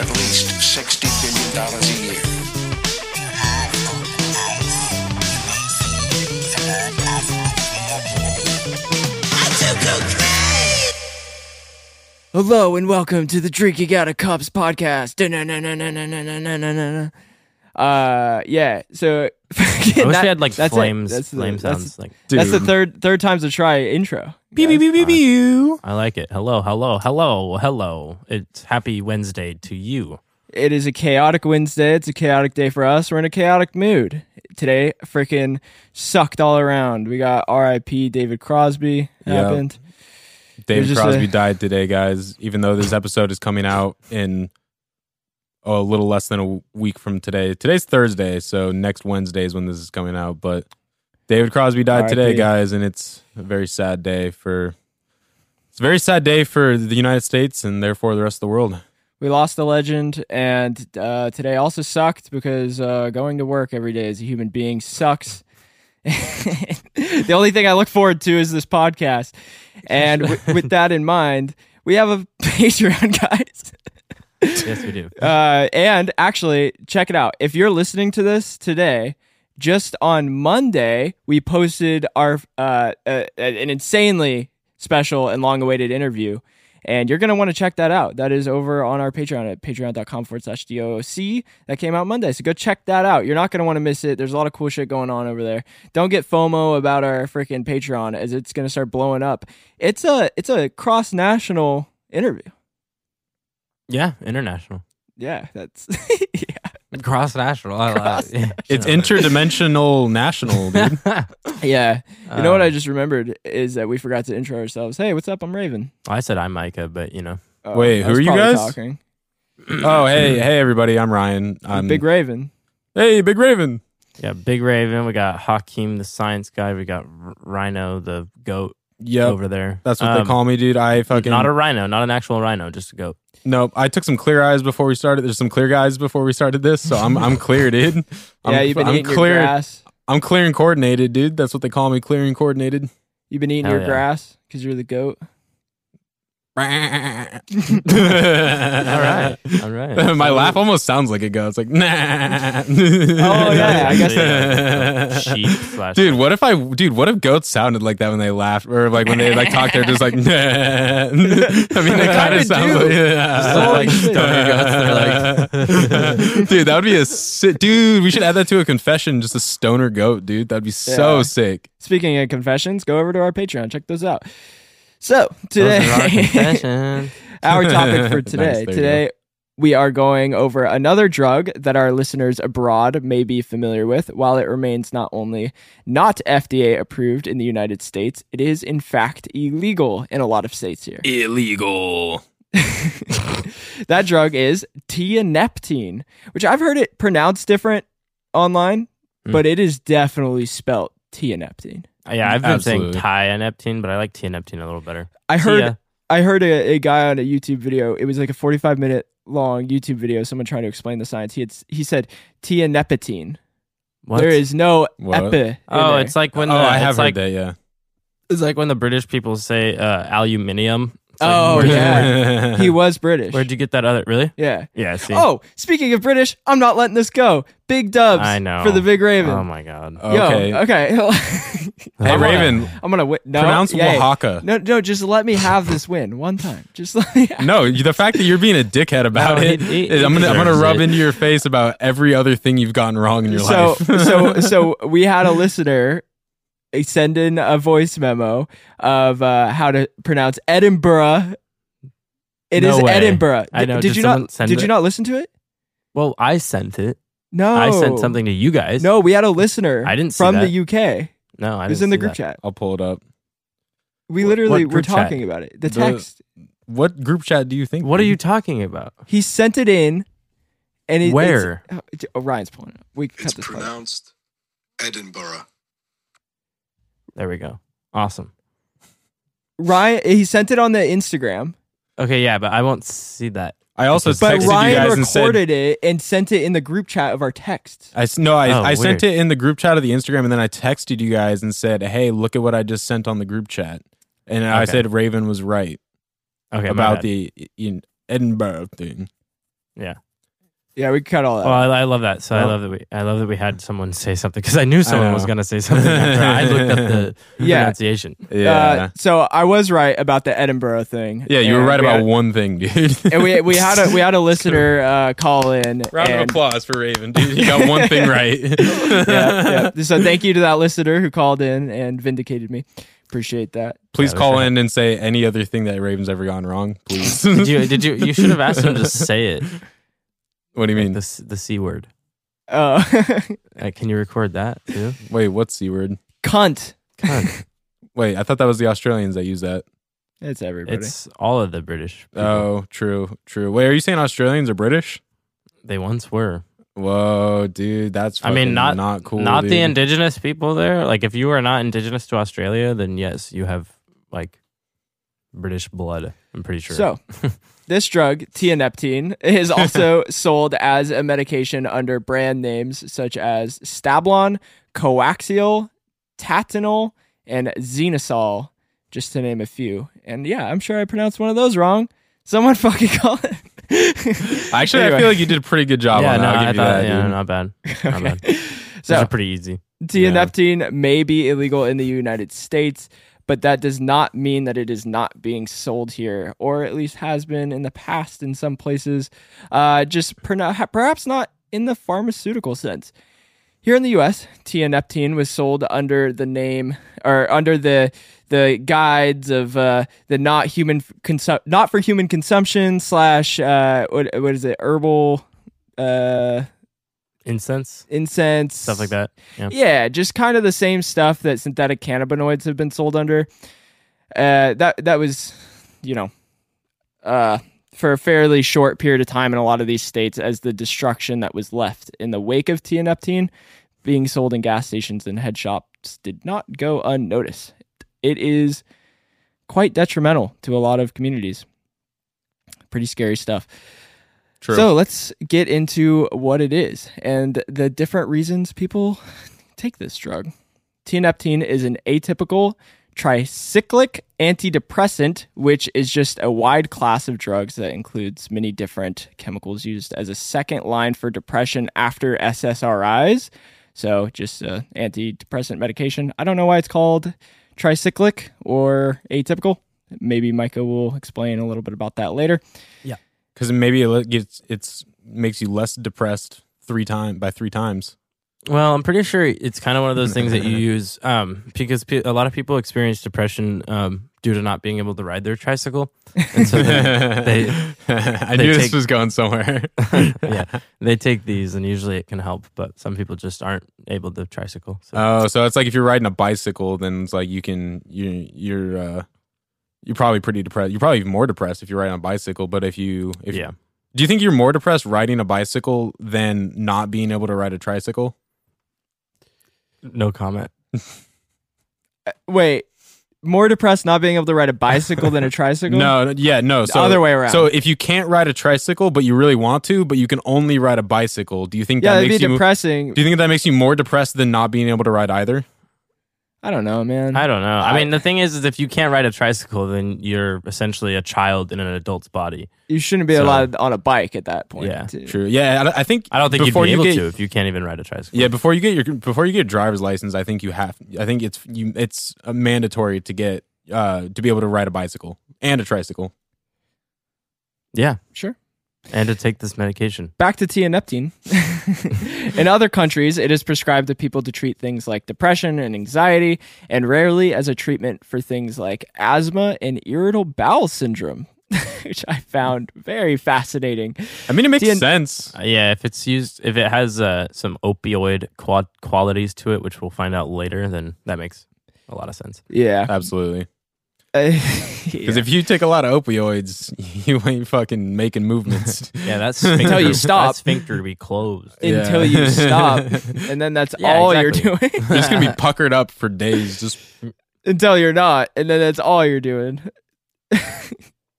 at least $60 billion a year. Hello and welcome to the Drinking Out of Cups podcast. Uh, yeah. So I wish that, they had like that's flames. That's the, flame that's, sounds that's, like dude. that's the third third time's a try intro. Beep beep beep beep beep. I like it. Hello, hello, hello, hello. It's happy Wednesday to you. It is a chaotic Wednesday. It's a chaotic day for us. We're in a chaotic mood today. Freaking sucked all around. We got R.I.P. David Crosby happened. Yep. David Crosby a- died today, guys. Even though this episode is coming out in a little less than a week from today. Today's Thursday, so next Wednesday is when this is coming out. But David Crosby died today, guys, and it's a very sad day for. It's a very sad day for the United States and therefore the rest of the world. We lost a legend, and uh, today also sucked because uh, going to work every day as a human being sucks. the only thing I look forward to is this podcast. And with, with that in mind, we have a Patreon, guys. Yes, we do. Uh, and actually, check it out. If you're listening to this today, just on Monday, we posted our uh, uh, an insanely special and long awaited interview. And you're going to want to check that out. That is over on our Patreon at patreon.com forward slash DOC. That came out Monday. So go check that out. You're not going to want to miss it. There's a lot of cool shit going on over there. Don't get FOMO about our freaking Patreon as it's going to start blowing up. It's a, it's a cross national interview. Yeah, international, Yeah, that's, yeah. cross national. I like it. It's interdimensional national, dude. Yeah. You know what Um, I just remembered is that we forgot to intro ourselves. Hey, what's up? I'm Raven. I said I'm Micah, but you know, Oh, Wait, who are you guys? Talking. oh, hey, hey, everybody. I'm Ryan. I'm Big Raven. Hey, Big Raven. yeah, Big Raven. We got Hakeem, the science guy. We got R- Rhino, the goat Yeah, over there. That's what Um, they call me, dude. I fucking Not a rhino, not an actual rhino, just a goat. Nope. I took some clear eyes before we started. There's some clear guys before we started this, so I'm I'm clear, dude. I'm, yeah, you've been I'm eating clear. your grass. I'm clear and coordinated, dude. That's what they call me, clear and coordinated. You've been eating Hell your yeah. grass because you're the goat. All All right, all right. My laugh almost sounds like a goat. It's like nah. Oh, yeah, I guess Yeah, sheep slash Dude, what if I, dude, what if goats sounded like that when they laugh, or like when they like talk, they're just like, nah. I mean, they kinda kind of sound do. like, yeah. Holy uh, shit. dude, that would be a sick, dude. We should add that to a confession, just a stoner goat, dude. That'd be so Yeah. sick. Speaking of confessions, go over to our Patreon. Check those out. So Those are our today, our topic for Nice, today. there today we are going over another drug that our listeners abroad may be familiar with. While it remains not only not FDA approved in the United States, it is in fact illegal in a lot of states here. Illegal. that drug is tianeptine, which I've heard it pronounced different online, Hmm. but it is definitely spelt tianeptine. Yeah, I've been Absolutely. saying tianeptine, but I like tianeptine a little better. I heard Tia. I heard a, a guy on a YouTube video. It was like a 45 minute long YouTube video. Someone trying to explain the science. He had, he said tianeptine. What? There is no What? epi. in Oh, there. it's like when oh, the, I it's have like, heard that. Yeah. It's like when the British people say uh, aluminium. It's like, Oh, where'd yeah. he was British. Where'd you get that other? Really? yeah. Yeah. See. Oh, speaking of British, I'm not letting this go. Big dubs I know. for the Big Raven. Oh my god. okay. Yo, okay. Hey, I'm Raven. Gonna, I'm gonna win. No, pronounce yay. Oaxaca. No, no, just let me have this win one time. Just let me. Have. No, the fact that you're being a dickhead about No, it, he- he- is- I'm gonna I'm gonna rub it. into your face about every other thing you've gotten wrong in your so, life. so, so we had a listener send in a voice memo of uh, how to pronounce Edinburgh. It is No way. Edinburgh. I know. Did Did you not? send Did it? you not listen to it? Well, I sent it. No, I sent something to you guys. No, we had a listener. I didn't see from that. the UK. No, I It was in the group that. chat. I'll pull it up. We literally were group chat? talking about it. The The- text. What group chat do you think? What are you talking about? He sent it in, and it, Where? it's- oh, Ryan's pulling it. We can It's cut this part. pronounced Edinburgh. There we go. Awesome. Ryan, he sent it on the Instagram, Okay, yeah, but I won't see that. I also but texted you Ryan guys and said recorded it and sent it in the group chat of our text. I s- no, I, Oh, I sent it in the group chat of the Instagram, and then I texted you guys and said, "Hey, look at what I just sent on the group chat." And I said Raven was right Okay, about the in Edinburgh thing. Yeah. Yeah, we cut all that. Oh, I, I love that. So I love that we I love that we had someone say something because I knew someone know. was gonna say something. After I looked up the Yeah. pronunciation. Yeah. Uh, so I was right about the Edinburgh thing. yeah, you were And right we about had- one thing, dude. and we we had a we had a listener uh, call in. Round of applause for Raven, dude. He got one thing right. yeah, yeah. So thank you to that listener who called in and vindicated me. Appreciate that. Please Yeah, call that's in and say any other thing that Raven's ever gone wrong, please. Did you did you you should have asked him to say it. What do you mean? The the c word. Uh, Uh, can you record that too? Wait, what's C word? cunt. Cunt. Wait, I thought that was the Australians that use that. It's everybody. It's all of the British. people. Oh, true, true. Wait, are you saying Australians are British? they once were. Whoa, dude, that's I mean, not not cool. not dude. the indigenous people there. Like, if you are not indigenous to Australia, then yes, you have like British blood. I'm pretty sure. So, this drug, tianeptine, is also sold as a medication under brand names such as Stablon, Coaxil, Tatinol, and Xenosol, just to name a few. And yeah, I'm sure I pronounced one of those wrong. Someone fucking call it. Actually, I feel like you did a pretty good job yeah, on no, that. I'll I you thought, that, yeah, dude. not bad. Not bad. So, are pretty easy. Tianeptine may be illegal in the United States, but that does not mean that it is not being sold here, or at least has been in the past in some places. Uh, just perhaps not in the pharmaceutical sense. Here in the U.S., tianeptine was sold under the name or under the the guides of uh, the not human consu- not for human consumption slash uh, what what is it herbal uh, Incense, incense stuff like that. Yeah. yeah, just kind of the same stuff that synthetic cannabinoids have been sold under. Uh, that that was, you know, uh, for a fairly short period of time in a lot of these states as the destruction that was left in the wake of tianeptine being sold in gas stations and head shops did not go unnoticed. It is quite detrimental to a lot of communities. Pretty scary stuff. True. So let's get into what it is and the different reasons people take this drug. Tianeptine is an atypical tricyclic antidepressant, which is just a wide class of drugs that includes many different chemicals used as a second line for depression after SSRIs. So just uh, antidepressant medication. I don't know why it's called tricyclic or atypical. Maybe Micah will explain a little bit about that later. Because maybe it gets it's makes you less depressed three time by three times. Well, I'm pretty sure it's kind of one of those things that you use um, because pe- a lot of people experience depression um, due to not being able to ride their tricycle, and so then they I they knew this was going somewhere. yeah they take these, and usually it can help, but some people just aren't able to tricycle. So Oh, so it's like if you're riding a bicycle, then it's like you can you you're uh you're probably pretty depressed. You're probably even more depressed if you're riding a bicycle. But if you if yeah, do you think you're more depressed riding a bicycle than not being able to ride a tricycle? no comment. Uh, wait, more depressed not being able to ride a bicycle than a tricycle? No, no, yeah, no. So other way around. So if you can't ride a tricycle, but you really want to, but you can only ride a bicycle, do you think Yeah, that that'd makes be you? depressing. Do you think that makes you more depressed than not being able to ride either? I don't know, man. I don't know. I, I- mean, the thing is, is if you can't ride a tricycle, then you're essentially a child in an adult's body. you shouldn't be So- allowed on a bike at that point. Yeah, too. True. Yeah, I, I think. I don't think you'd be you able get, to if you can't even ride a tricycle. Yeah, before you get your before you get a driver's license, I think you have. I think it's you. It's uh, mandatory to get uh to be able to ride a bicycle and a tricycle. yeah, Sure. And to take this medication. Back to tianeptine. In other countries, it is prescribed to people to treat things like depression and anxiety, and rarely as a treatment for things like asthma and irritable bowel syndrome, which I found very fascinating. I mean, it makes Tien- sense. Uh, yeah, if it's used, if it has uh, some opioid quad- qualities to it, which we'll find out later, then that makes a lot of sense. Yeah. Absolutely. Because Because if you take a lot of opioids, you ain't fucking making movements. Yeah, that's Until you stop. That sphincter to be closed. until you stop, and then that's Yeah, all exactly. you're doing. You're just gonna be puckered up for days. Just until you're not, and then that's all you're doing.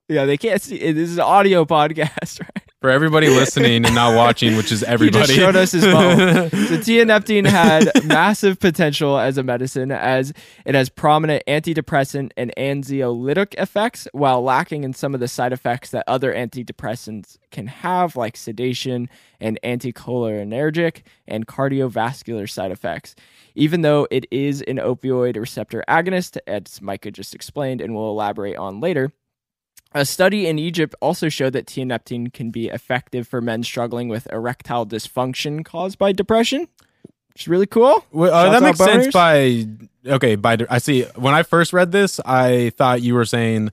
yeah, they can't see. This is an audio podcast, right? For everybody listening and not watching, which is He everybody. just showed us his phone. so tianeptine had massive potential as a medicine as it has prominent antidepressant and anxiolytic effects while lacking in some of the side effects that other antidepressants can have like sedation and anticholinergic and cardiovascular side effects. Even though it is an opioid receptor agonist, as Micah just explained and will elaborate on later, a study in Egypt also showed that tianeptine can be effective for men struggling with erectile dysfunction caused by depression. Which is really cool. Well, uh, that makes sense by okay. By I see. When I first read this, I thought you were saying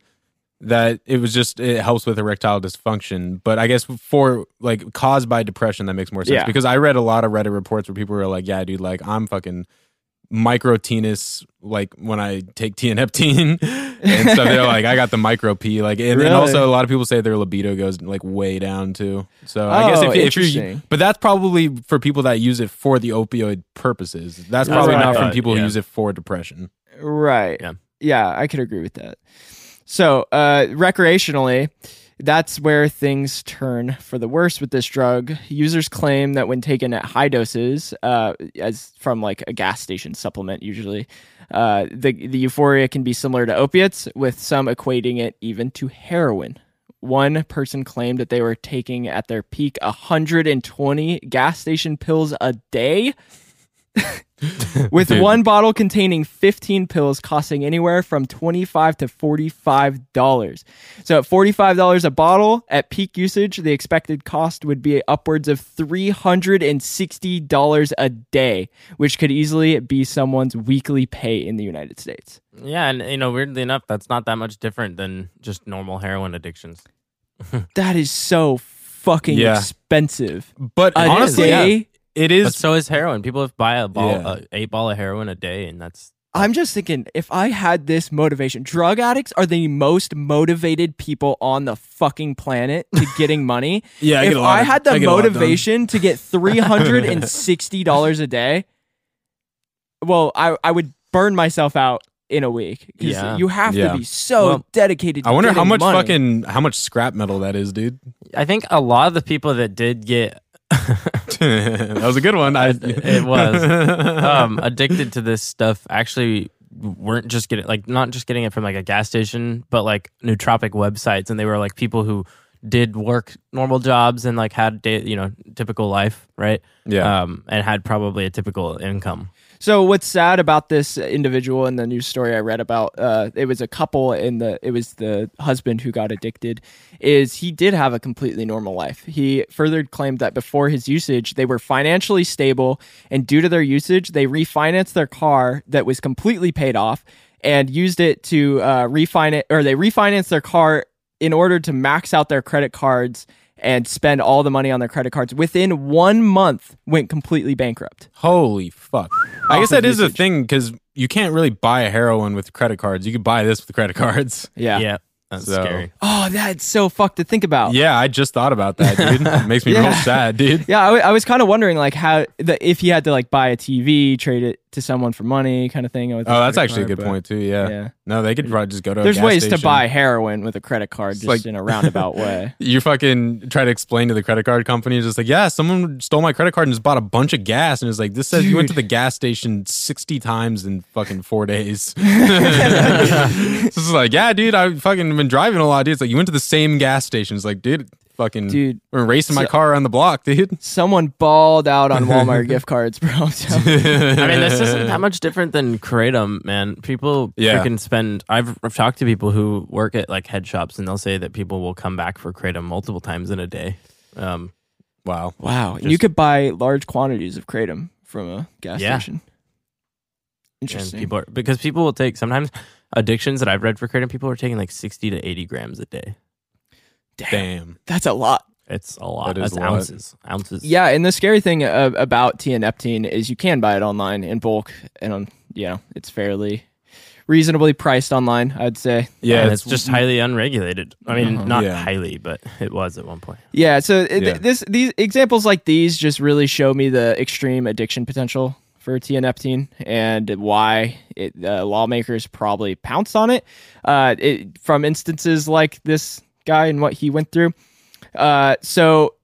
that it was just it helps with erectile dysfunction. But I guess for like caused by depression, that makes more sense Yeah. because I read a lot of Reddit reports where people were like, "Yeah, dude, like I'm fucking micro penis like when I take tianeptine and stuff. They're like, I got the micro P. Like, and, and also a lot of people say their libido goes like way down too. So I guess Oh, if, if you're, but that's probably for people that use it for the opioid purposes. That's That's probably what I not from thought, people who use it for depression. Right. Yeah. Yeah, I could agree with that. So, uh, recreationally, that's where things turn for the worse with this drug. Users claim that when taken at high doses, uh, as from like a gas station supplement, usually, uh, the the euphoria can be similar to opiates, with some equating it even to heroin. One person claimed that they were taking at their peak 120 gas station pills a day with Dude. one bottle containing 15 pills costing anywhere from 25 to 45 dollars so at 45 dollars a bottle at peak usage the expected cost would be upwards of 360 dollars a day which could easily be someone's weekly pay in the united states Yeah, and you know, weirdly enough, that's not that much different than just normal heroin addictions. that is so fucking Yeah. expensive But a honestly, it But so is heroin. People buy a ball, Yeah. a eight ball of heroin a day, and that's I'm just thinking if I had this motivation, drug addicts are the most motivated people on the fucking planet to getting money. Yeah, I if get a lot I of- had the I get a lot done. motivation to get three hundred and sixty dollars a day, well, I I would burn myself out in a week. 'Cause Yeah. you have Yeah. to be so Well, dedicated. To I wonder how much money. fucking how much scrap metal that is, dude. I think a lot of the people that did get that was a good one. I, It was. um, addicted to this stuff actually weren't just getting like not just getting it from like a gas station, but like nootropic websites, and they were like people who did work normal jobs and like had day, you know typical life, right? yeah. Um, and had probably a typical income. So what's sad about this individual in the news story I read about? Uh, it was a couple, and the it was the husband who got addicted. Is he did have a completely normal life. He further claimed that before his usage, they were financially stable, and due to their usage, they refinanced their car that was completely paid off and used it to uh, refinance, or they refinanced their car in order to max out their credit cards and spend all the money on their credit cards. Within one month, went completely bankrupt. Holy fuck! I guess that is of a thing because you can't really buy a heroin with credit cards. You could buy this with credit cards. Yeah. Yeah. That's So- scary. Oh, that's so fucked to think about. Yeah, I just thought about that, dude. It makes me real sad, dude. Yeah, I, w- I was kind of wondering like how the, if he had to like buy a TV, trade it to someone for money, kind of thing. Oh, that's actually a good point too. Yeah. Yeah. No, they could probably just go to. a There's ways to buy heroin with a credit card, just like- in a roundabout way. You fucking try to explain to the credit card company, just like, yeah, someone stole my credit card and just bought a bunch of gas, and it's like, this says you went to the gas station sixty times in fucking four days. it's just like, yeah, dude, I fucking been driving a lot, dude. It's like you went to the same gas station. It's like, dude, fucking, Dude, we're racing my so- car around the block, dude. someone balled out on Walmart gift cards, bro. So- I mean, this isn't that much different than kratom, man. People Yeah. freaking spend. I've, I've talked to people who work at like head shops, and they'll say that people will come back for kratom multiple times in a day. Um, wow. wow, Just- you could buy large quantities of kratom from a gas Yeah. station. and Interesting. people are, because people will take sometimes addictions that I've read for kratom. People are taking like sixty to eighty grams a day. Damn, Damn. that's a lot. It's a lot. That is That's a lot. ounces. Ounces. Yeah, and the scary thing uh, about tianeptine is you can buy it online in bulk, and um, you know it's fairly reasonably priced online. I'd say. Yeah, and it's it's just highly unregulated. I mean, Uh-huh. not Yeah. highly, but it was at one point. Yeah, so it, Yeah. this these examples like these just really show me the extreme addiction potential for tianeptine and why it, uh, lawmakers probably pounced on it. Uh, it. From instances like this guy and what he went through, Uh, so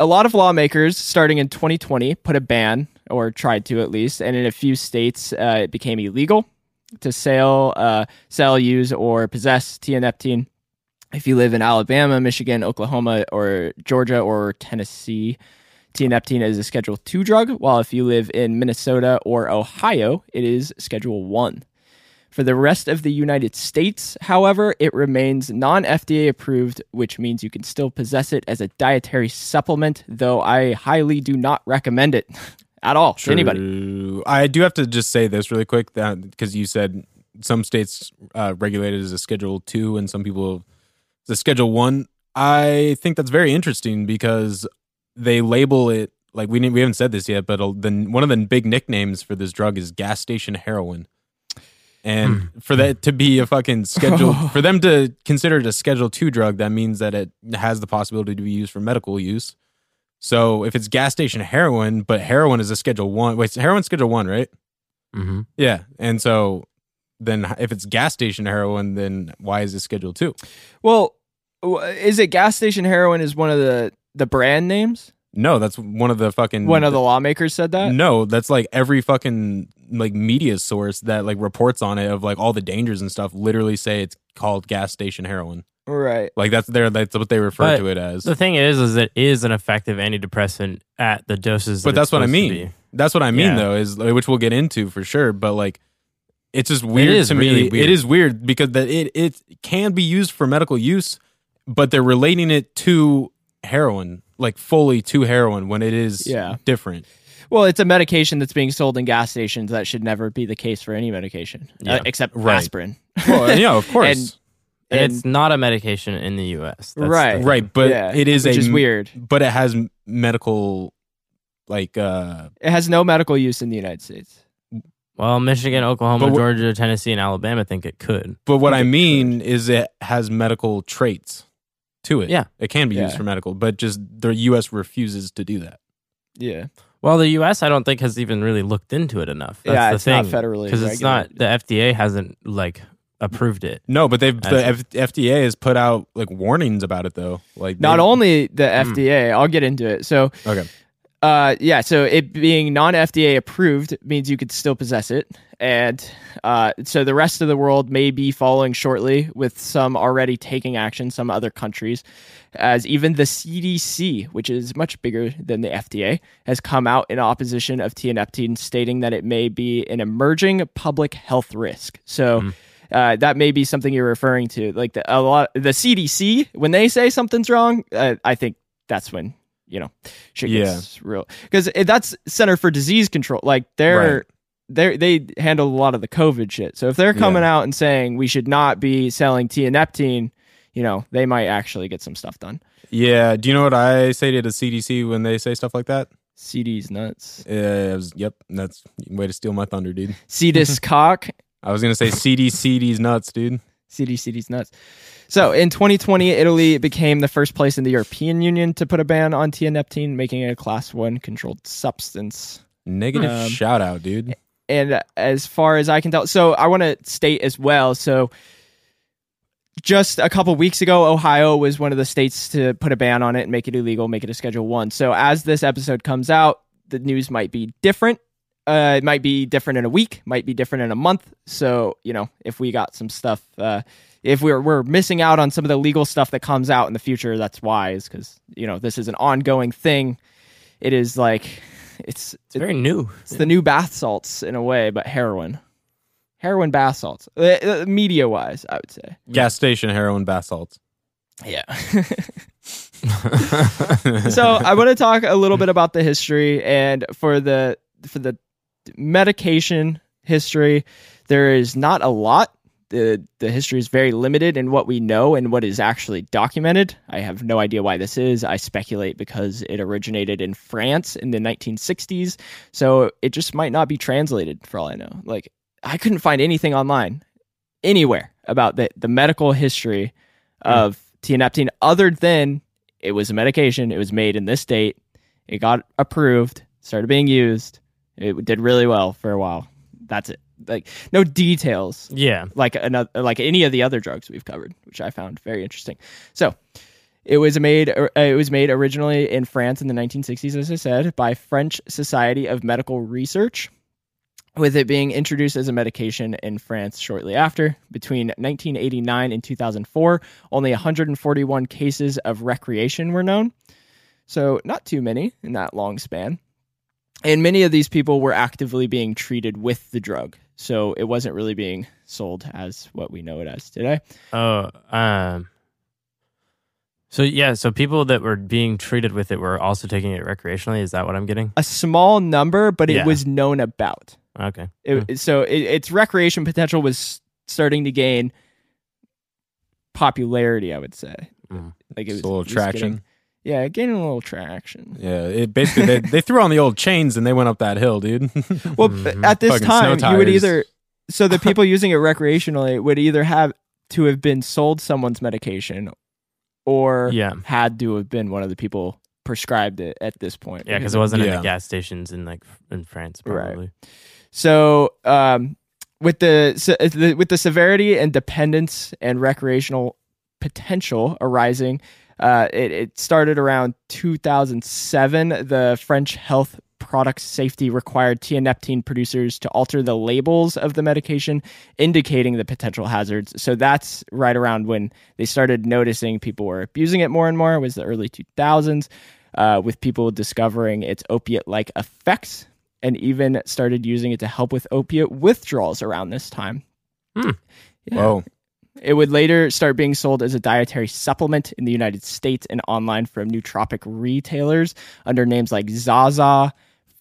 a lot of lawmakers starting in 2020 put a ban or tried to at least, and in a few states uh, it became illegal to sell, uh, sell, use, or possess tianeptine. If you live in Alabama, Michigan, Oklahoma, or Georgia or Tennessee, tianeptine is a Schedule Two drug. While if you live in Minnesota or Ohio, it is Schedule One. For the rest of the United States, however, it remains non FDA approved, which means you can still possess it as a dietary supplement, though I highly do not recommend it at all to anybody. I do have to just say this really quick because you said some states uh, regulate it as a Schedule Two, and some people as a Schedule One. I think that's very interesting because they label it like we we haven't said this yet, but the one of the big nicknames for this drug is gas station heroin. And for that to be a fucking schedule, for them to consider it a Schedule Two drug, that means that it has the possibility to be used for medical use. So if it's gas station heroin, but heroin is a Schedule One, wait, heroin Schedule One, right? Mm-hmm. Yeah, and so then if it's gas station heroin, then why is it Schedule Two? Well, is it gas station heroin is one of the the brand names? No, that's one of the fucking One of the lawmakers said that. No, that's like every fucking like media source that like reports on it of like all the dangers and stuff. Literally say it's called gas station heroin. Right. Like that's their that's what they refer But to it as. The thing is, is it is an effective antidepressant at the doses. But that that's what I mean. That's what I mean Yeah. though is like, which we'll get into for sure. But like, it's just weird is to me. weird. It is weird because that it it can be used for medical use, but they're relating it to heroin, like fully to heroin when it is Yeah. different. Well, it's a medication that's being sold in gas stations. That should never be the case for any medication, uh, except Right. aspirin. Well, yeah, of course. And, And- it's not a medication in the U.S. That's Right. the- right, but Yeah, it is which a is weird. But it has medical, like uh, It has no medical use in the United States. Well, Michigan, Oklahoma, But wh- Georgia, Tennessee, and Alabama think it could. But what I Okay, mean is it has medical traits to it. Yeah. It can be used for medical, but just the US refuses to do that. Yeah. Well, the U.S. I don't think has even really looked into it enough. That's yeah, the it's thing. not federally because it's not the FDA hasn't like approved it. No, but they've the F- FDA has put out like warnings about it though. Like Not they- only the Hmm. FDA, I'll get into it. So, Okay. Uh, yeah, so it being non FDA approved means you could still possess it. And uh, so the rest of the world may be following shortly, with some already taking action, some other countries, as even the CDC, which is much bigger than the FDA, has come out in opposition of tianeptine, stating that it may be an emerging public health risk. So. Uh, that may be something you're referring to, like the a lot. The CDC, when they say something's wrong, uh, I think that's when you know shit gets real because that's Center for Disease Control. Like they're Right. they they handle a lot of the COVID shit. So if they're coming out and saying we should not be selling tianeptine, you know, they might actually get some stuff done. Yeah. Do you know what I say to the CDC when they say stuff like that? CD's nuts. Yeah. was, yep. That's way to steal my thunder, dude. CD's cock. I was gonna say CD CD's nuts, dude. CD CD's nuts. So in 2020, Italy became the first place in the European Union to put a ban on tianeptine, making it a class one controlled substance. Negative Um, shout out, dude. and as far as I can tell, so I want to state as well. So, just a couple weeks ago, Ohio was one of the states to put a ban on it and make it illegal, make it a Schedule One. So, as this episode comes out, the news might be different. Uh, it might be different in a week, might be different in a month. So, you know, if we got some stuff, uh, if we're we're missing out on some of the legal stuff that comes out in the future, that's wise because you know this is an ongoing thing. It is like it's It's very new. it's the new bath salts in a way, but heroin. Heroin bath salts. Uh, uh, media wise, I would say. Gas station heroin bath salts. Yeah. so I want to talk a little bit about the history and for the for the medication history, there is not a lot. The the history is very limited in what we know and what is actually documented. I have no idea why this is. I speculate because it originated in France in the 1960s, so it just might not be translated for all I know. Like I couldn't find anything online anywhere about the the medical history hmm. of tianeptine other than it was a medication. It was made in this date. It got approved, started being used. It did really well for a while. That's it. Like no details yeah. like another like any of the other drugs we've covered, which I found very interesting. So, It was made. Uh, it was made originally in France in the 1960s, as I said, by French Society of Medical Research, with it being introduced as a medication in France shortly after. Between 1989 and 2004, only 141 cases of recreation were known, so not too many in that long span. And many of these people were actively being treated with the drug, so it wasn't really being sold as what we know it as today. Oh, um. So yeah, so people that were being treated with it were also taking it recreationally. Is that what I'm getting? A small number, but it Yeah. was known about. Okay. It, So it, its recreation potential was starting to gain popularity. I would say, Mm. like it was It's a little it was traction. getting- yeah, gaining a little traction. Yeah, it basically they, they threw on the old chains and they went up that hill, dude. Well, Mhm. at this Fucking time, you would either so the people using it recreationally would either have to have been sold someone's medication, or Yeah. had to have been one of the people prescribed it at this point. Yeah, because it wasn't in the gas stations in like in France, Right. probably. So, um, with the, se- the with the severity and dependence and recreational potential arising, uh, it, it started around 2007. The French Health Product Safety required tianeptine producers to alter the labels of the medication, indicating the potential hazards. So that's right around when they started noticing people were abusing it more and more. it Was the early 2000s, uh, with people discovering its opiate-like effects and even started using it to help with opiate withdrawals around this time. Hmm. Yeah. Whoa. It would later start being sold as a dietary supplement in the United States and online from nootropic retailers under names like Zaza,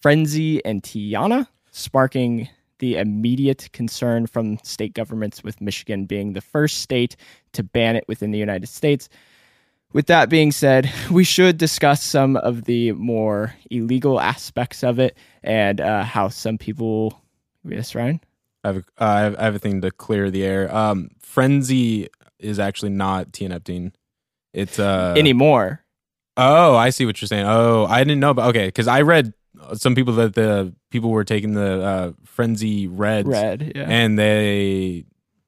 Frenzy, and Tiana, sparking the immediate concern from state governments, with Michigan being the first state to ban it within the United States. With that being said, we should discuss some of the more illegal aspects of it and uh, how some people. Yes, Ryan? I have, a, uh, I have a thing to clear the air. Um, frenzy is actually not tianeptine. It's uh Anymore. Oh, I see what you're saying. Oh, I didn't know about. Okay, because I read some people that the people were taking the uh, frenzy reds, Red. Yeah. and they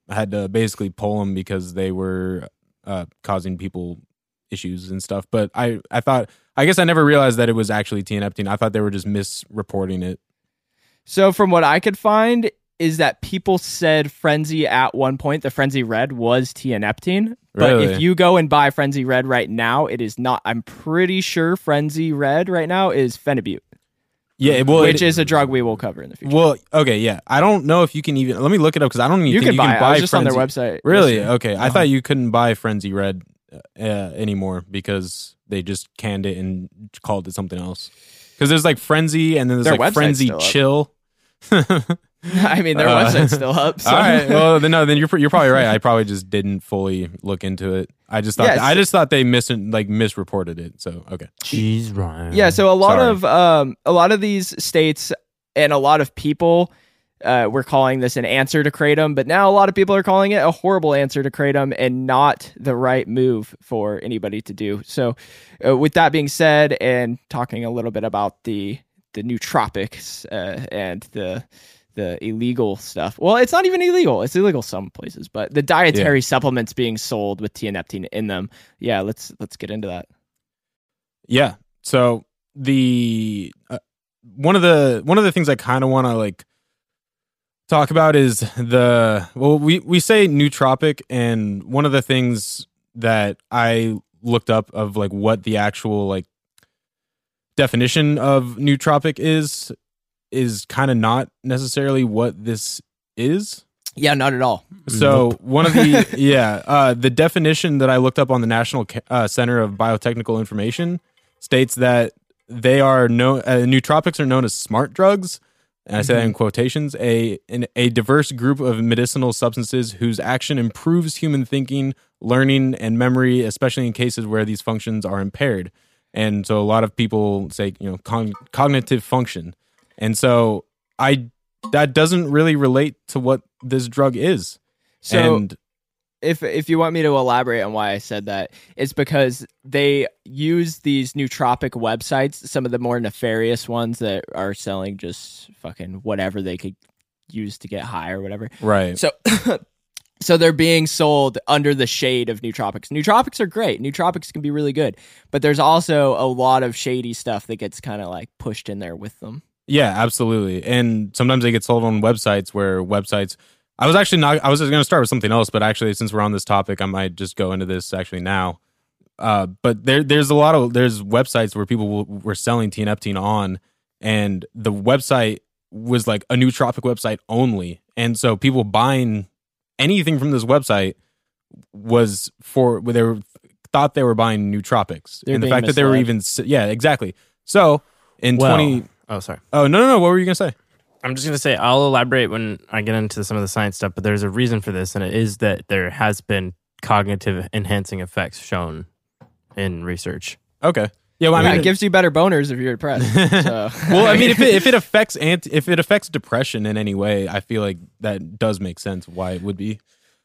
had to basically pull them because they were uh, causing people issues and stuff. But I, I thought, I guess I never realized that it was actually tianeptine. I thought they were just misreporting it. So from what I could find is that people said Frenzy at one point, the Frenzy Red was tianeptine. But Really? if you go and buy Frenzy Red right now, it is not. I'm pretty sure Frenzy Red right now is phenibut, Yeah, well, which it- is a drug we will cover in the future. well, okay, yeah. I don't know if you can even. Let me look it up because I don't even you think can you buy. can it. buy I was just on their website. Really? yesterday. Okay. I Uh-huh. thought you couldn't buy Frenzy Red uh, anymore because they just canned it and called it something else. Because there's like Frenzy and then there's Their like Frenzy. Chill. I mean, their Uh, website's still up. So. All right. Well, then no, then you're you're probably right. I probably just didn't fully look into it. I just thought Yes. I just thought they mis like misreported it. So okay. Jeez, Ryan. Yeah, so a lot Sorry. of um, a lot of these states and a lot of people uh, were calling this an answer to kratom, but now a lot of people are calling it a horrible answer to kratom and not the right move for anybody to do. So, uh, with that being said, and talking a little bit about the the nootropics uh, and the the illegal stuff. Well, it's not even illegal. It's illegal some places, but the dietary supplements being sold with tianeptine in them. Yeah, let's let's get into that. Yeah. So the uh, one of the one of the things I kind of want to like talk about is the well we we say nootropic and one of the things that I looked up of like what the actual like definition of nootropic is is kind of not necessarily what this is. Yeah, not at all. So one of the yeah, uh, the definition that I looked up on the National uh, Center of Biotechnical Information states that they are no uh, nootropics are known as smart drugs, and I say that in quotations. A in, a diverse group of medicinal substances whose action improves human thinking, learning, and memory, especially in cases where these functions are impaired. And so a lot of people say you know con- cognitive function, and so I that doesn't really relate to what this drug is. So and if if you want me to elaborate on why I said that, it's because they use these nootropic websites, some of the more nefarious ones that are selling just fucking whatever they could use to get high or whatever. right, So So they're being sold under the shade of nootropics. Nootropics are great. Nootropics can be really good, but there's also a lot of shady stuff that gets kind of like pushed in there with them. Yeah, absolutely. And sometimes they get sold on websites where websites. I was actually not. I was going to start with something else, but actually, since we're on this topic, I might just go into this actually now. Uh, but there, there's a lot of there's websites where people will, were selling tianeptine on, and the website was like a nootropic website only, and so people buying anything from this website was for they were thought they were buying nootropics, They're and the fact that they were even yeah exactly. So in Well- twenty Oh, sorry. oh no no no what were you gonna say? I'm just gonna say I'll elaborate when I get into some of the science stuff, but there's a reason for this, and it is that there has been cognitive enhancing effects shown in research. Okay. Yeah, well, I yeah, mean, it gives you better boners if you're depressed. So. well, I mean, if it, if it affects anti, if it affects depression in any way, I feel like that does make sense why it would be.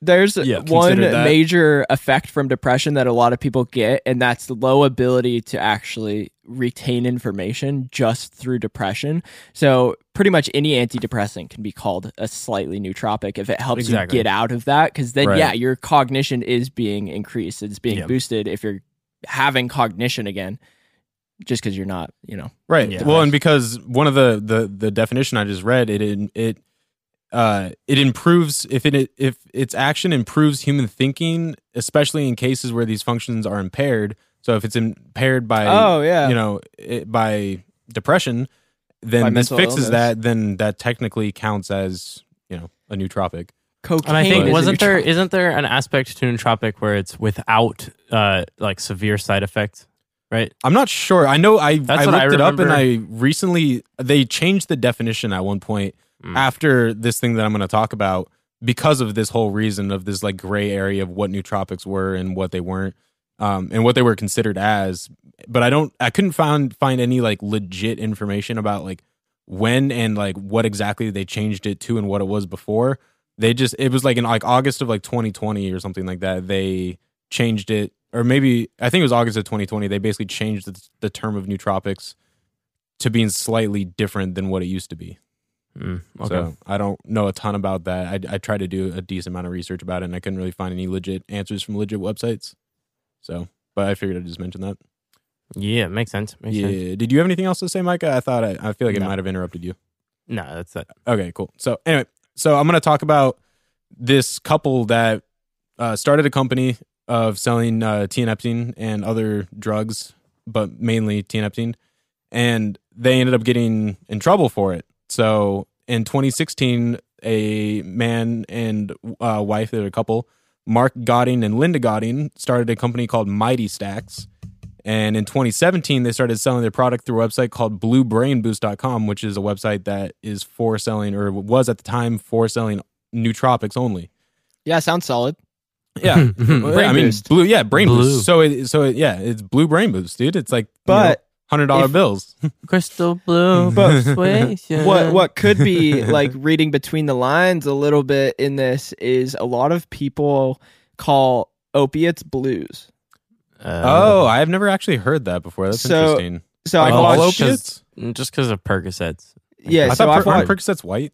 There's Yeah, one major effect from depression that a lot of people get, and that's the low ability to actually retain information just through depression. So, pretty much any antidepressant can be called a slightly nootropic if it helps Exactly. you get out of that. Because then, Right. yeah, your cognition is being increased, it's being Yeah. boosted if you're having cognition again, just because you're not, you know. Right. Yeah. Well, and because one of the the the definition I just read, it it uh it improves if it if its action improves human thinking, especially in cases where these functions are impaired. So if it's impaired by Oh, yeah. you know it, by depression, then By this mental fixes illness. that. Then that technically counts as you know a nootropic. Cocaine. And I think is wasn't there nootropic. isn't there an aspect to nootropic where it's without uh like severe side effects, right? I'm not sure. I know I That's I what looked I it up and remember. I recently they changed the definition at one point Mm. after this thing that I'm going to talk about because of this whole reason of this like gray area of what nootropics were and what they weren't um, and what they were considered as. But I don't I couldn't find find any like legit information about like when and like what exactly they changed it to and what it was before. They just it was like in like August of like 2020 or something like that. They changed it or maybe I think it was August of 2020. They basically changed the, the term of nootropics to being slightly different than what it used to be. Mm, okay. So I don't know a ton about that. I, I tried to do a decent amount of research about it, and I couldn't really find any legit answers from legit websites. So, but I figured I'd just mention that. yeah, makes sense. Makes yeah. sense. Did you have anything else to say, Micah? I thought I, I feel like it No. might have interrupted you. No, that's it. Okay, cool. So anyway, so I'm going to talk about this couple that uh, started a company of selling uh, tianeptine and other drugs, but mainly tianeptine, and they ended up getting in trouble for it. So in 2016, a man and uh, wife, they're a couple, Mark Godding and Linda Godding, started a company called Mighty Stacks. And in 2017, they started selling their product through a website called bluebrainboost.com, which is a website that is for selling, or was at the time for selling nootropics only. Yeah, sounds solid. Yeah. Brain I mean, boost. blue, yeah, brain Blue. boost. So it, so it, yeah, it's blue brain boost, dude. It's like, But hundred dollar if- bills. Crystal blue But persuasion. what what could be like reading between the lines a little bit in this is a lot of people call opiates blues. Uh, oh, I've never actually heard that before. That's So, interesting. So Like I've all watched, opiates? just because of Percocets. yeah. I so thought I've per- aren't watched, Percocets white.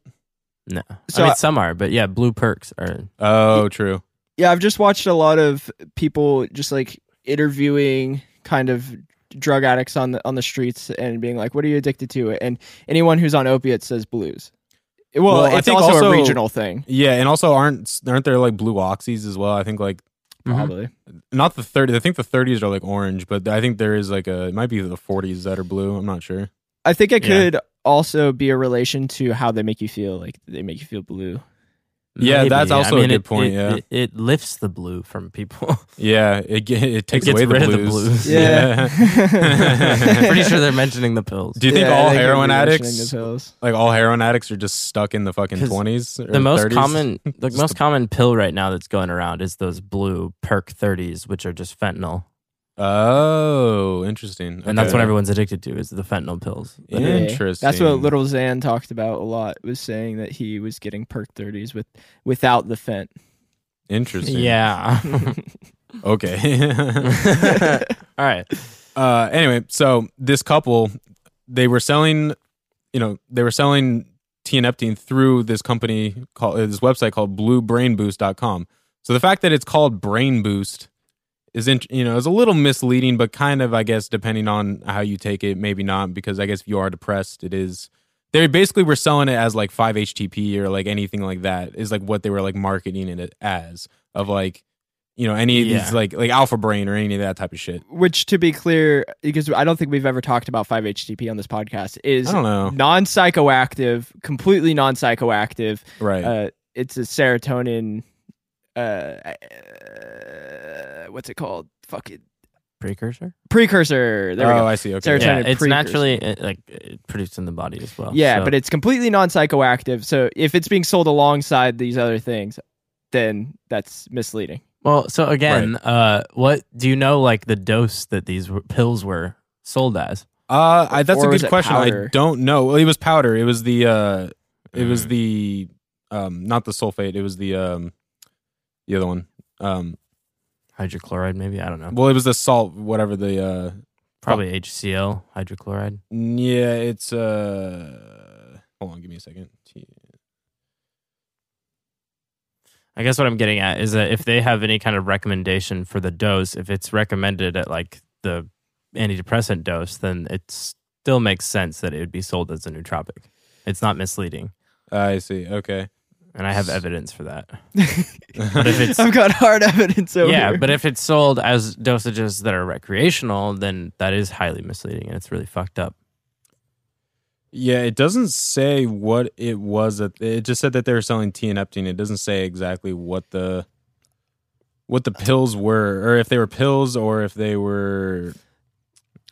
No, So I mean I- some are, but yeah, blue perks are. Oh, true. yeah, I've just watched a lot of people just like interviewing kind of drug addicts on the on the streets and being like, "What are you addicted to?" And anyone who's on opiates says blues. Well, Well, I it's think also, also- a regional thing, Yeah, and also aren't aren't there like blue oxys as well? I think like probably. Mm-hmm. not the 30 i think the 30s are like orange but i think there is like a it might be the 40s that are blue i'm not sure I think it Yeah. could also be a relation to how they make you feel. Like they make you feel blue. Yeah, that's also a mean, good it- point, It, yeah. it, it lifts the blue from people. yeah it, it takes gets away the rid of blues, the blues. Yeah. I'm pretty sure they're mentioning the pills. do you think Yeah, all they heroin addicts like all heroin addicts are just stuck in the fucking 20s the most 30s? common, the most the- common pill right now that's going around is those blue perk 30s, which are just fentanyl, oh interesting and that's Okay. what everyone's addicted to is the fentanyl pills. Yeah. Yeah. Interesting. That's what Lil Xan talked about a lot. Was saying that he was getting perk thirties with without the fent. interesting Yeah. okay All right. uh anyway so this couple they were selling you know they were selling tianeptine through this company called this website called bluebrainboost.com. So the fact that it's called Brain Boost is in, you know is a little misleading, but kind of I guess depending on how you take it, maybe not because I guess if you are depressed, it is. They basically were selling it as like 5-HTP or like anything like that is like what they were like marketing it as of like you know any of Yeah. these like like Alpha Brain or any of that type of shit. Which, to be clear, because I don't think we've ever talked about 5-HTP on this podcast, is I don't know. non-psychoactive, completely non-psychoactive. Right. Uh, it's a serotonin. Uh, uh, what's it called? Fucking Precursor. precursor. There we oh, go. I see. Okay. Serotonin Yeah, it's precursor. naturally uh, like produced in the body as well. Yeah, So- but it's completely non-psychoactive. So if it's being sold alongside these other things, then that's misleading. well. So again, uh, what do you know? Like the dose that these were, pills were sold as? Uh, I, that's Or a good it question. I don't know. Well, it was powder. It was the uh, it was Mm. the um, not the sulfate. It was the um, the other one. Um, Hydrochloride, maybe. I don't know. well, it was the salt, whatever the uh, Probably HCl, hydrochloride. yeah, it's uh, hold on, give me a second. I guess what I'm getting at is that if they have any kind of recommendation for the dose, if it's recommended at like the antidepressant dose, then it still makes sense that it would be sold as a nootropic. It's not misleading, I see. Okay. And I have evidence for that. But if it's- I've got hard evidence over yeah, here. but if it's sold as dosages that are recreational, then that is highly misleading and it's really fucked up. Yeah, it doesn't say what it was. That it just said that they were selling tianeptine. It doesn't say exactly what the what the pills were, or if they were pills, or if they were.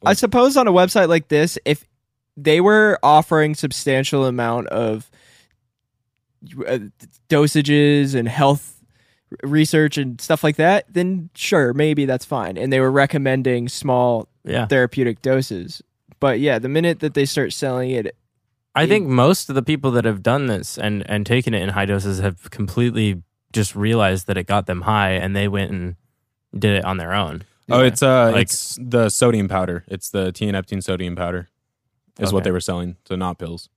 I suppose on a website like this, if they were offering substantial amount of dosages and health research and stuff like that, then sure, maybe that's fine. And they were recommending small Yeah. therapeutic doses. But yeah, the minute that they start selling it, I think most of the people that have done this and and taken it in high doses have completely just realized that it got them high and they went and did it on their own. Oh, Yeah. it's uh, Like- it's the sodium powder. It's the tianeptine sodium powder, is what they were selling. So not pills.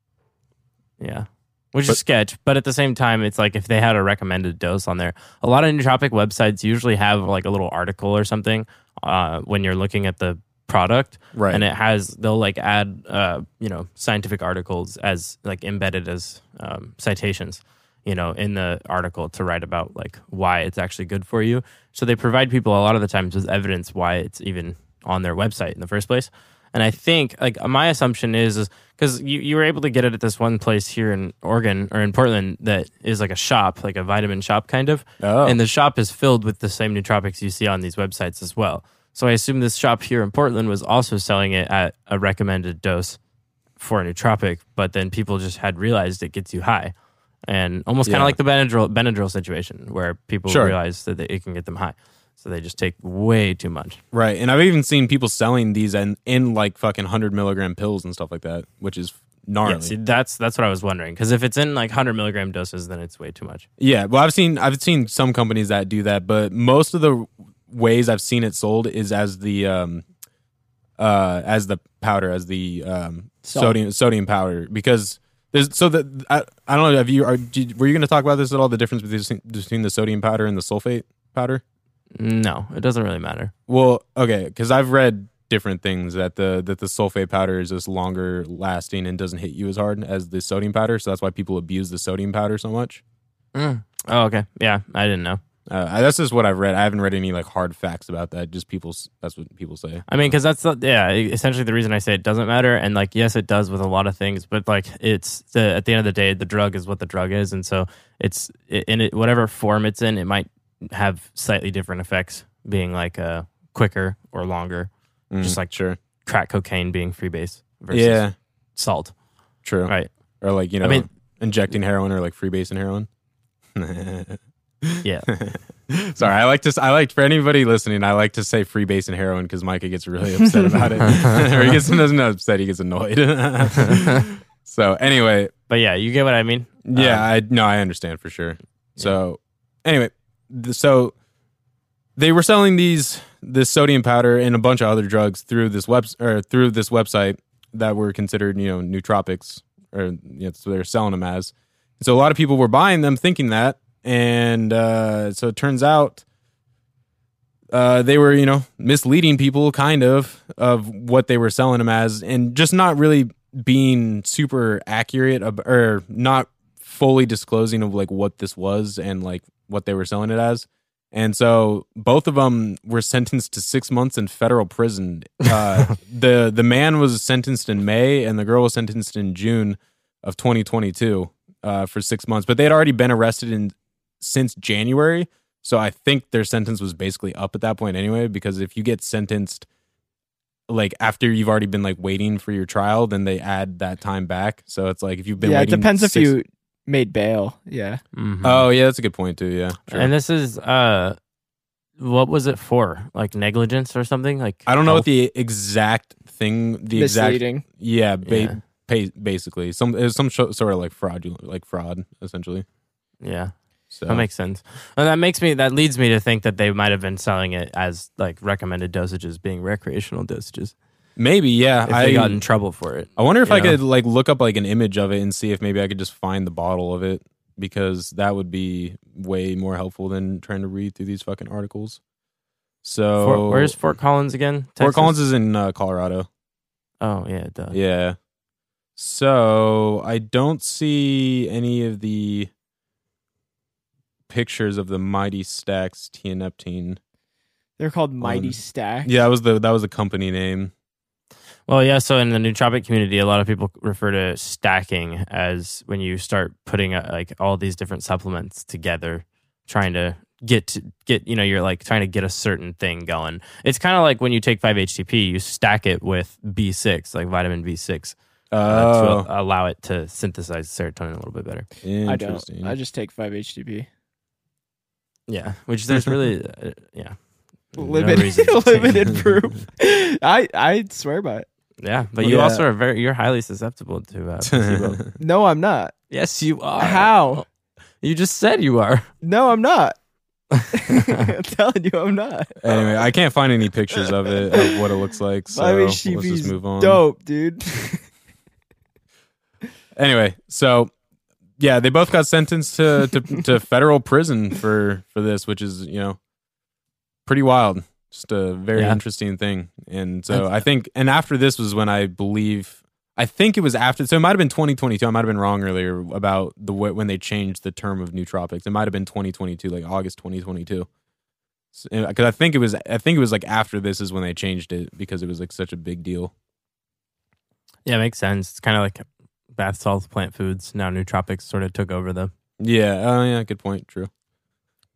Yeah. Which But- is sketch, but at the same time, it's like if they had a recommended dose on there, a lot of nootropic websites usually have like a little article or something uh, when you're looking at the product, Right. and it has they'll like add uh, you know scientific articles as like embedded as um, citations, you know, in the article to write about like why it's actually good for you. So they provide people a lot of the times with evidence why it's even on their website in the first place. And I think like my assumption is is because you, you were able to get it at this one place here in Oregon or in Portland that is like a shop, like a vitamin shop kind of. Oh. And the shop is filled with the same nootropics you see on these websites as well. So I assume this shop here in Portland was also selling it at a recommended dose for a nootropic, but then people just had realized it gets you high. And almost kind of like the Benadryl, Benadryl situation where people Sure. realize that it can get them high. So they just take way too much. Right. And I've even seen people selling these in, in like fucking 100 milligram pills and stuff like that, which is gnarly. Yeah, see, that's that's what I was wondering. Because if it's in like hundred milligram doses, then it's way too much. Yeah, well, I've seen I've seen some companies that do that, but most of the ways I've seen it sold is as the um uh as the powder, as the um Salt. sodium sodium powder because there's so that I, I don't know have you are did, were you going to talk about this at all the difference between between the sodium powder and the sulfate powder? No, it doesn't really matter. Well, okay, because I've read different things that the that the sulfate powder is just longer lasting and doesn't hit you as hard as the sodium powder, so that's why people abuse the sodium powder so much. Oh, okay. Yeah, I didn't know. Uh, that's just what I've read. I haven't read any like hard facts about that. Just people. That's what people say. I mean, because that's the, yeah, essentially the reason I say it doesn't matter. And like, yes, it does with a lot of things, but like, it's the, at the end of the day, the drug is what the drug is, and so it's in it whatever form it's in, it might have slightly different effects, being like uh, quicker or longer, just like sure. crack cocaine being freebase versus Yeah, salt, true. right? Or like you know, I mean- injecting heroin or like freebase and heroin. Yeah. Sorry, I like to. I like for anybody listening. I like to say freebase and heroin because Micah gets really upset about it, or he gets doesn't upset. He gets annoyed. so anyway, But yeah, you get what I mean. Yeah, Um, I no, I understand for sure. So anyway, so they were selling these this sodium powder and a bunch of other drugs through this web or through this website that were considered you know nootropics or you know, so they're selling them as. So a lot of people were buying them thinking that, and uh, so it turns out uh, they were you know misleading people kind of of what they were selling them as, and just not really being super accurate or not fully disclosing of like what this was and like what they were selling it as. And so both of them were sentenced to six months in federal prison. Uh, the the man was sentenced in May, and the girl was sentenced in June of 2022 uh, for six months. But they had already been arrested in since January, so I think their sentence was basically up at that point anyway. Because if you get sentenced like after you've already been like waiting for your trial, then they add that time back. So it's like if you've been yeah, it depends if you made bail. Yeah. Mhm. Oh yeah, that's a good point too. Yeah, sure. And this is uh, what was it for? Like negligence or something? Like I don't know health? what the exact thing, the exact yeah, ba- Yeah. pa- basically some it was some sho- sort of like fraudulent, like fraud essentially. yeah. So That makes sense. And that makes me that leads me to think that they might have been selling it as like recommended dosages being recreational dosages. Maybe yeah. If I they got in trouble for it. I wonder if I know? could like look up like an image of it and see if maybe I could just find the bottle of it because that would be way more helpful than trying to read through these fucking articles. So Fort, where's Fort Collins again? Fort Collins is in uh, Colorado. Oh yeah, duh. Yeah. So I don't see any of the pictures of the Mighty Stacks tianeptine. They're called Mighty Um, Stack. Yeah, that was the that was the company name. Well, yeah. So in the nootropic community, a lot of people refer to stacking as when you start putting uh, like all these different supplements together, trying to get to, get you know you're like trying to get a certain thing going. It's kind of like when you take 5-HTP, you stack it with B6, like vitamin B6, uh, Oh, to allow it to synthesize serotonin a little bit better. I don't. I just take 5-HTP. Yeah, which there's really uh, yeah. Limited, reason to take- limited proof. I I swear by it. Yeah, but you Yeah. also are very you're highly susceptible to uh, placebo. No, I'm not. yes, you are. How? You just said you are. No, I'm not. I'm telling you, I'm not. anyway, I can't find any pictures of it of what it looks like. So Five let's just move on. Dope, dude. Anyway, so yeah, they both got sentenced to, to to federal prison for for this, which is you know pretty wild. Just a very Yeah. interesting thing. And so I think, and after this was when I believe, I think it was after. So it might have been 2022. I might have been wrong earlier about the way, when they changed the term of nootropics. It might have been 2022, like August 2022. Because I think it was, I think it was like after this is when they changed it because it was like such a big deal. Yeah, makes sense. It's kind of like bath salts, plant foods. Now nootropics sort of took over them. Yeah. Oh, yeah. Good point. True.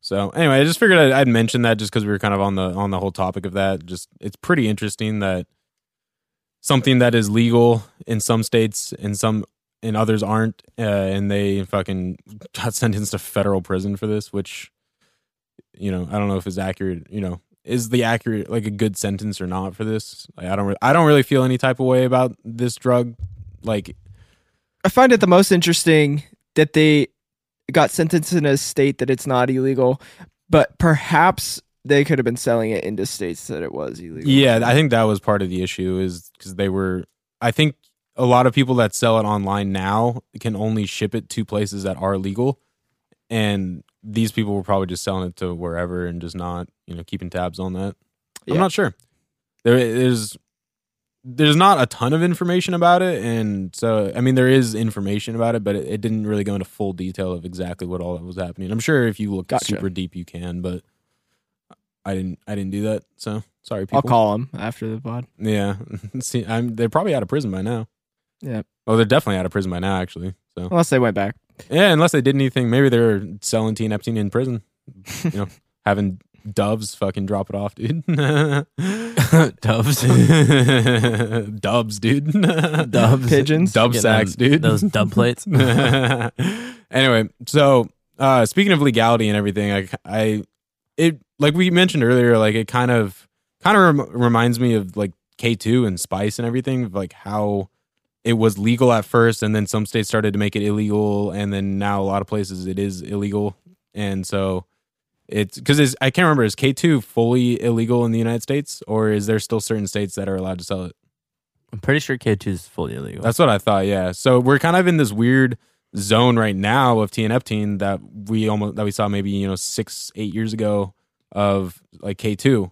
So anyway, I just figured I'd, I'd mention that just because we were kind of on the on the whole topic of that. Just it's pretty interesting that something that is legal in some states and some and others aren't, uh, and they fucking got sentenced to federal prison for this, which you know I don't know if is accurate. You know, is the accurate like a good sentence or not for this? Like, I don't re- I don't really feel any type of way about this drug. Like I find it the most interesting that they got sentenced in a state that it's not illegal, but perhaps they could have been selling it into states that it was illegal. Yeah, I think that was part of the issue is because they were. I think a lot of people that sell it online now can only ship it to places that are legal, and these people were probably just selling it to wherever and just not, you know, keeping tabs on that. Yeah. I'm not sure. There is there's not a ton of information about it, and so I mean there is information about it, but it, it didn't really go into full detail of exactly what all that was happening. I'm sure if you look Gotcha. super deep, you can, but I didn't. I didn't do that, so sorry. People. I'll call them after the pod. Yeah, see, I'm. They're probably out of prison by now. Yeah. Oh, they're definitely out of prison by now. Actually, so Unless they went back. yeah, unless they did anything, maybe they're selling Teen Epstein in prison. You know, having doves fucking drop it off, dude. Doves, Dubs, dude. Dubs, Pigeons? Dub Getting sacks, them- dude. Those dub plates. anyway, so uh speaking of legality and everything, I, I it like we mentioned earlier, like it kind of kind of rem- reminds me of like K two and Spice and everything, of like how it was legal at first, and then some states started to make it illegal, and then now a lot of places it is illegal, and so it's because I can't remember is K two fully illegal in the United States, or is there still certain states that are allowed to sell it? I'm pretty sure K2 is fully illegal. That's what I thought. Yeah. So we're kind of in this weird zone right now of TNF that we almost that we saw maybe you know six eight years ago of like K two,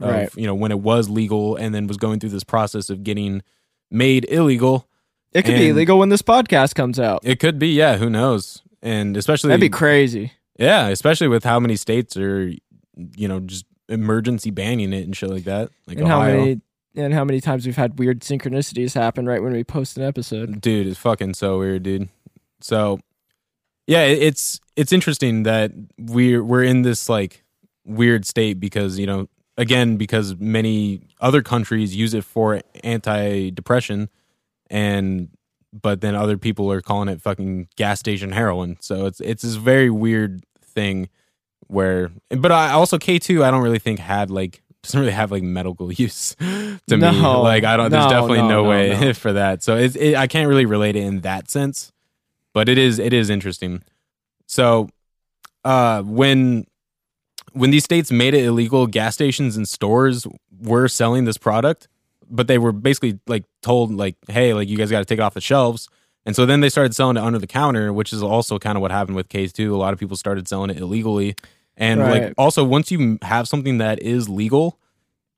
Right. You know when it was legal and then was going through this process of getting made illegal. It could be And- illegal when this podcast comes out. It could be, yeah. Who knows? And especially That'd be crazy. Yeah, especially with how many states are, you know, just emergency banning it and shit like that. Like and how many and how many times we've had weird synchronicities happen right when we post an episode. dude it's fucking so weird dude so yeah it's it's interesting that we're we're in this like weird state because you know again because many other countries use it for anti-depression and but then other people are calling it fucking gas station heroin so it's it's this very weird thing where but I also K2 I don't really think had like doesn't really have like medical use to me No. like I don't there's definitely no, no, no, way no. for that so it's it, I can't really relate it in that sense but it is it is interesting so uh when when these states made it illegal gas stations and stores were selling this product but they were basically like told like hey like you guys got to take it off the shelves. And so then they started selling it under the counter which is also kind of what happened with K2 a lot of people started selling it illegally. And Right. like also once you have something that is legal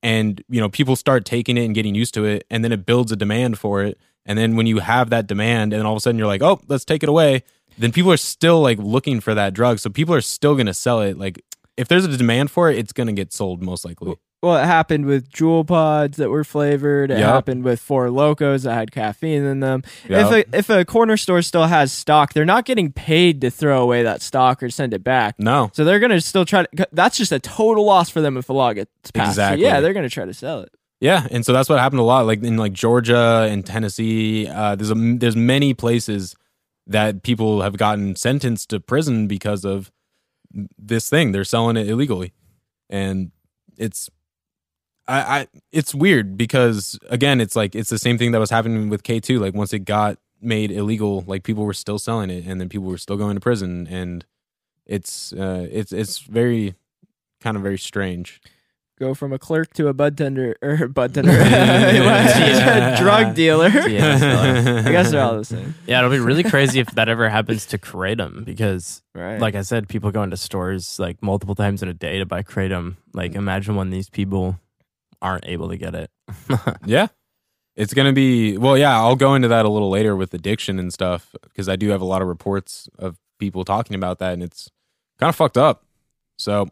and you know people start taking it and getting used to it and then it builds a demand for it and then when you have that demand and all of a sudden you're like oh let's take it away then people are still like looking for that drug. So people are still going to sell it. Like if there's a demand for it it's going to get sold most likely Well, it happened with Juul pods that were flavored. It Yup. happened with Four Lokos that had caffeine in them. Yup. If a if a corner store still has stock, they're not getting paid to throw away that stock or send it back. no So they're gonna still try to. That's just a total loss for them if a law gets passed. So Exactly. yeah, they're gonna try to sell it. Yeah, and so that's what happened a lot. Like in like Georgia and Tennessee, uh, there's a there's many places that people have gotten sentenced to prison because of this thing. They're selling it illegally, and it's I, I it's weird because again, it's like it's the same thing that was happening with K two. Like once it got made illegal, like people were still selling it, and then people were still going to prison, and it's uh, it's it's very kind of very strange. Go from a clerk to a bud tender or bud tender, Yeah. a drug dealer. Yeah, I guess they're all the same, yeah, it'll be really crazy if that ever happens to kratom because, right? like I said, people go into stores like multiple times in a day to buy kratom. Like, imagine when these people aren't able to get it. Yeah. It's going to be, well, yeah, I'll go into that a little later with addiction and stuff because I do have a lot of reports of people talking about that and it's kind of fucked up. So,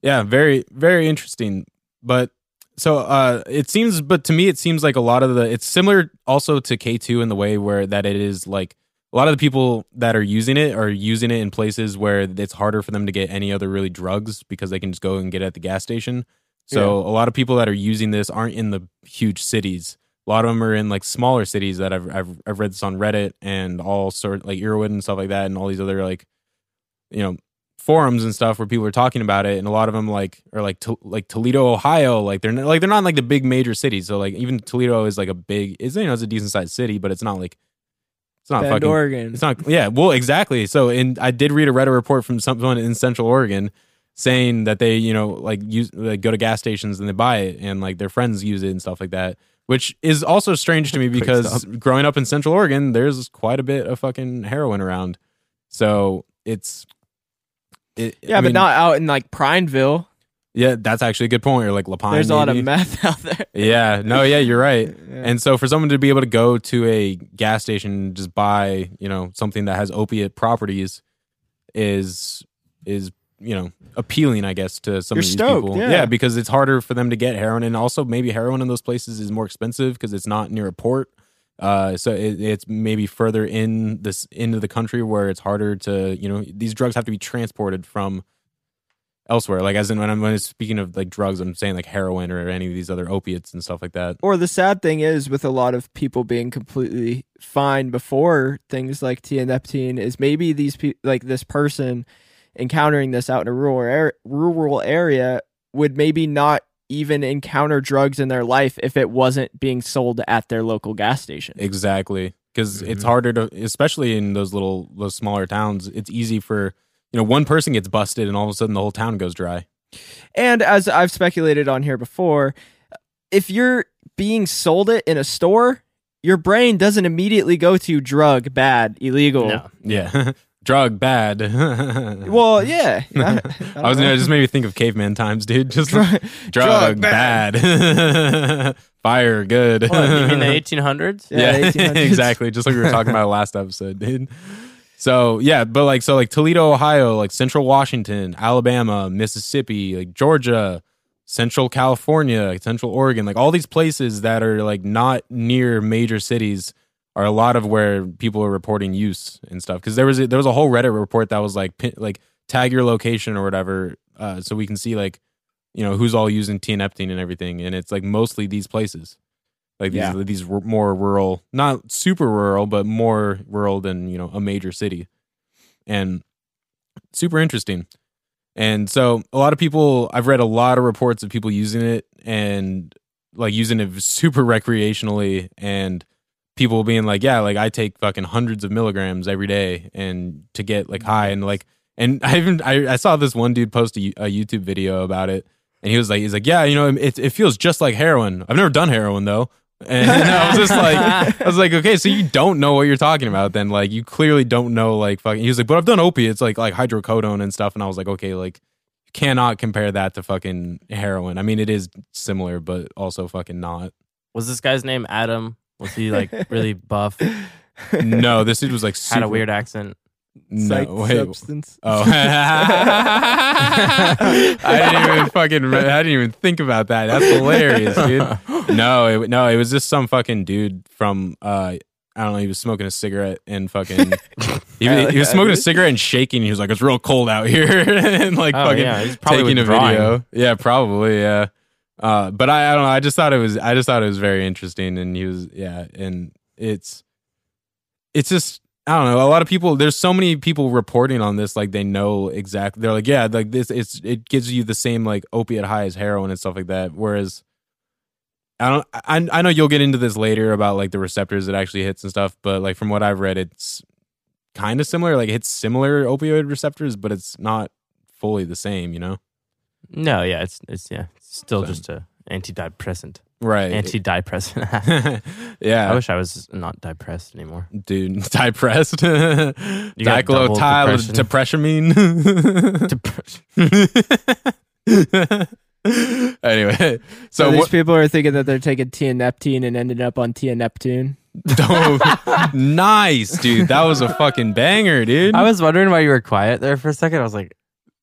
yeah, very, very interesting. But so uh it seems, but to me, it seems like a lot of the, it's similar also to K2 in the way where that it is like a lot of the people that are using it are using it in places where it's harder for them to get any other really drugs because they can just go and get it at the gas station. So a lot of people that are using this aren't in the huge cities. A lot of them are in like smaller cities that I've I've, I've read this on Reddit and all sort like Erowid and stuff like that and all these other like you know forums and stuff where people are talking about it and a lot of them like are like to, like Toledo, Ohio. Like they're not, like they're not like the big major cities. So like even Toledo is like a big is you know it's a decent sized city, but it's not like it's not Bend, fucking Oregon. it's not. Yeah. Well, exactly. So, in I did read a Reddit report from someone in Central Oregon saying that they, you know, like use like go to gas stations and they buy it, and like their friends use it and stuff like that. Which is also strange to me because growing up in Central Oregon, there's quite a bit of fucking heroin around. So it's. It, yeah, I but mean, not out in like Prineville. Yeah, that's actually a good point. Or like La Pine. There's a lot of meth out there. Yeah. No. Yeah. You're right. Yeah. And so for someone to be able to go to a gas station and just buy, you know, something that has opiate properties is is you know appealing, I guess, to some You're of these stoked, people. yeah. because it's harder for them to get heroin, and also maybe heroin in those places is more expensive because it's not near a port. Uh, so it, it's maybe further in this into the country where it's harder to you know these drugs have to be transported from elsewhere. Like as in when I'm when I'm speaking of like drugs, I'm saying like heroin or any of these other opiates and stuff like that. Or the sad thing is, with a lot of people being completely fine before things like tianeptine, is maybe these pe- like this person encountering this out in a rural ar- rural area would maybe not even encounter drugs in their life if it wasn't being sold at their local gas station. Exactly. Because it's Mhm. harder to, especially in those little, those smaller towns, it's easy for, you know, one person gets busted and all of a sudden the whole town goes dry. And as I've speculated on here before, if you're being sold it in a store, your brain doesn't immediately go to drug, bad, illegal. No. Yeah. Drug bad. Well, yeah. I, I was gonna just made me think of caveman times, dude. Just drug, drug bad. Fire good. What, you mean the 1800s? Yeah, Yeah, 1800s. exactly. Just like we were talking about last episode, dude. So yeah, but like so like Toledo, Ohio, like Central Washington, Alabama, Mississippi, like Georgia, Central California, Central Oregon, like all these places that are like not near major cities are a lot of where people are reporting use and stuff. Because there was a, there was a whole Reddit report that was like pin, like tag your location or whatever, uh, so we can see like you know who's all using TNFting and everything, and it's like mostly these places like these Yeah. these r- more rural, not super rural, but more rural than you know a major city, and super interesting. And so a lot of people, I've read a lot of reports of people using it and like using it super recreationally, and people being like, yeah, like I take fucking hundreds of milligrams every day, and to get like high and like, and I even I, I saw this one dude post a, a YouTube video about it, and he was like, he's like, yeah, you know, it it feels just like heroin. I've never done heroin though. And I was just like, I was like, okay, so you don't know what you're talking about then. Like, you clearly don't know, like, fucking. He was like, but I've done opiates, like, like hydrocodone and stuff. And I was like, okay, like, cannot compare that to fucking heroin. I mean, it is similar, but also fucking not. Was this guy's name Adam? Was he like really buff? No, this dude was like, super, Had a weird accent. No, Psych wait. substance. Oh, I didn't even fucking. re- I didn't even think about that. That's hilarious, dude. No, it, no, it was just some fucking dude from. uh I don't know. He was smoking a cigarette and fucking. He, Hell he was smoking a cigarette and shaking. He was like, "It's real cold out here," and like Oh, fucking yeah, he's probably taking a withdrawing. video. Yeah, probably. Yeah. Uh, but I, I don't know. I just thought it was. I just thought it was very interesting, and he was. Yeah, and it's. It's just I don't know. A lot of people. There's so many people reporting on this. Like they know exactly. They're like, yeah, like this. It's it gives you the same like opiate high as heroin and stuff like that. Whereas, I don't. I I know you'll get into this later about like the receptors it actually hits and stuff. But like from what I've read, it's kind of similar. Like it hits similar opioid receptors, but it's not fully the same. You know. No, yeah, it's it's yeah, still So- just a antidepressant. Right. Antidepressant. yeah. I wish I was not depressed anymore. dude, depressed. got double Diclotyldepression. Depression. anyway, So, so these what? people are thinking that they're taking Tia Neptune and ended up on Tia Neptune. Oh, nice, dude. That was a fucking banger, dude. I was wondering why you were quiet there for a second. I was like,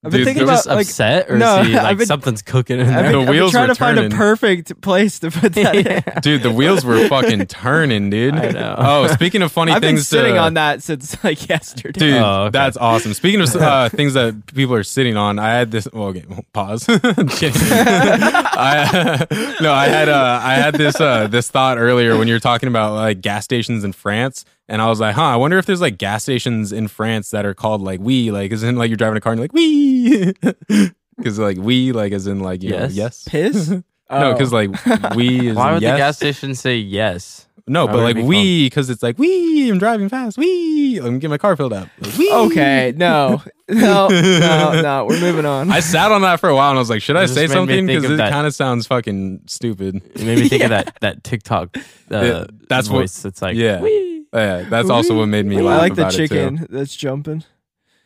I've been Dude, thinking about just like upset, or no, is he I've like been- something's cooking in I've there? been, The I've been trying were to find a perfect place to put that. in. dude, the wheels were fucking turning, dude. I know. Oh, speaking of funny I've been things, sitting to, on that since like yesterday. Dude, Oh, okay. that's awesome. Speaking of uh, things that people are sitting on, I had this. Well, okay, pause. I'm kidding. I, no, I had uh, I had this uh, this thought earlier when you were talking about like gas stations in France, and I was like, huh, I wonder if there's like gas stations in France that are called like we, like as in like you're driving a car and you're like we, because like we, like as in like you know, Yes. yes. Piss? No, Oh. because like we is Why in would yes. the gas station say yes? No, Why but like be we, because it's like we. I'm driving fast. We. Let me get my car filled up. Like. Okay, no, no, no, no. We're moving on. I sat on that for a while and I was like, should I It just say something? Because it kind of sounds fucking stupid. It made me think of that that TikTok. Uh, Yeah, that's what- voice. It's like yeah. "Wee, Yeah, that's also what made me I laugh. like the about it, too. chicken that's jumping.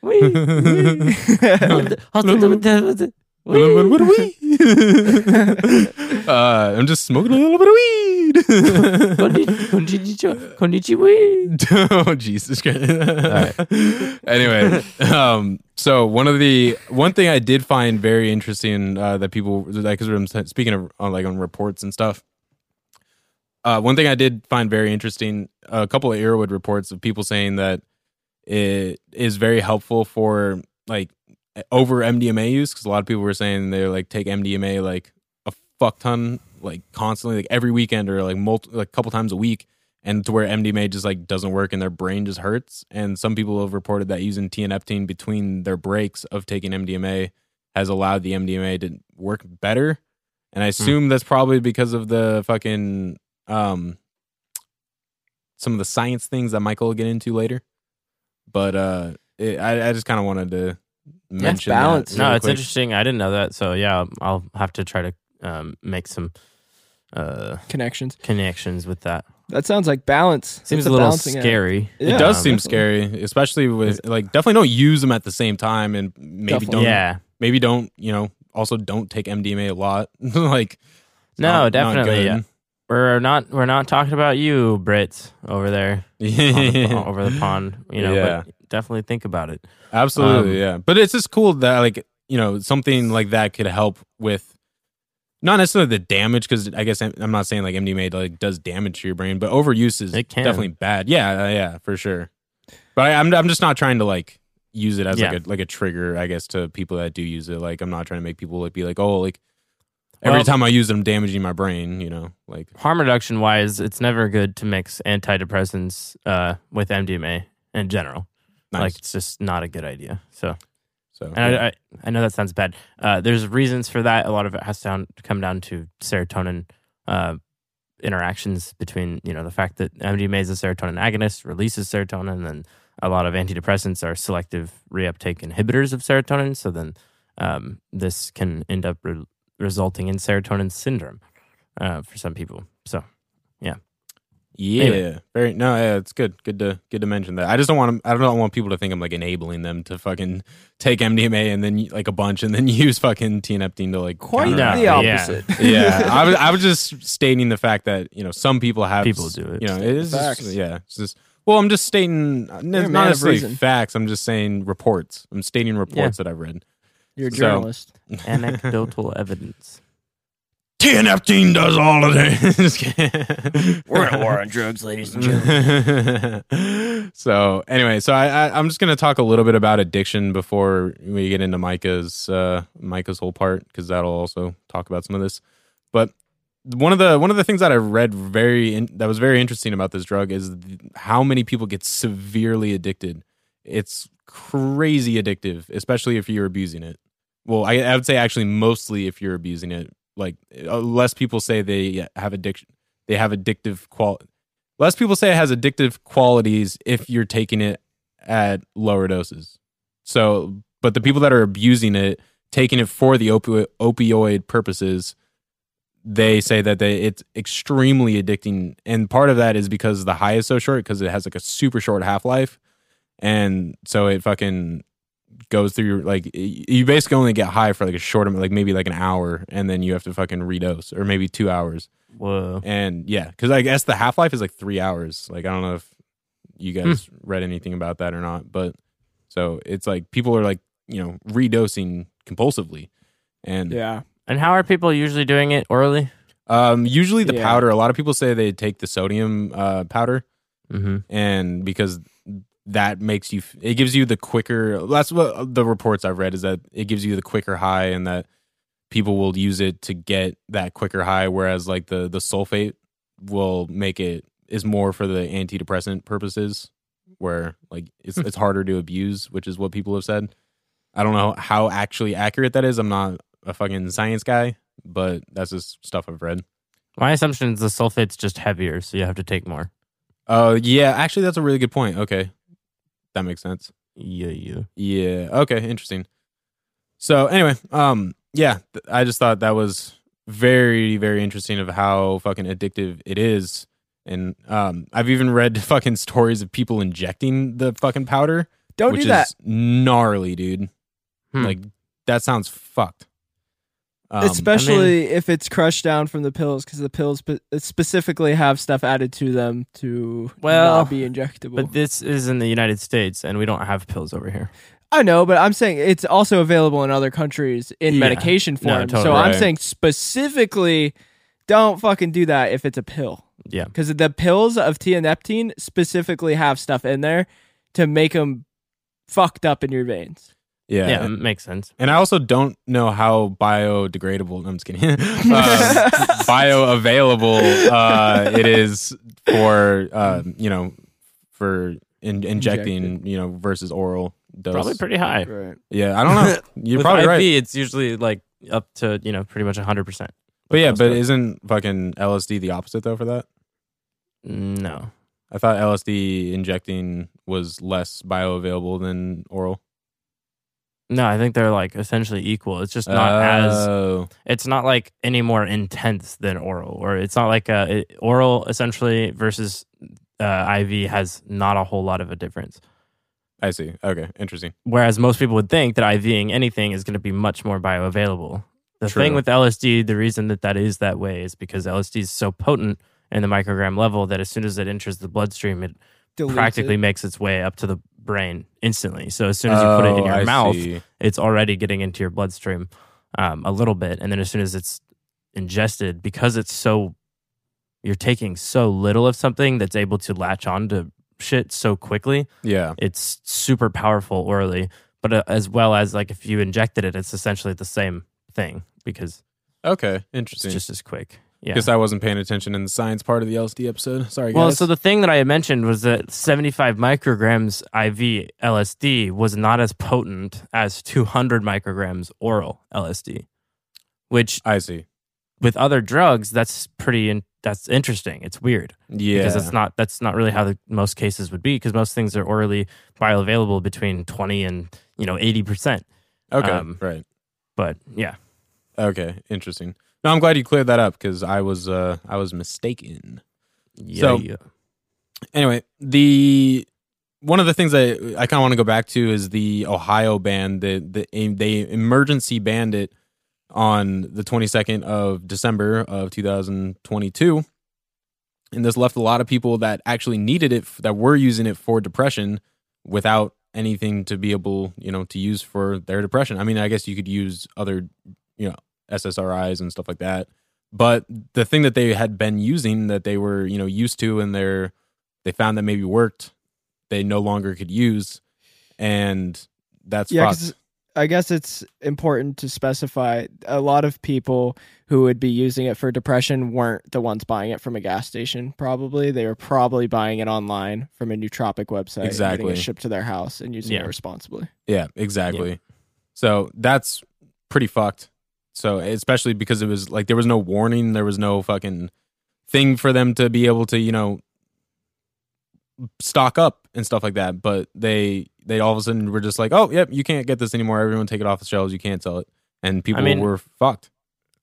wee, wee." What are we? uh, I'm just smoking a little bit of weed. Konnichiwa. Konnichiwa. oh Jesus Christ! anyway, um, so one of the one thing I did find very interesting uh, that people like because I'm speaking of on like on reports and stuff. Uh, one thing I did find very interesting, a couple of Erowid reports of people saying that it is very helpful for like over MDMA use because a lot of people were saying they like take MDMA like a fuck ton like constantly like every weekend or like multi like a couple times a week and to where MDMA just like doesn't work and their brain just hurts. And some people have reported that using TNFT between their breaks of taking MDMA has allowed the MDMA to work better. And I assume that's probably because of the fucking um some of the science things that Micah will get into later but uh it, I, I just kind of wanted to mention that balance. real No, it's quick. interesting. I didn't know that. So yeah, I'll have to try to um, make some uh, Connections. connections with that. That sounds like balance. Seems It's a little balancing act. scary. Yeah. it does Um, seem scary, especially with like definitely don't use them at the same time, and maybe Definitely. don't. Yeah. Maybe don't. You know. Also, don't take MDMA a lot. like. No, not- not definitely, good. yeah. We're not we're not talking about you, Brits, over there the, over the pond. You know, Yeah. but definitely think about it. Absolutely, Um, yeah. But it's just cool that like you know something like that could help with not necessarily the damage because I guess I'm not saying like MDMA like does damage to your brain, but overuse is It definitely bad. Yeah, uh, yeah, for sure. But I, I'm I'm just not trying to like use it as Yeah. like a like a trigger, I guess, to people that do use it. Like I'm not trying to make people like be like, oh, like every Well- time I use it, I'm damaging my brain. You know, like Harm reduction wise, it's never good to mix antidepressants uh, with MDMA in general. nice. Like it's just not a good idea. So so And yeah. I, I, I know that sounds bad. Uh, there's reasons for that. A lot of it has to down, come down to serotonin uh, interactions between, you know, the fact that MDMA is a serotonin agonist, releases serotonin, and then a lot of antidepressants are selective reuptake inhibitors of serotonin. So then um, this can end up re- resulting in serotonin syndrome uh, for some people. So Yeah, Anyway. very no, yeah, it's good, good to good to mention that. I just don't want to, I don't want people to think I'm like enabling them to fucking take MDMA and then like a bunch and then use fucking tianeptine to like Quite counteract the opposite. yeah, I was I was just stating the fact that you know some people have People do it. You know, it is just- yeah. It's just well, I'm just stating a not necessarily facts. I'm just saying reports. I'm stating reports that I've read. You're a So- journalist. anecdotal evidence. Tianeptine does all of it. We're at war on drugs, ladies and gentlemen. so anyway, so I, I I'm just gonna talk a little bit about addiction before we get into Micah's uh Micah's whole part because that'll also talk about some of this. But one of the one of the things that I read very in, that was very interesting about this drug is th- how many people get severely addicted. It's crazy addictive, especially if you're abusing it. Well, I, I would say actually mostly if you're abusing it. Like uh, less people say they have addiction. They have addictive qual. Less people say it has addictive qualities if you're taking it at lower doses. So, but the people that are abusing it, taking it for the opioid, opioid purposes, they say that they it's extremely addicting, and part of that is because the high is so short because it has like a super short half life, and so it fucking goes through your like you basically only get high for like a short amount, like maybe like an hour, and then you have to fucking redose, or maybe two hours. Whoa. And yeah, because I guess the half life is like three hours. Like I don't know if you guys read anything about that or not, but so it's like people are like you know redosing compulsively, and Yeah. And how are people usually doing it orally? um, usually the Yeah. powder. A lot of people say they take the sodium uh, powder, Mm-hmm. and because that makes you, it gives you the quicker. That's what uh, the reports I've read is that it gives you the quicker high, and that people will use it to get that quicker high. Whereas like the the sulfate will make it is more for the antidepressant purposes, where like it's hmm. it's harder to abuse, which is what people have said. I don't know how actually accurate that is. I'm not a fucking science guy, but that's just stuff I've read. My assumption is the sulfate's just heavier, so you have to take more. Oh yeah, actually that's a really good point. Okay. That makes sense. Yeah, yeah. Yeah. Okay. Interesting. So anyway, um, yeah, th- I just thought that was very, very interesting of how fucking addictive it is, and um, I've even read fucking stories of people injecting the fucking powder, Don't which do that. is gnarly, dude. Hmm. Like that sounds fucked. Um, Especially if it's crushed down from the pills, because the pills spe- specifically have stuff added to them to Well, not be injectable. But this is in the United States, and we don't have pills over here. I know, but I'm saying it's also available in other countries in Yeah. medication No, form. totally. So I'm saying specifically, don't fucking do that if it's a pill, Yeah. because the pills of tianeptine specifically have stuff in there to make them fucked up in your veins. Yeah, Yeah, m- makes sense. And I also don't know how biodegradable. I'm just kidding. uh, bioavailable uh, it is for uh, you know for in, injecting you know versus oral dose. Probably pretty high. Right. Yeah, I don't know. You're With probably IV, right. it's usually like up to you know pretty much hundred percent. But yeah, but of it. isn't fucking LSD the opposite though for that? No, I thought LSD injecting was less bioavailable than oral. No, I think they're like essentially equal. It's just not as Oh. it's not like any more intense than oral, or it's not like uh it, oral essentially versus uh, IV has not a whole lot of a difference. I see. Okay, interesting. Whereas most people would think that IVing anything is going to be much more bioavailable. The True. thing with LSD, the reason that that is that way is because LSD is so potent in the microgram level that as soon as it enters the bloodstream, it Dilutes practically it. makes its way up to the brain instantly. So as soon as you put it in Oh, your I mouth, see. it's already getting into your bloodstream um, a little bit, and then as soon as it's ingested, because it's so you're taking so little of something that's able to latch on to shit so quickly, Yeah. it's super powerful orally. But uh, as well as like if you injected it, it's essentially the same thing because Okay, it's interesting. just as quick. Yeah. Guess I wasn't paying attention in the science part of the LSD episode. Sorry, guys. Well, so the thing that I had mentioned was that 75 micrograms IV LSD was not as potent as 200 micrograms oral LSD, which I see. with other drugs, that's pretty, in, that's interesting. It's weird Yeah. because that's not, that's not really how the most cases would be because most things are orally bioavailable between 20 and, you know, 80%. okay. um, right. But yeah. Okay. Interesting. No, I'm glad you cleared that up because I was uh I was mistaken. Yeah. So- yeah. Anyway, the one of the things I I kind of want to go back to is the Ohio ban. The the they emergency banned it on the 22nd of December of 2022, and this left a lot of people that actually needed it that were using it for depression without anything to be able you know to use for their depression. I mean, I guess you could use other you know SSRIs and stuff like that. But the thing that they had been using that they were, you know, used to and they're they found that maybe worked, they no longer could use. And that's Yeah, fucked. 'cause I guess it's important to specify a lot of people who would be using it for depression weren't the ones buying it from a gas station. Probably they were probably buying it online from a nootropic website, Exactly. getting it shipped to their house and using Yeah. it responsibly. Yeah, exactly. So that's pretty fucked. So especially because it was like there was no warning, there was no fucking thing for them to be able to, you know, stock up and stuff like that. But they they all of a sudden were just like, oh, yep, you can't get this anymore. Everyone take it off the shelves. You can't sell it, and people mean- were fucked.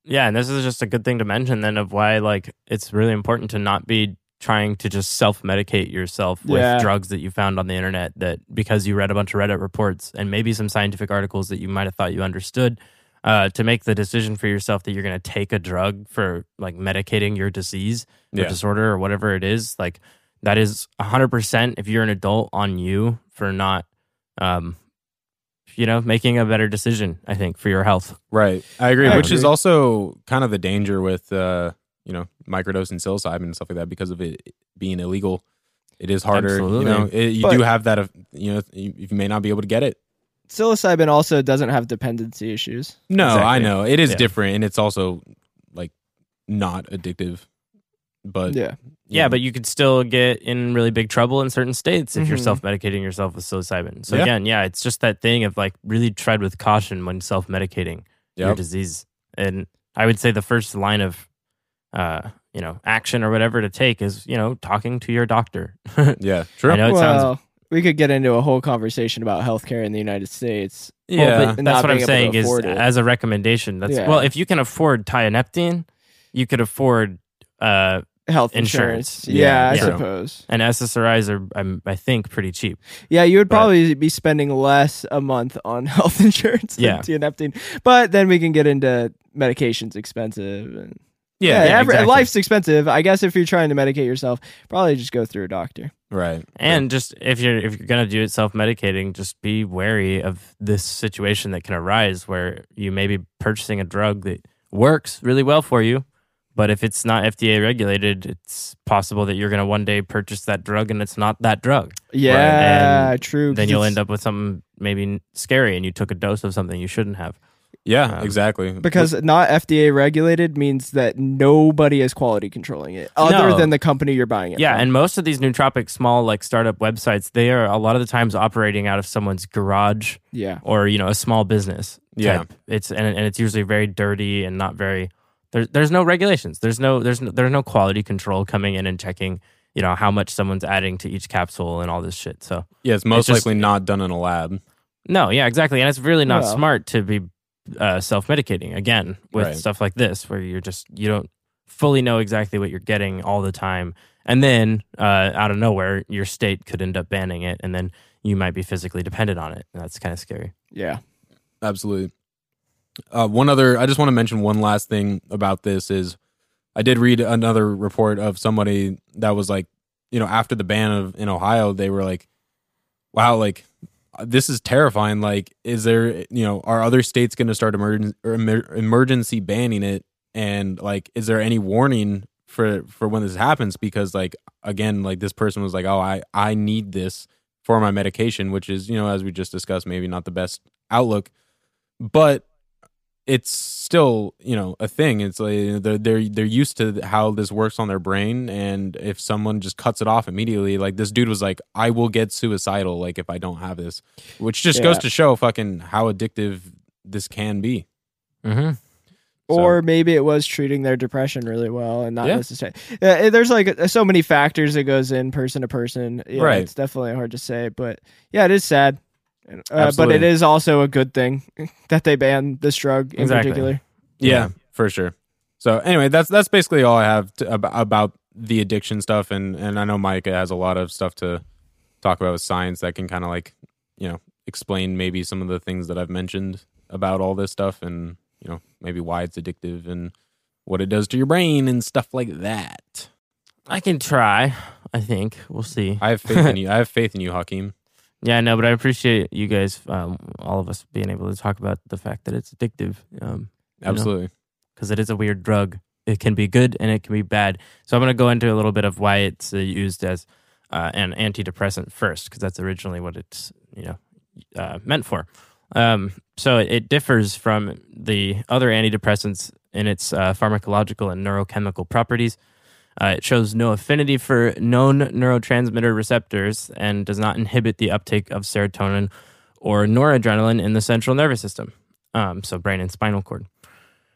Yeah, and this is just a good thing to mention then of why like it's really important to not be trying to just self-medicate yourself with Yeah. drugs that you found on the internet that because you read a bunch of Reddit reports and maybe some scientific articles that you might have thought you understood uh, to make the decision for yourself that you're going to take a drug for like medicating your disease or Yeah. disorder or whatever it is like that is 100% if you're an adult on you for not um you know making a better decision i think for your health Right. I agree. I which is also kind of the danger with uh, you know, microdosing psilocybin and stuff like that because of it being illegal. It is harder. Absolutely. You know, it, you But- do have that. uh, You know, you, you may not be able to get it. Psilocybin also doesn't have dependency issues. No, I know it is Yeah. different, and it's also like not addictive. But Yeah. Yeah, but you could still get in really big trouble in certain states if you're Mhm. self medicating yourself with psilocybin. So Yeah. again, yeah, it's just that thing of like really tread with caution when self medicating your disease. And I would say the first line of uh, you know, action or whatever to take is, you know, talking to your doctor. yeah, true. I know it sounds well, we could get into a whole conversation about healthcare in the United States. Yeah. that's what I'm being able to saying is it. as a recommendation. That's Yeah. well, if you can afford tianeptine, you could afford uh Health Insurance. insurance. Yeah, I Yeah. suppose. and SSRIs are I'm, I think pretty cheap. Yeah, you would But- probably be spending less a month on health insurance than Yeah. tianeptine. But then we can get into medications expensive and Yeah, yeah, every- exactly. life's expensive. I guess if you're trying to medicate yourself, probably just go through a doctor. right. And just if you're if you're gonna do it self medicating, just be wary of this situation that can arise where you may be purchasing a drug that works really well for you, but if it's not FDA regulated, it's possible that you're gonna one day purchase that drug and it's not that drug. Yeah, And true. Then you'll end up with something maybe scary and you took a dose of something you shouldn't have. Yeah, Um, exactly. because not FDA regulated means that nobody is quality controlling it other No. than the company you're buying it Yeah, from. and most of these nootropic small like startup websites, they are a lot of the times operating out of someone's garage yeah. or you know a small business. Yeah. type. it's and, and it's usually very dirty and not very. There's there's no regulations. There's no there's no, there's no quality control coming in and checking you know how much someone's adding to each capsule and all this shit. So yeah, it's most just- likely not done in a lab. No, yeah, exactly. And it's really not Well. smart to be uh, self medicating again with Right. stuff like this, where you're just, you don't fully know exactly what you're getting all the time. And then uh, out of nowhere, your state could end up banning it. And then you might be physically dependent on it. And that's kind of scary. Yeah. Absolutely. Uh, one other, I just want to mention one last thing about this is I did read another report of somebody that was like, you know, after the ban of in Ohio, they were like, wow, like this is terrifying. Like, is there, you know, are other states going to start emergency or emer- emergency banning it? And like, is there any warning for for when this happens? Because like, again, like this person was like, oh, I I need this for my medication, which is, you know, as we just discussed, maybe not the best outlook, but it's still you know a thing it's like they're they're they're used to how this works on their brain and if someone just cuts it off immediately like this dude was like i will get suicidal like if i don't have this which just goes to show fucking how addictive this can be Mm-hmm. Or maybe it was treating their depression really well and not Yeah. necessarily. Uh, there's like so many factors that goes in person to person. Yeah, Right. It's definitely hard to say, but yeah, it is sad. Uh, but it is also a good thing that they ban this drug in Exactly. particular. yeah, for sure so anyway that's that's basically all i have to, about, about the addiction stuff and and i know micah has a lot of stuff to talk about with science that can kind of like you know explain maybe some of the things that i've mentioned about all this stuff and you know maybe why it's addictive and what it does to your brain and stuff like that I can try, I think. We'll see. i have faith in you i have faith in you hakeem Yeah, I know, but I appreciate you guys, um, all of us, being able to talk about the fact that it's addictive. Um, absolutely because it is a weird drug. It can be good and it can be bad. So I'm going to go into a little bit of why it's uh, used as uh, an antidepressant first, because that's originally what it's you know uh, meant for. Um, so it, it differs from the other antidepressants in its uh, pharmacological and neurochemical properties. Uh, it shows no affinity for known neurotransmitter receptors and does not inhibit the uptake of serotonin or noradrenaline in the central nervous system, um, so brain and spinal cord.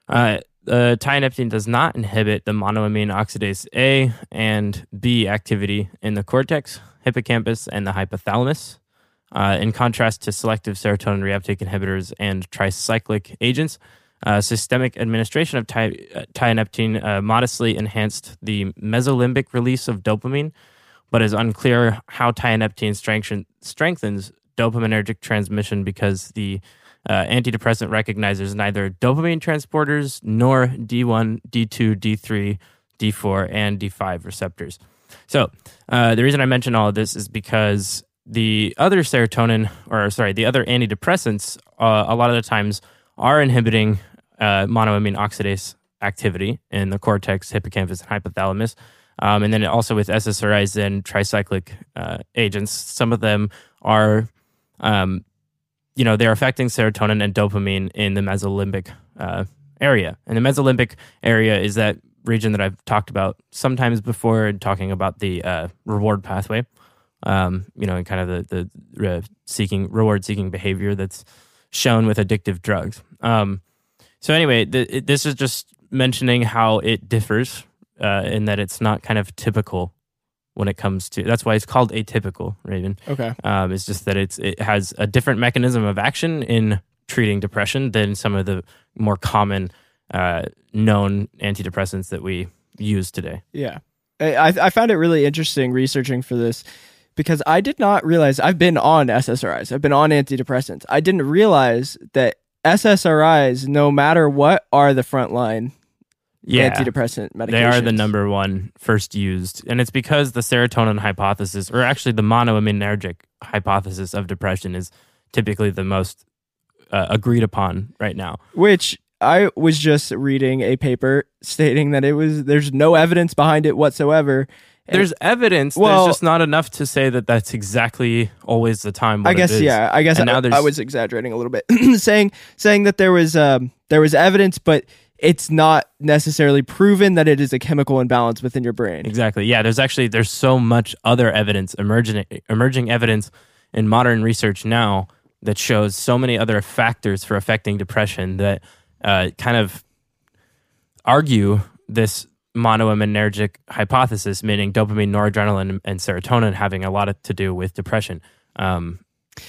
Uh, uh, tianeptine does not inhibit the monoamine oxidase A and B activity in the cortex, hippocampus, and the hypothalamus. Uh, in contrast to selective serotonin reuptake inhibitors and tricyclic agents, uh, systemic administration of uh, tianeptine uh, modestly enhanced the mesolimbic release of dopamine, but is unclear how tianeptine strengthen- strengthens dopaminergic transmission because the uh, antidepressant recognizes neither dopamine transporters nor D1, D2, D3, D4, and D5 receptors. So, uh, the reason I mention all of this is because the other serotonin, or sorry, the other antidepressants, uh, a lot of the times are inhibiting uh, monoamine oxidase activity in the cortex, hippocampus, and hypothalamus. Um, and then also with SSRIs and tricyclic uh, agents, some of them are um, you know they're affecting serotonin and dopamine in the mesolimbic uh, area and the mesolimbic area is that region that i've talked about sometimes before in talking about the uh, reward pathway um, you know and kind of the, the uh, seeking reward seeking behavior that's shown with addictive drugs um, so anyway th- it- this is just mentioning how it differs uh, in that it's not kind of typical when it comes to that's why it's called atypical raven Okay. um, it's just that it's it has a different mechanism of action in treating depression than some of the more common uh, known antidepressants that we use today. Yeah. I, I I found it really interesting researching for this because I did not realize I've been on SSRIs. I've been on antidepressants. I didn't realize that SSRIs, no matter what, are the frontline Yeah, antidepressant medications. they are the number one first used, and it's because the serotonin hypothesis, or actually the monoaminergic hypothesis of depression, is typically the most uh, agreed upon right now. Which I was just reading a paper stating that it was there's no evidence behind it whatsoever. There's evidence. Well- there's just not enough to say that that's exactly always the time. I guess yeah. I guess And now I, there's- I was exaggerating a little bit, saying saying that there was um there was evidence, but it's not necessarily proven that it is a chemical imbalance within your brain. Exactly. Yeah, there's actually there's so much other evidence emerging emerging evidence in modern research now that shows so many other factors for affecting depression that uh, kind of argue this monoaminergic hypothesis, meaning dopamine, noradrenaline, and serotonin having a lot of- to do with depression. Um,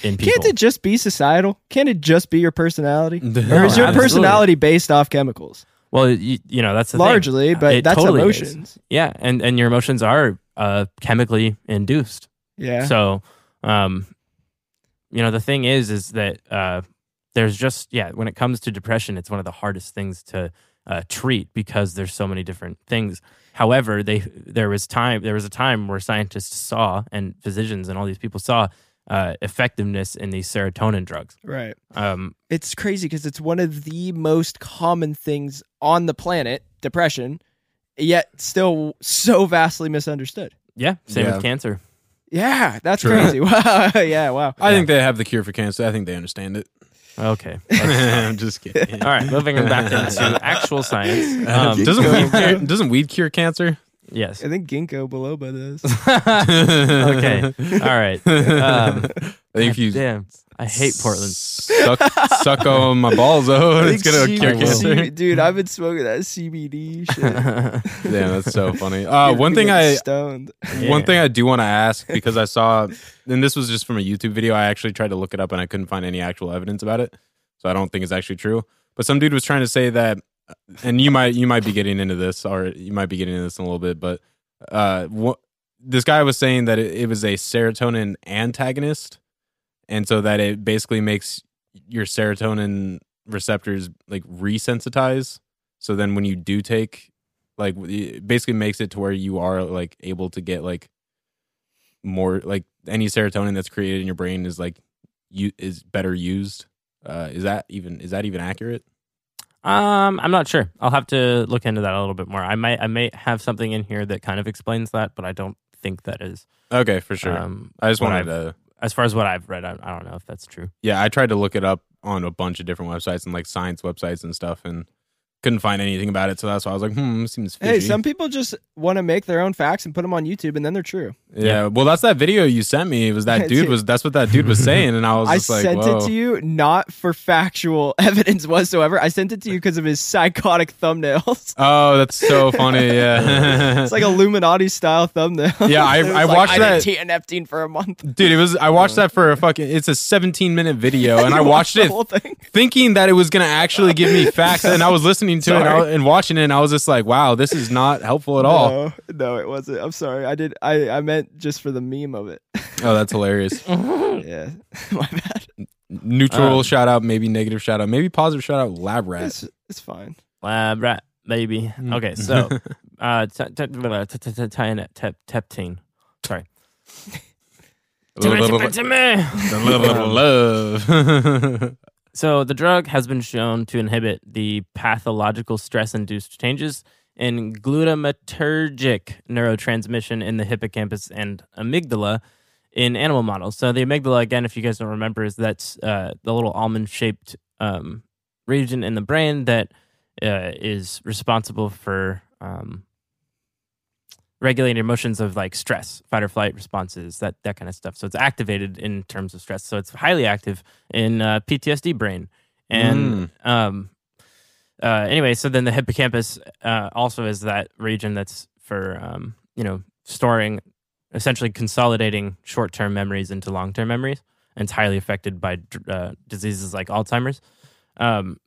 in people. Can't it just be societal? Can't it just be your personality? No, or is your absolutely. personality based off chemicals? well, you, you know that's the thing. Largely, but It that's totally is. emotions. Yeah, and and your emotions are uh, chemically induced. Yeah. So, um, you know, the thing is, is that uh, there's just yeah, when it comes to depression, it's one of the hardest things to uh, treat because there's so many different things. However, they there was time there was a time where scientists saw and physicians and all these people saw uh, effectiveness in these serotonin drugs. right. Um, It's crazy because it's one of the most common things on the planet, depression, yet still so vastly misunderstood. yeah, same Yeah. with cancer. Yeah, that's True. crazy. Wow. yeah, wow. I think they have the cure for cancer. I think they understand it. Okay. I'm just kidding. All right, moving back into actual science. Um, doesn't weed cure, doesn't weed cure cancer? yes. I think ginkgo biloba does. okay. All right. Um, I think if you damn, I hate Portland. suck, suck on my balls, oh, it's gonna C- cure will. cancer. C- dude, I've been smoking that CBD shit. Damn, that's so funny. Uh, one thing I stoned. one Yeah. thing I do want to ask because I saw, and this was just from a YouTube video. I actually tried to look it up and I couldn't find any actual evidence about it, so I don't think it's actually true. But some dude was trying to say that, and you might you might be getting into this, or you might be getting into this in a little bit. But uh, what, this guy was saying that it, it was a serotonin antagonist, and so that it basically makes your serotonin receptors like resensitize. So then when you do take like it basically makes it to where you are like able to get like more like any serotonin that's created in your brain is like you is better used uh is that even is that even accurate Um, I'm not sure. I'll have to look into that a little bit more. I might, I may have something in here that kind of explains that, but I don't think that is. okay for sure Um, i just wanted I've- to as far as what I've read, I, I don't know if that's true. yeah i tried to look it up on a bunch of different websites and like science websites and stuff and couldn't find anything about it so that's why i was like hmm seems fishy. Hey, some people just want to make their own facts and put them on YouTube, and then they're true. yeah well that's that video you sent me it was that dude Dude. was that's what that dude was saying and i was I just like sent Whoa. it to you not for factual evidence whatsoever. I sent it to you because of his psychotic thumbnails. oh that's so funny yeah it's like Illuminati style thumbnail. Yeah, I- I like, watched I that- didn't take Neptune for a month. Dude, it was. I watched that for a fucking. It's a 17 minute video, and I watched the it thinking that it was gonna actually give me facts, and I was listening to it and, I, Sorry. and watching it, and I was just like, "Wow, this is not helpful at all." No, no, it wasn't. I'm sorry. I did. I I meant just for the meme of it. Oh, that's hilarious. yeah, my bad. Neutral Um, shout out, maybe negative shout out, maybe positive shout out. Lab rat. It's it's fine. Lab rat, baby. Okay, so uh, t- t- t- t- t- t- tep- teptine. Sorry. love. So the drug has been shown to inhibit the pathological stress-induced changes in glutamatergic neurotransmission in the hippocampus and amygdala in animal models. So the amygdala, again, if you guys don't remember, is that's uh, the little almond-shaped um, region in the brain that uh, is responsible for um, regulating emotions of like stress, fight or flight responses, that that kind of stuff. So it's activated in terms of stress. So it's highly active in uh, PTSD brain. And um, uh, anyway, so then the hippocampus uh, also is that region that's for um, you know storing, essentially consolidating short term memories into long term memories, and it's highly affected by uh, diseases like Alzheimer's. Um,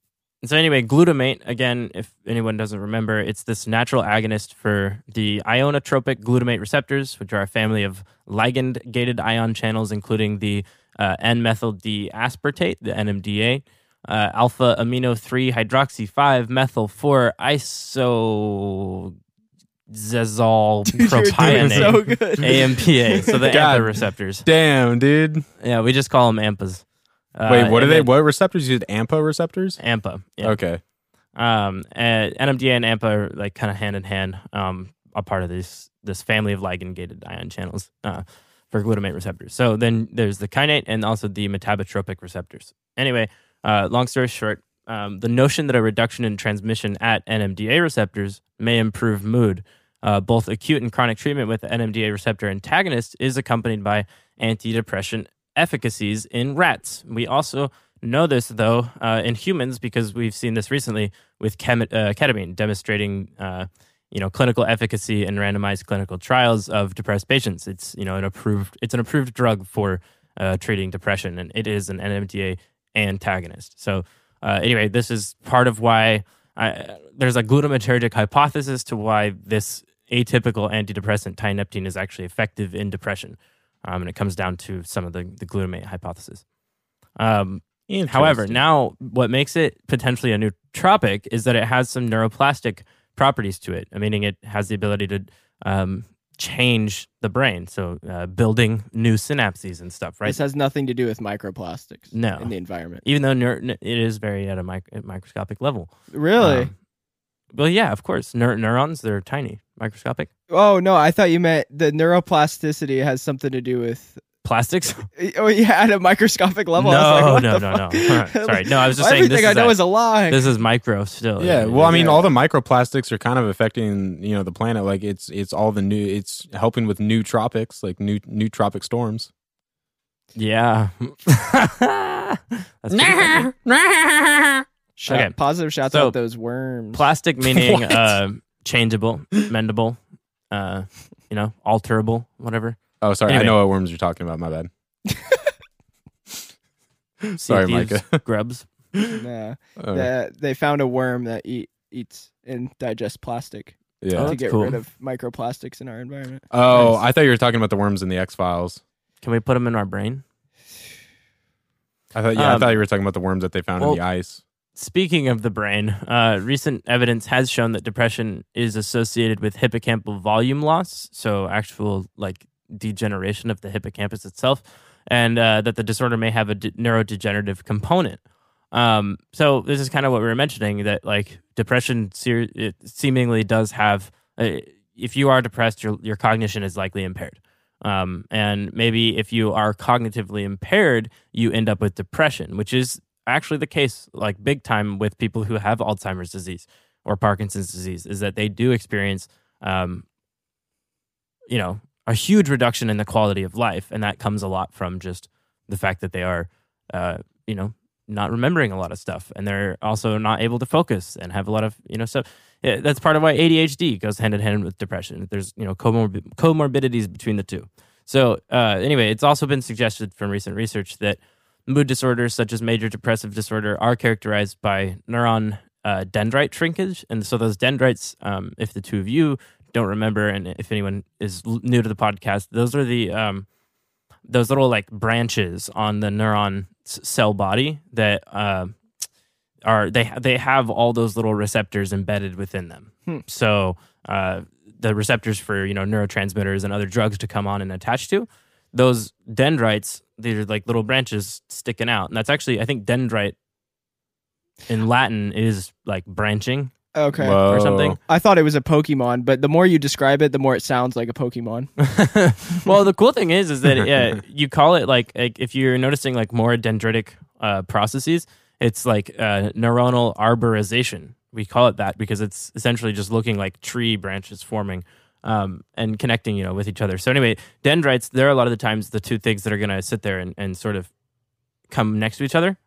so anyway, glutamate again, if anyone doesn't remember, it's this natural agonist for the ionotropic glutamate receptors, which are a family of ligand-gated ion channels, including the uh, N-methyl D-aspartate, the NMDA, uh, alpha amino three hydroxy five methyl four isoxazole Dude, propionate. so. AMPA, so the God. AMPA receptors. Damn, dude. Yeah, we just call them AMPAs. Uh, Wait, what are they? What receptors? You said AMPA receptors? AMPA. Yeah. Okay. Um, and NMDA and AMPA are like kind of hand in hand, um, a part of this this family of ligand gated ion channels uh, for glutamate receptors. So then there's the kainate and also the metabotropic receptors. Anyway, uh, long story short, um, the notion that a reduction in transmission at NMDA receptors may improve mood, uh, both acute and chronic treatment with NMDA receptor antagonists is accompanied by antidepressant efficacies in rats. We also know this though uh, in humans because we've seen this recently with chem- uh, ketamine demonstrating uh, you know clinical efficacy in randomized clinical trials of depressed patients. It's you know an approved it's an approved drug for uh, treating depression, and it is an NMDA antagonist. So uh, anyway, this is part of why I, there's a glutamatergic hypothesis to why this atypical antidepressant tineptine is actually effective in depression, um, and it comes down to some of the, the glutamate hypothesis. Um, However, now what makes it potentially a nootropic is that it has some neuroplastic properties to it, meaning it has the ability to um, change the brain, so uh, building new synapses and stuff, right? This has nothing to do with microplastics No. in the environment. Even though neur- it is very at a mic- microscopic level. Really? Um, well, yeah, of course. Neur- neurons, they're tiny, microscopic. oh no, I thought you meant the neuroplasticity has something to do with. Plastics? Oh yeah, at a microscopic level. I was No, like, what no, the no, fuck? no. Sorry. No, I was just saying Everything this I know a- is a lie. This is micro still. Yeah, well, I mean, Yeah. all the microplastics are kind of affecting you know the planet. Like it's it's all the new. It's helping with new tropics, like new new tropic storms. Yeah. That's pretty funny. Shout- okay. Positive shouts So, out those worms. Plastic meaning uh, changeable, mendable, uh, you know, alterable, whatever. Oh, sorry, Anyway. I know what worms you're talking about. My bad. Sorry, thieves, Micah. Grubs. Nah, Uh, the- they found a worm that eat eats and digests plastic yeah. Oh, to get cool. rid of microplastics in our environment. Oh, Nice. I thought you were talking about the worms in the X Files. Can we put them in our brain? I thought yeah, I Um, thought you were talking about the worms that they found well- in the ice. Speaking of the brain, uh, recent evidence has shown that depression is associated with hippocampal volume loss, so actual like degeneration of the hippocampus itself, and uh, that the disorder may have a de- neurodegenerative component. Um, so this is kind of what we were mentioning that like depression ser- seemingly does have. Uh, if you are depressed, your your cognition is likely impaired. Um, and maybe if you are cognitively impaired, you end up with depression, which is actually the case, like big time, with people who have Alzheimer's disease or Parkinson's disease, is that they do experience, um, you know, a huge reduction in the quality of life, and that comes a lot from just the fact that they are, uh, you know, not remembering a lot of stuff, and they're also not able to focus and have a lot of, you know, stuff. Yeah, that's part of why ADHD goes hand in hand with depression. There's, you know, comorbi- comorbidities between the two. So, uh, anyway, it's also been suggested from recent research that mood disorders such as major depressive disorder are characterized by neuron uh, dendrite shrinkage. And so, those dendrites, um, if the two of you don't remember, and if anyone is l- new to the podcast, those are the um, those little like branches on the neuron cell body that uh, are they they have all those little receptors embedded within them. Hmm. So uh, the receptors for you know neurotransmitters and other drugs to come on and attach to those dendrites. These are like little branches sticking out, and that's actually I think dendrite in Latin is like branching Okay. Whoa. or something. I thought it was a Pokemon, but the more you describe it, the more it sounds like a Pokemon. well, the cool thing is, is that yeah, you call it like, like if you're noticing like more dendritic uh, processes, it's like uh, neuronal arborization. We call it that because it's essentially just looking like tree branches forming um, and connecting, you know, with each other. So anyway, dendrites, they're a lot of the times the two things that are going to sit there and, and sort of come next to each other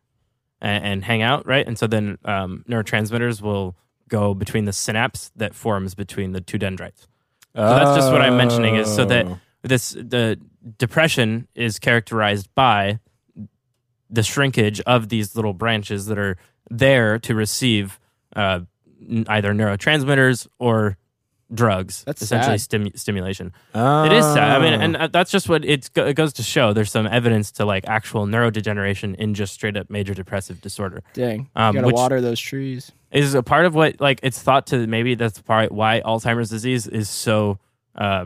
and, and hang out, right? And so then um, neurotransmitters will go between the synapse that forms between the two dendrites. So that's just what I'm mentioning is so that Oh. this the depression is characterized by the shrinkage of these little branches that are there to receive uh, either neurotransmitters or drugs. That's essentially stimu- stimulation. It is sad. I mean, and uh, that's just what it's go- it goes to show. There's some evidence to like actual neurodegeneration in just straight up major depressive disorder. Dang. Um, you gotta water those trees. Is a part of what like it's thought to maybe that's part why Alzheimer's disease is so uh,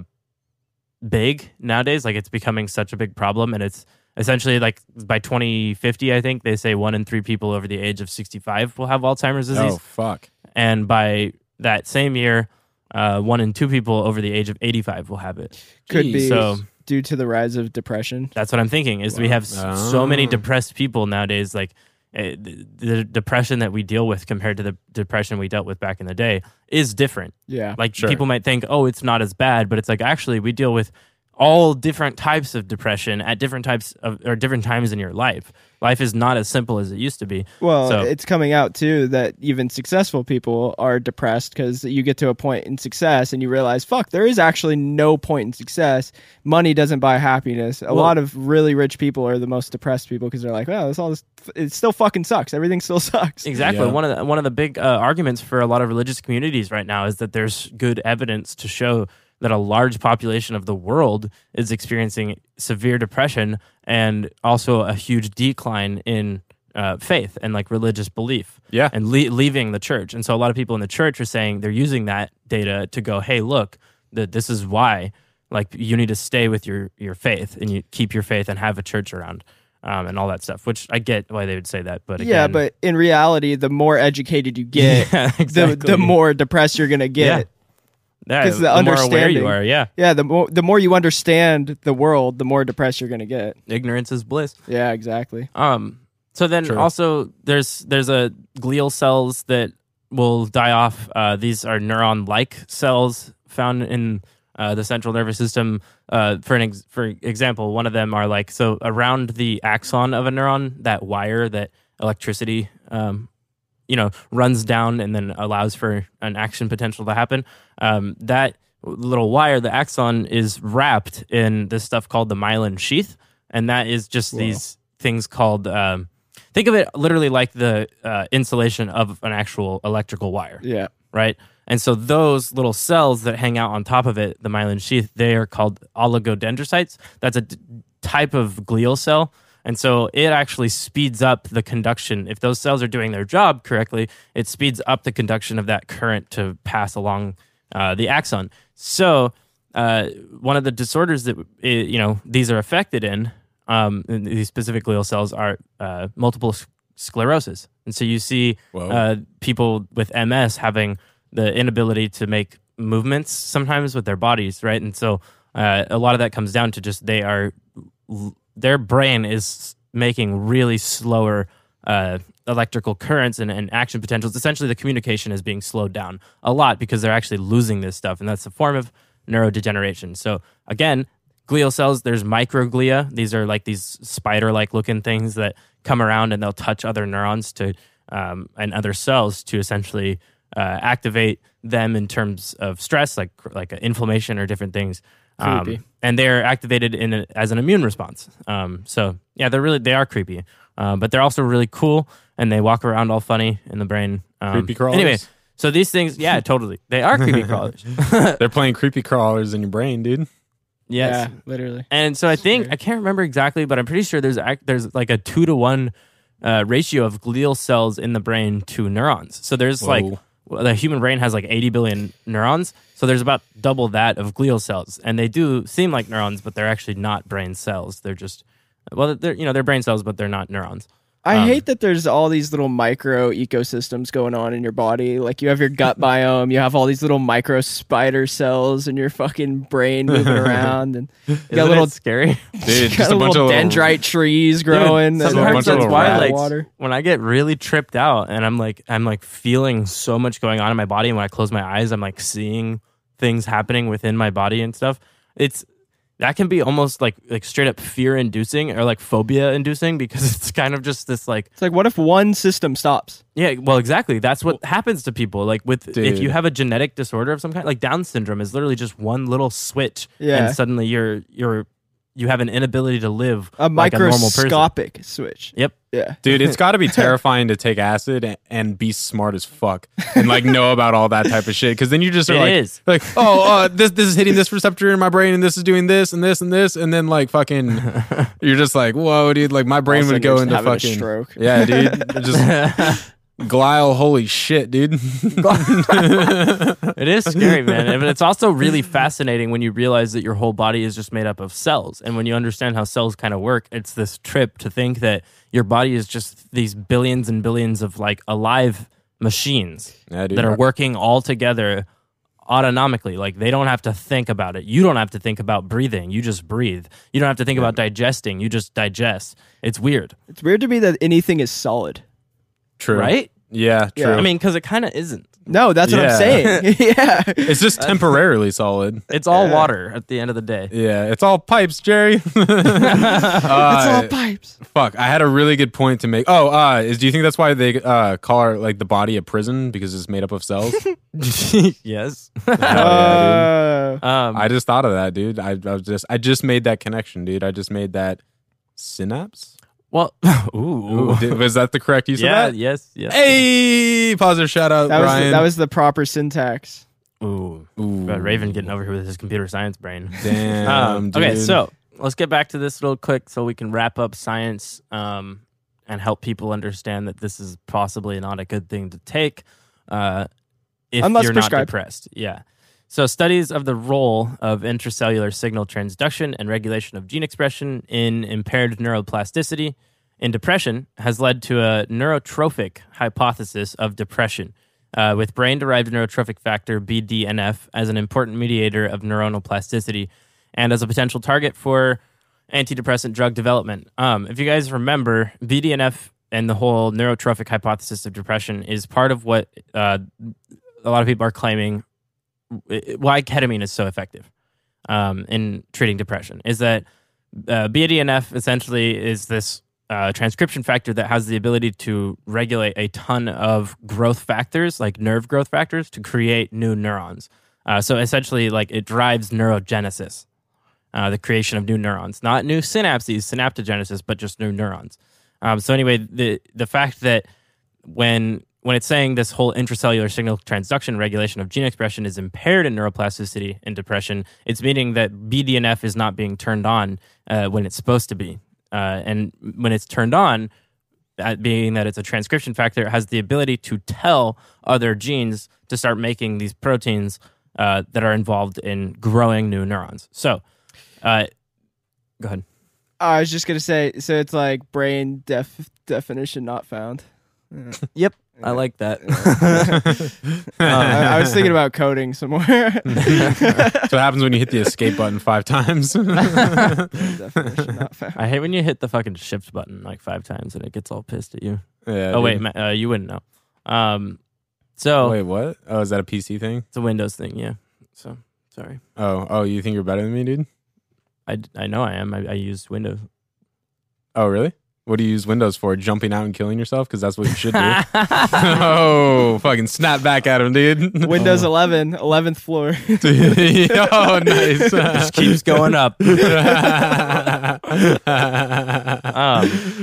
big nowadays. Like it's becoming such a big problem, and it's essentially like by 2050, I think they say one in three people over the age of 65 will have Alzheimer's disease, oh fuck. and by that same year, uh, one in two people over the age of 85 will have it. Could Jeez. be So due to the rise of depression. that's what I'm thinking. Is we have s- so many Oh. depressed people nowadays. Like eh, the, the depression that we deal with compared to the depression we dealt with back in the day is different. Yeah. Like Sure. people might think, oh, it's not as bad, but it's like actually we deal with all different types of depression at different types of or different times in your life. Life is not as simple as it used to be. Well, So- it's coming out too that even successful people are depressed because you get to a point in success and you realize, fuck, there is actually no point in success. Money doesn't buy happiness. A Well- lot of really rich people are the most depressed people because they're like, well, this all this, it still fucking sucks. Everything still sucks. Exactly. Yeah. One of the one of the big uh, arguments for a lot of religious communities right now is that there's good evidence to show that a large population of the world is experiencing severe depression and also a huge decline in uh, faith and like religious belief. Yeah. and le- leaving the church. And so a lot of people in the church are saying they're using that data to go, hey, look, that this is why. Like you need to stay with your your faith and you keep your faith and have a church around. Um, and all that stuff, which I get why they would say that, but yeah, but in reality, the more educated you get, Yeah, the, exactly. the more depressed you're to get. Yeah, 'Cause the more aware understanding- you are. Yeah, Yeah, the more the more you understand the world, the more depressed you're going to get. ignorance is bliss. Yeah, exactly. Um. So then True. also there's there's a glial cells that will die off. Uh, these are neuron-like cells found in uh, the central nervous system. Uh, for an ex- for example, one of them are like so around the axon of a neuron, that wire that electricity, um, you know, runs down and then allows for an action potential to happen. Um, that little wire, the axon, is wrapped in this stuff called the myelin sheath, and that is just these things called. Um, think of it literally like the uh, insulation of an actual electrical wire Yeah. right? And so those little cells that hang out on top of it, the myelin sheath, they are called oligodendrocytes. That's a d- type of glial cell. And so it actually speeds up the conduction. If those cells are doing their job correctly, it speeds up the conduction of that current to pass along uh, the axon. So uh, one of the disorders that you know these are affected in, um, these specific glial cells are uh, multiple sclerosis. And so you see uh, people with MS having the inability to make movements sometimes with their bodies, right? And so uh, a lot of that comes down to just they are their brain is making really slower uh, electrical currents and, and action potentials. Essentially, the communication is being slowed down a lot because they're actually losing this stuff, and that's a form of neurodegeneration. So again, glial cells. There's microglia. These are like these spider-like looking things that come around and they'll touch other neurons to um, and other cells to essentially uh, activate them in terms of stress, like like inflammation or different things. Um, and they're activated in a, as an immune response. Um, so yeah, they're really they are creepy, uh, but they're also really cool, and they walk around all funny in the brain. Um, Creepy crawlers. Anyway, so these things, yeah, totally, they are creepy crawlers. They're playing creepy crawlers in your brain, dude. yes, Yeah, literally. and so I think I can't remember exactly, but I'm pretty sure there's ac- there's like a two to one uh, ratio of glial cells in the brain to neurons. So there's like Whoa. well, the human brain has like 80 billion neurons, so there's about double that of glial cells, and they do seem like neurons, but they're actually not brain cells. They're just well, they're you know they're brain cells, but they're not neurons. I Um, hate that there's all these little micro ecosystems going on in your body. Like you have your gut biome, you have all these little micro spider cells in your fucking brain moving around, and you got Isn't little scary. Dude, got just a bunch little of little- dendrite trees growing. Dude, and sometimes that's why, like, water. when I get really tripped out and I'm like, I'm like feeling so much going on in my body, and when I close my eyes, I'm like seeing things happening within my body and stuff. It's that can be almost like like straight up fear inducing or like phobia inducing because it's kind of just this like It's like, what if one system stops? yeah, well, exactly. That's what happens to people. Like with if you have a genetic disorder of some kind, like Down syndrome is literally just one little switch, Yeah. and suddenly you're you're you have an inability to live A like a normal person. microscopic switch. Yep. Yeah. Dude, it's got to be terrifying to take acid and, and be smart as fuck and like know about all that type of shit. Because then you just are It like, is. like, oh, uh, this this is hitting this receptor in my brain, and this is doing this and this and this, and then like fucking, you're just like, whoa, dude, like my brain All of a would go into having a fucking stroke. Yeah, dude, just glial. Holy shit, dude. It is scary, man. But it's also really fascinating when you realize that your whole body is just made up of cells. And when you understand how cells kind of work, it's this trip to think that your body is just these billions and billions of like alive machines Yeah, that are working all together autonomically. Like they don't have to think about it. You don't have to think about breathing. You just breathe. You don't have to think about digesting. You just digest. It's weird, It's weird to me that anything is solid. True. right? Yeah, true. Yeah. I mean, because it kind of isn't. No, that's what Yeah. I'm saying. yeah. It's just temporarily solid. It's all Yeah. water at the end of the day. Yeah, it's all pipes, Jerry. it's Uh, all pipes. Fuck, I had a really good point to make. Oh, uh, is do you think that's why they uh call our, like the body a prison because it's made up of cells? yes. Hell yeah, dude. Uh, Um, I just thought of that, dude. I, I was just I just made that connection, dude. I just made that synapse. Well, ooh, Ooh, did- was that the correct use yeah, of that? yes, yes. Hey, positive shout out, that was the, that was the proper syntax. Ooh, Ooh, Raven getting over here with his computer science brain. Damn, Um, dude. okay, so let's get back to this real quick so we can wrap up science um, and help people understand that this is possibly not a good thing to take uh, if Unless you're not depressed. Yeah. So studies of the role of intracellular signal transduction and regulation of gene expression in impaired neuroplasticity in depression has led to a neurotrophic hypothesis of depression, uh, with brain derived neurotrophic factor BDNF as an important mediator of neuronal plasticity and as a potential target for antidepressant drug development. Um, if you guys remember, BDNF and the whole neurotrophic hypothesis of depression is part of what uh, a lot of people are claiming why ketamine is so effective um, in treating depression is that uh, BDNF essentially is this uh, transcription factor that has the ability to regulate a ton of growth factors, like nerve growth factors, to create new neurons. Uh, so essentially, like it drives neurogenesis, uh, the creation of new neurons, not new synapses, synaptogenesis, but just new neurons. Um, so anyway, the the fact that when when it's saying this whole intracellular signal transduction regulation of gene expression is impaired in neuroplasticity in depression, it's meaning that BDNF is not being turned on uh, when it's supposed to be. Uh, and when it's turned on, that being that it's a transcription factor, it has the ability to tell other genes to start making these proteins uh, that are involved in growing new neurons. So, uh, go ahead. I was just gonna say, so it's like brain def definition not found. Yep, I like that. I, I was thinking about coding somewhere. more. That's what happens when you hit the escape button five times. definition not found. I hate when you hit the fucking shift button like five times and it gets all pissed at you. yeah, oh wait, dude. ma- uh, you wouldn't know. Um, so wait, what? Oh, is that a PC thing? it's a Windows thing, yeah. So sorry, Oh, oh, you think you're better than me, dude? I, I know I am. I, I use Windows. Oh, really? What do you use Windows for? Jumping out and killing yourself? Because that's what you should do. oh, fucking snap back at him, dude. Windows 11, 11th floor. oh, nice. Just keeps going up. um,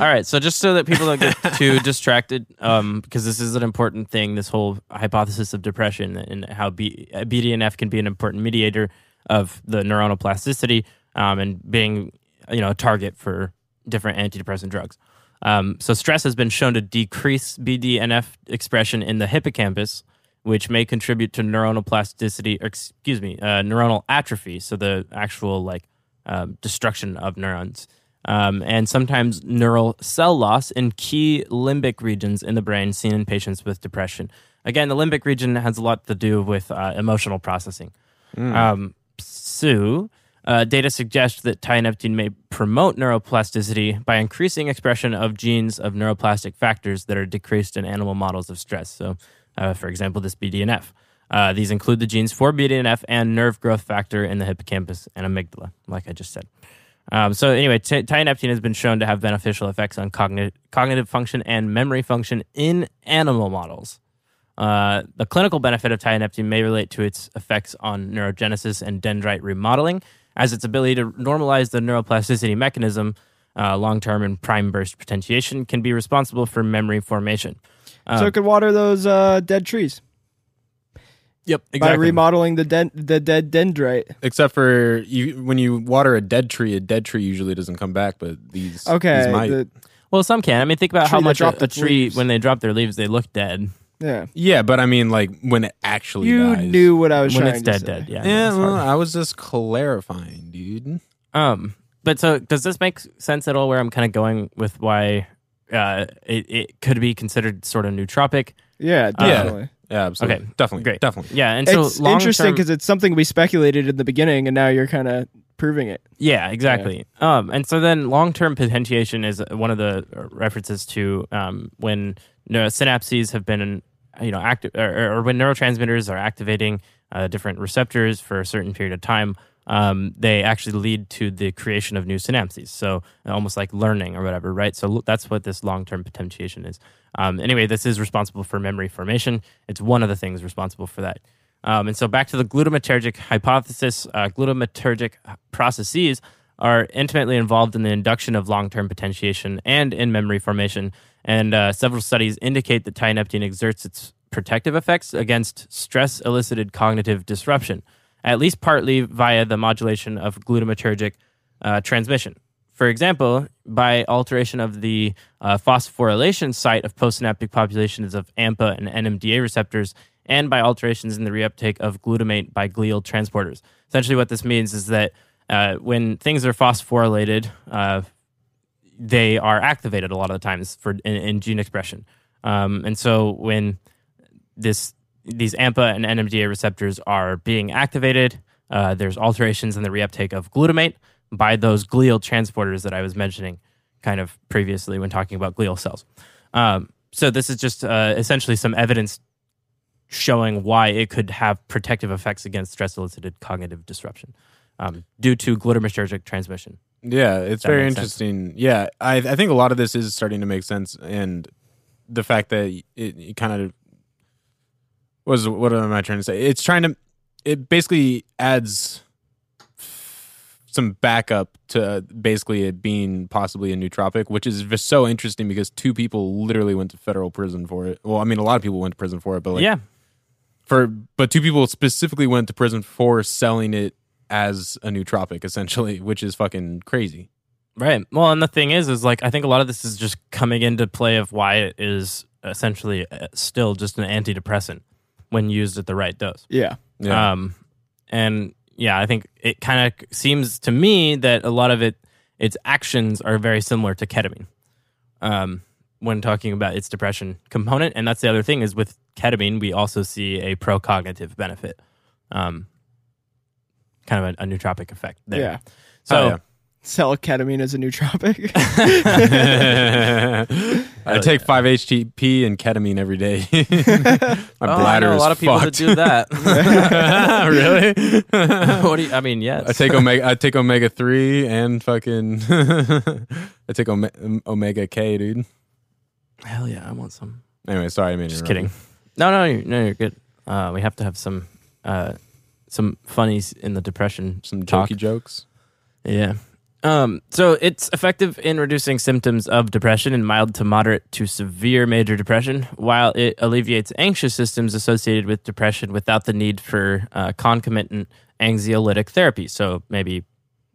all right, so just so that people don't get too distracted, um, because this is an important thing, this whole hypothesis of depression and how B- uh, BDNF can be an important mediator of the neuronal plasticity um, and being, you know, a target for different antidepressant drugs. Um, so stress has been shown to decrease BDNF expression in the hippocampus, which may contribute to neuronal plasticity, or excuse me, uh, neuronal atrophy. So the actual like um, destruction of neurons, um, and sometimes neural cell loss in key limbic regions in the brain seen in patients with depression. Again, the limbic region has a lot to do with uh, emotional processing. Um, so, uh, data suggests that tianeptine may promote neuroplasticity by increasing expression of genes of neuroplastic factors that are decreased in animal models of stress. So, uh, for example, this BDNF. Uh, these include the genes for BDNF and nerve growth factor in the hippocampus and amygdala, like I just said. Um, so anyway, t- has been shown to have beneficial effects on cognitive cognitive function and memory function in animal models. Uh, the clinical benefit of tianeptine may relate to its effects on neurogenesis and dendrite remodeling, as its ability to normalize the neuroplasticity mechanism, uh, long term and prime burst potentiation, can be responsible for memory formation. Um, so it could water those uh, dead trees yep, by remodeling the den- the dead dendrite. Except for you, when you water a dead tree, a dead tree usually doesn't come back, but these Okay, these might. the- Well, some can. I mean, think about how Tree that much a, dropped a its tree, leaves. when they drop their leaves, they look dead. Yeah. yeah, but I mean, like when it actually You dies. knew what I was when trying it's to dead, say. dead. Yeah. no, Yeah, it's well, hard. I was just clarifying, dude. Um, but so does this make sense at all? Where I'm kind of going with why uh, it, it could be considered sort of nootropic. Yeah, definitely. Yeah, absolutely. Okay, definitely, great. definitely. Yeah, and so it's long interesting term- because it's something we speculated in the beginning, and now you're kind of proving it. Yeah, exactly. Um, and so then long term potentiation is one of the references to um, when neuro- synapses have been you know active or, or when neurotransmitters are activating uh, different receptors for a certain period of time, um, they actually lead to the creation of new synapses. So almost like learning or whatever, right? So that's what this long term potentiation is. Um, anyway, this is responsible for memory formation. It's one of the things responsible for that. Um, and so back to the glutamatergic hypothesis, uh, glutamatergic processes are intimately involved in the induction of long term potentiation and in memory formation. And uh, several studies indicate that tianeptine exerts its protective effects against stress elicited cognitive disruption, at least partly via the modulation of glutamatergic uh, transmission. For example, by alteration of the uh, phosphorylation site of postsynaptic populations of AMPA and NMDA receptors, and by alterations in the reuptake of glutamate by glial transporters. Essentially, what this means is that uh, when things are phosphorylated, uh, they are activated a lot of the times for in, in gene expression. Um, and so when this these AMPA and NMDA receptors are being activated, uh, there's alterations in the reuptake of glutamate by those glial transporters that I was mentioning kind of previously when talking about glial cells. Um, so this is just uh, essentially some evidence showing why it could have protective effects against stress elicited cognitive disruption um, due to glutamatergic transmission. Yeah, it's very makes sense. interesting. Yeah, I I think a lot of this is starting to make sense, and the fact that it, it kind of was what am I trying to say? It's trying to it basically adds some backup to basically it being possibly a nootropic, which is just so interesting because two people literally went to federal prison for it. Well, I mean, a lot of people went to prison for it, but like yeah, for but two people specifically went to prison for selling it as a nootropic, essentially, which is fucking crazy. right. Well, and the thing is, is like I think a lot of this is just coming into play of why it is essentially uh, still just an antidepressant when used at the right dose. Yeah. Yeah. Um, and yeah, I think it kind of seems to me that a lot of it, its actions are very similar to ketamine. Um, when talking about its depression component, and that's the other thing is with ketamine, we also see a pro-cognitive benefit, um, kind of a, a nootropic effect there. Yeah. So Oh, yeah. Sell ketamine as a nootropic. I take five HTP and ketamine every day. My Oh, I know a is lot of people that fucked. do that. really? what do you, I mean, yes. I take omega. I take omega three and fucking. I take ome- omega K, dude. Hell yeah, I want some. Anyway, sorry, I mean, Just kidding. No, no, you're, no, you're good. Uh, we have to have some, uh, some funnies in the depression Some talk. jokey jokes. Yeah. Um, so it's effective in reducing symptoms of depression in mild to moderate to severe major depression, while it alleviates anxious systems associated with depression without the need for uh, concomitant anxiolytic therapy. So maybe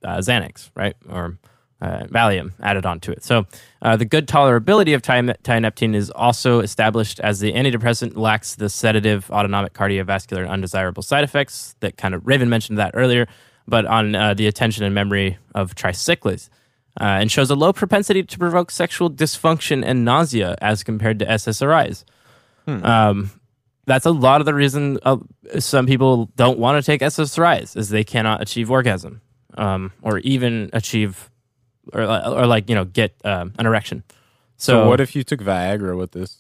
uh, Xanax, right? Or uh, Valium added onto it. So uh, the good tolerability of ti- tianeptine is also established as the antidepressant lacks the sedative, autonomic, cardiovascular, and undesirable side effects that kind of Raven mentioned that earlier, but on uh, the attention and memory of tricyclics. Uh, and shows a low propensity to provoke sexual dysfunction and nausea as compared to SSRIs. Um, that's a lot of the reason uh, some people don't want to take SSRIs is they cannot achieve orgasm um, or even achieve or, or like you know get um, an erection. So, So, what if you took Viagra with this?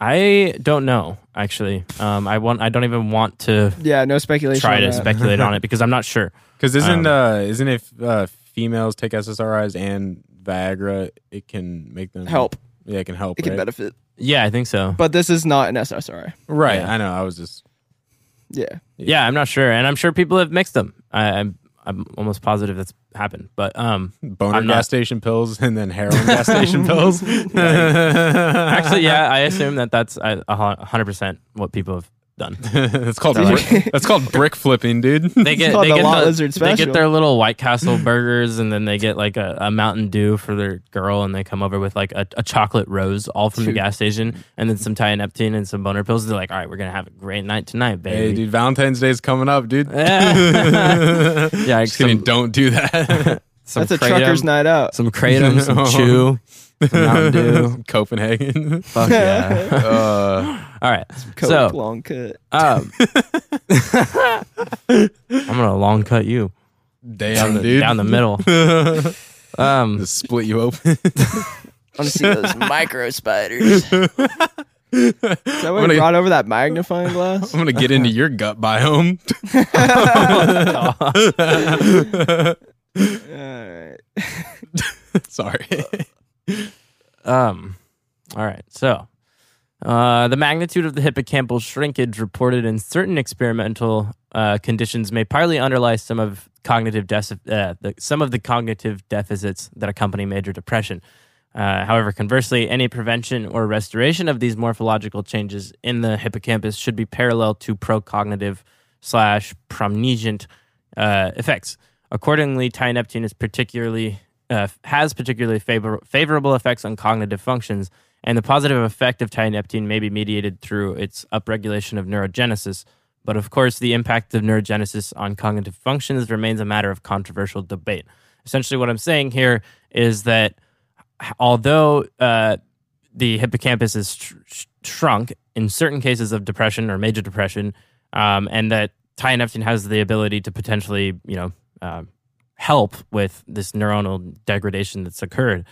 I don't know actually. Um, I want I don't even want to yeah, no speculation. try to that. speculate on it because I'm not sure. Because isn't Um, uh isn't if uh, females take SSRIs and Viagra, it can make them Help. Yeah, it can help. It can benefit. Yeah, I think so. But this is not an SSRI. Right. Yeah. I know. I was just Yeah. Yeah, I'm not sure, and I'm sure people have mixed them. I, I'm almost positive that's happened, but um, boner I'm not- gas station pills and then heroin gas station pills. actually, yeah, I assume that that's a hundred percent what people have done. that's called They're brick, that's called brick flipping, dude. They get called they the get Lot the- Lizard they get their little White Castle burgers, and then they get like a, a Mountain Dew for their girl, and they come over with like a, a chocolate rose, all from the gas station, and then some tianeptine and some boner pills. They're like, all right, we're gonna have a great night tonight, Hey, baby. dude, Valentine's Day is coming up, dude. Yeah, yeah, like Just kidding. Don't do that. some That's a trucker's night out. some kratom, some chew, some Mountain Dew. Copenhagen. Fuck yeah! Uh, All right, Coke so long cut. um, I'm gonna long cut you damn, down the, dude. down the middle. Um, Just split you open. I want to see those micro spiders. Is that why I'm you gonna- brought over that magnifying glass? I'm gonna get into your gut biome. All right. Sorry. Um, all right. So, uh, the magnitude of the hippocampal shrinkage reported in certain experimental uh, conditions may partly underlie some of cognitive deci- uh, the, some of the cognitive deficits that accompany major depression. Uh, however, conversely, any prevention or restoration of these morphological changes in the hippocampus should be parallel to procognitive slash promnesiant uh, effects. Accordingly, tianeptine is particularly uh, has particularly favor- favorable effects on cognitive functions, and the positive effect of tianeptine may be mediated through its upregulation of neurogenesis. But of course, the impact of neurogenesis on cognitive functions remains a matter of controversial debate. Essentially, what I'm saying here is that although uh, the hippocampus is sh- sh- shrunk in certain cases of depression or major depression, um, and that tianeptine has the ability to potentially, you know, uh, help with this neuronal degradation that's occurred.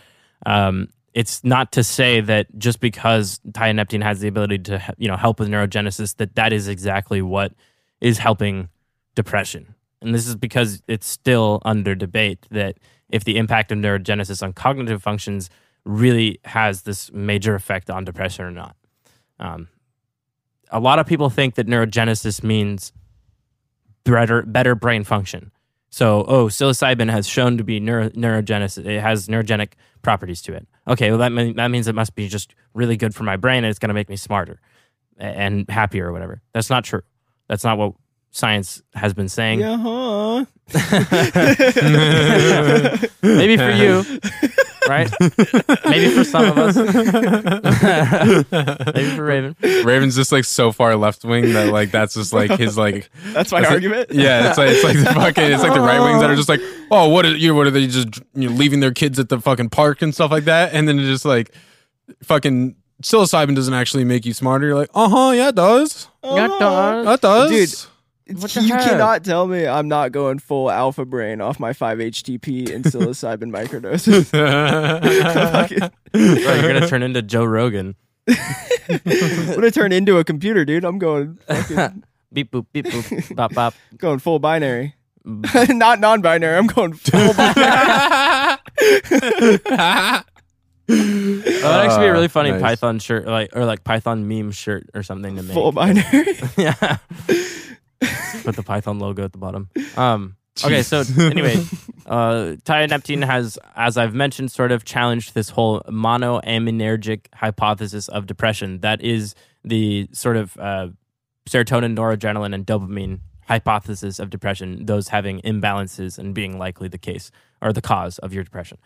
Um, it's not to say that just because tianeptine has the ability to, you know, help with neurogenesis, that that is exactly what is helping depression. And this is because it's still under debate that if the impact of neurogenesis on cognitive functions really has this major effect on depression or not. Um, a lot of people think that neurogenesis means better, better brain function. So, oh, psilocybin has shown to be neuro, neurogenesis. It has neurogenic properties to it. Okay, well that mean, that means it must be just really good for my brain, and it's going to make me smarter and happier or whatever. That's not true. That's not what science has been saying. Yeah, huh? Maybe for you, right? Maybe for some of us. Maybe for Raven. Raven's just like so far left wing that like that's just like his like That's my That's it. argument. yeah it's like it's like the fucking it's like the right wings that are just like oh what are you what are they just you know, leaving their kids at the fucking park and stuff like that and then it's just like fucking psilocybin doesn't actually make you smarter you're like uh huh yeah it does Yeah, does, that does Dude, What the you heck? cannot tell me I'm not going full alpha brain off my 5-HTP and psilocybin microdoses. Fucking- Bro, you're gonna turn into Joe Rogan. I'm gonna turn into a computer, dude. I'm going fucking, Beep boop beep boop bop bop. going full binary. not non-binary. I'm going full binary. Oh, that'd actually be a really funny ah, nice. Python shirt, like or like Python meme shirt or something to make. full binary. yeah. Put the Python logo at the bottom. Um. Okay, so anyway, uh, tianeptine has, as I've mentioned, sort of challenged this whole monoaminergic hypothesis of depression. That is the sort of uh, serotonin, noradrenaline, and dopamine hypothesis of depression. Those having imbalances and being likely the case or the cause of your depression.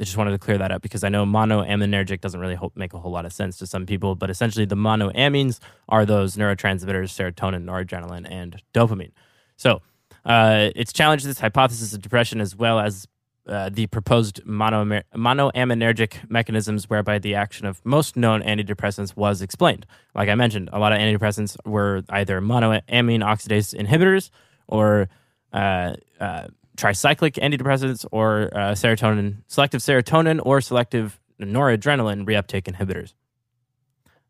I just wanted to clear that up because I know monoaminergic doesn't really make a whole lot of sense to some people, but essentially the monoamines are those neurotransmitters, serotonin, noradrenaline, and dopamine. So uh, it's challenged this hypothesis of depression as well as uh, the proposed monoamer- monoaminergic mechanisms whereby the action of most known antidepressants was explained. Like I mentioned, a lot of antidepressants were either monoamine oxidase inhibitors or uh, uh, tricyclic antidepressants or uh, serotonin, selective serotonin or selective noradrenaline reuptake inhibitors.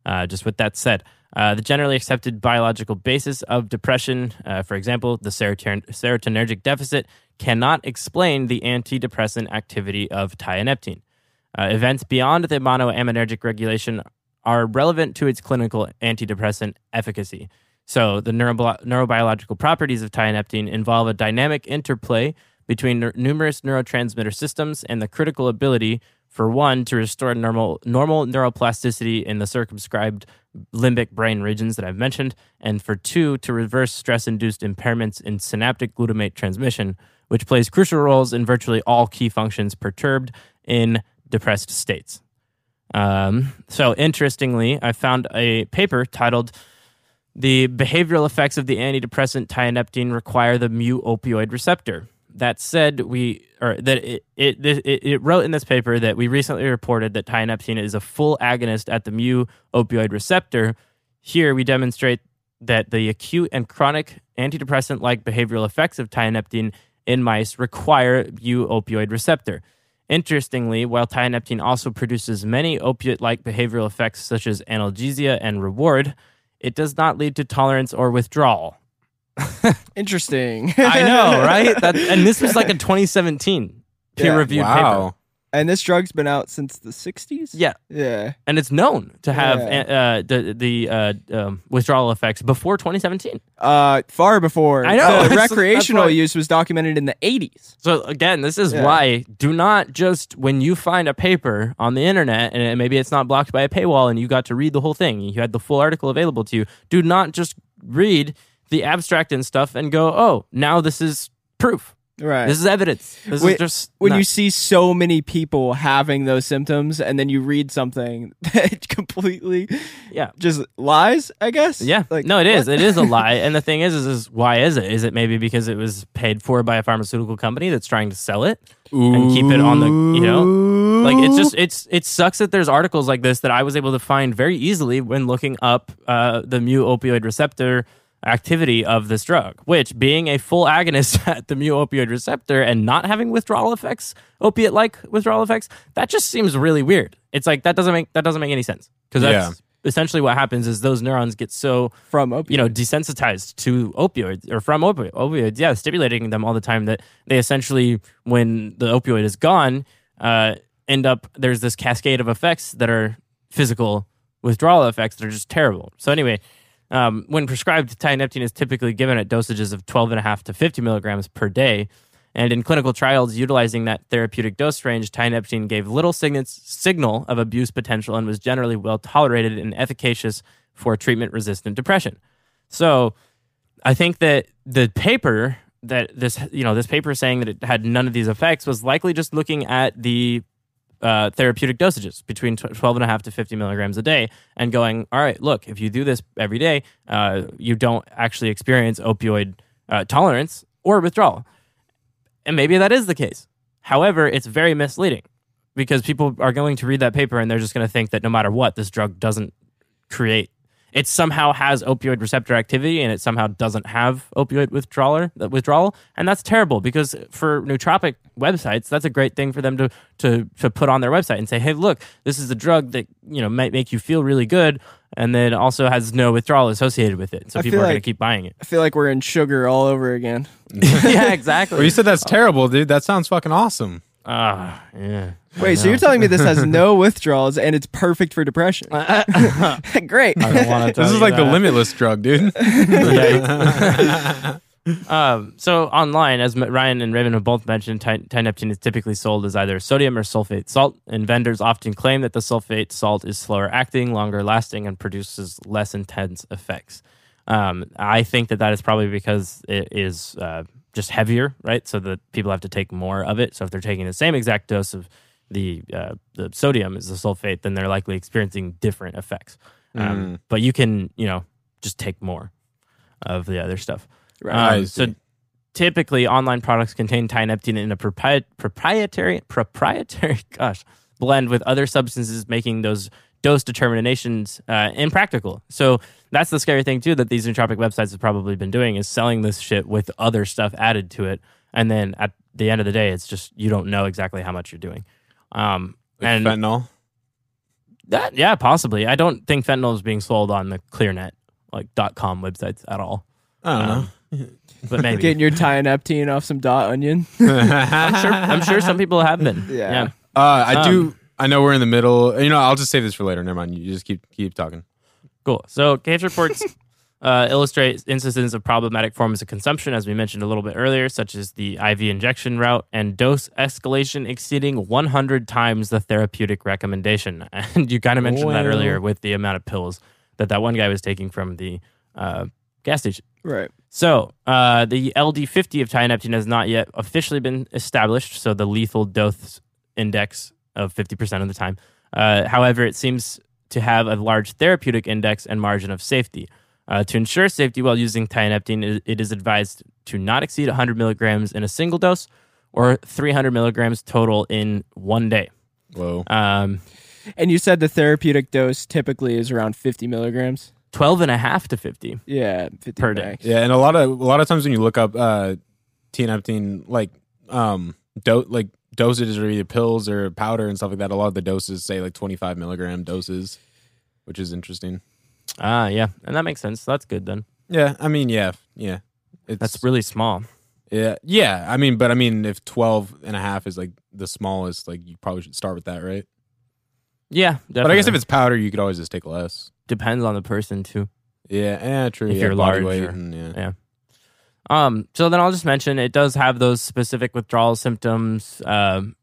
Uh, just with that said, uh, the generally accepted biological basis of depression, uh, for example, the seroton- serotonergic deficit, cannot explain the antidepressant activity of tianeptine. Uh, events beyond the monoaminergic regulation are relevant to its clinical antidepressant efficacy. So, the neurobi- neurobiological properties of tianeptine involve a dynamic interplay between numerous neurotransmitter systems and the critical ability for one to restore normal normal neuroplasticity in the circumscribed limbic brain regions that I've mentioned, and for two to reverse stress-induced impairments in synaptic glutamate transmission, which plays crucial roles in virtually all key functions perturbed in depressed states. Um, so, interestingly, I found a paper titled "The Behavioral Effects of the Antidepressant Tianeptine Require the Mu Opioid Receptor." That said, we or that it it, it it wrote in this paper that we recently reported that tianeptine is a full agonist at the mu opioid receptor. Here, we demonstrate that the acute and chronic antidepressant-like behavioral effects of tianeptine in mice require mu opioid receptor. Interestingly, while tianeptine also produces many opiate like behavioral effects such as analgesia and reward, it does not lead to tolerance or withdrawal. Interesting. I know, right? That, and this was like a 2017 peer Yeah. reviewed paper. And this drug's been out since the 60s? Yeah. Yeah. And it's known to have Yeah. uh, the, the uh, um, withdrawal effects before 2017. Uh, far before. I know, The recreational use was documented in the 80s. So again, this is Yeah. why do not just when you find a paper on the internet and maybe it's not blocked by a paywall and you got to read the whole thing, you had the full article available to you. Do not just read the abstract and stuff and go, "Oh, now this is proof. Right. This is evidence." This When- is just when you see so many people having those symptoms and then you read something that completely yeah. just lies, I guess. Yeah, Like no, it is. what? It is a lie. And the thing is, is, is why is it? Is it maybe because it was paid for by a pharmaceutical company that's trying to sell it and keep it on the, you know, like it's just it's it sucks that there's articles like this that I was able to find very easily when looking up uh, the mu opioid receptor activity of this drug. Which, being a full agonist at the mu opioid receptor and not having withdrawal effects, opiate like withdrawal effects, that just seems really weird. It's like that doesn't make that doesn't make any sense because that's Yeah. essentially what happens is those neurons get so from opioids. you know desensitized to opioids or from opi- opioids yeah stimulating them all the time that they essentially when the opioid is gone uh, end up there's this cascade of effects that are physical withdrawal effects that are just terrible so anyway um, when prescribed tianeptine is typically given at dosages of 12 and a half to 50 milligrams per day and in clinical trials utilizing that therapeutic dose range, tianeptine gave little signal of abuse potential and was generally well tolerated and efficacious for treatment resistant depression. So I think that the paper that this, you know, this paper saying that it had none of these effects was likely just looking at the uh, therapeutic dosages between tw- 12 and a half to 50 milligrams a day and going, all right, look, if you do this every day, uh, you don't actually experience opioid uh, tolerance or withdrawal. And maybe that is the case. However, it's very misleading because people are going to read that paper and they're just going to think that no matter what, this drug doesn't create. It somehow has opioid receptor activity and it somehow doesn't have opioid withdrawal, withdrawal. And that's terrible because for nootropic websites, that's a great thing for them to, to, to put on their website and say, hey, look, this is a drug that you know might make you feel really good and then also has no withdrawal associated with it. So I people feel are going to keep buying it. I feel like we're in sugar all over again. yeah, exactly. Well, you said that's terrible, dude. That sounds fucking awesome. Ah, yeah. Wait, so you're telling me this has no withdrawals and it's perfect for depression? Great. I don't want to This is like the limitless drug, dude. um, so online, as Ryan and Raven have both mentioned, ti- tineptine is typically sold as either sodium or sulfate salt, and vendors often claim that the sulfate salt is slower acting, longer lasting, and produces less intense effects. Um, I think that that is probably because it is uh, just heavier, right? So that people have to take more of it. So if they're taking the same exact dose of the uh, the sodium is the sulfate, then they're likely experiencing different effects. Um, But you can, you know, just take more of the other stuff. Right. Um, so typically, online products contain tineptine in a propri- proprietary proprietary gosh blend with other substances, making those dose determinations uh, impractical. So that's the scary thing too that these nootropic websites have probably been doing is selling this shit with other stuff added to it, and then at the end of the day, it's just you don't know exactly how much you're doing. Um, Like and fentanyl. that yeah, possibly. I don't think fentanyl is being sold on the ClearNet like .com websites at all. I don't know. But maybe Getting your tianeptine off some dot onion. I'm sure. I'm sure some people have been. Yeah. Uh, I Um, do. I know we're in the middle. You know, I'll just save this for later. Never mind. You just keep keep talking. Cool. So case reports uh, illustrate instances of problematic forms of consumption, as we mentioned a little bit earlier, such as the IV injection route and dose escalation exceeding 100 times the therapeutic recommendation. And you kind of mentioned that earlier with the amount of pills that that one guy was taking from the uh, gas station. Right. So, uh, the LD50 of tianeptine has not yet officially been established, so the lethal dose index of 50% of the time. Uh, however, it seems to have a large therapeutic index and margin of safety. Uh, to ensure safety while using tianeptine, it- it is advised to not exceed 100 milligrams in a single dose or 300 milligrams total in one day. Whoa. Um, And you said the therapeutic dose typically is around 50 milligrams. 12 and a half to 50. Yeah, 50 Per day. Yeah, and a lot of a lot of times when you look up uh, tianeptine, like um, do- like dosages are either pills or powder and stuff like that. A lot of the doses say like 25 milligram doses, which is interesting. Ah, yeah, and that makes sense. That's good then. Yeah, I mean, yeah, yeah. It's That's really small. yeah, yeah. I mean, but I mean, if 12 and a half is like the smallest, like you probably should start with that, right? Yeah, But I guess if it's powder, you could always just take less. depends on the person too. Yeah, yeah, true. If yeah, you're large or- and yeah. yeah. Um, so then I'll just mention it does have those specific withdrawal symptoms, um,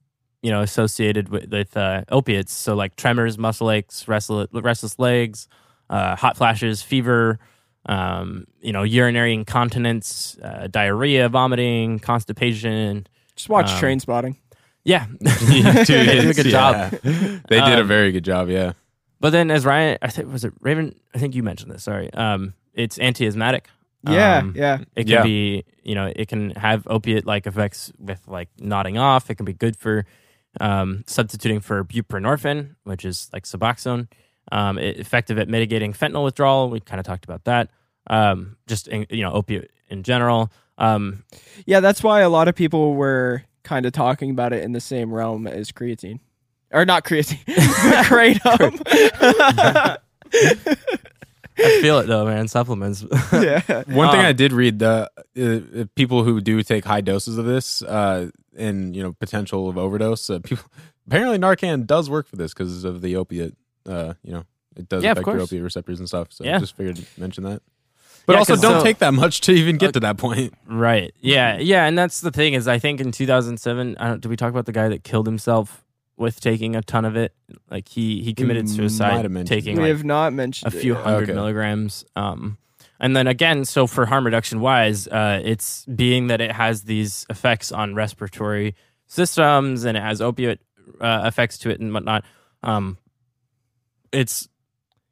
you know, associated with, with uh, opiates. So like tremors, muscle aches, restless, restless legs, uh, hot flashes, fever, um, you know, urinary incontinence, uh, diarrhea, vomiting, constipation. Just watch Um, Trainspotting. Yeah, Dude, they did a good yeah. job. They did a Um, very good job. Yeah. But then, as Ryan, I think was it Raven? I think you mentioned this. Sorry, um, it's anti-asthmatic. Yeah, Um, yeah. It can Yeah. be, you know, it can have opiate-like effects with like nodding off. It can be good for um, substituting for buprenorphine, which is like Suboxone. Um, effective at mitigating fentanyl withdrawal. We kind of talked about that. Um, just in, you know, opiate in general. Um, Yeah, that's why a lot of people were kind of talking about it in the same realm as creatine. Or not creatine. Kratom. I feel it though, man. Supplements. yeah. One thing Um, I did read the uh, people who do take high doses of this uh, and you know potential of overdose. Uh, people apparently Narcan does work for this because of the opiate. Uh, you know, it does Yeah, affect your course. opiate receptors and stuff. So Yeah. I just figured to mention that. But Yeah, also, 'cause don't so- take that much to even get to that point. Right. Yeah. Yeah. And that's the thing is, I think in 2007, I don't, did we talk about the guy that killed himself with taking a ton of it? Like he he committed might suicide have mentioned taking We like have not mentioned a few it hundred Okay. milligrams. Um, and then again, so for harm reduction wise, uh, it's being that it has these effects on respiratory systems and it has opiate uh, effects to it and whatnot. Um, it's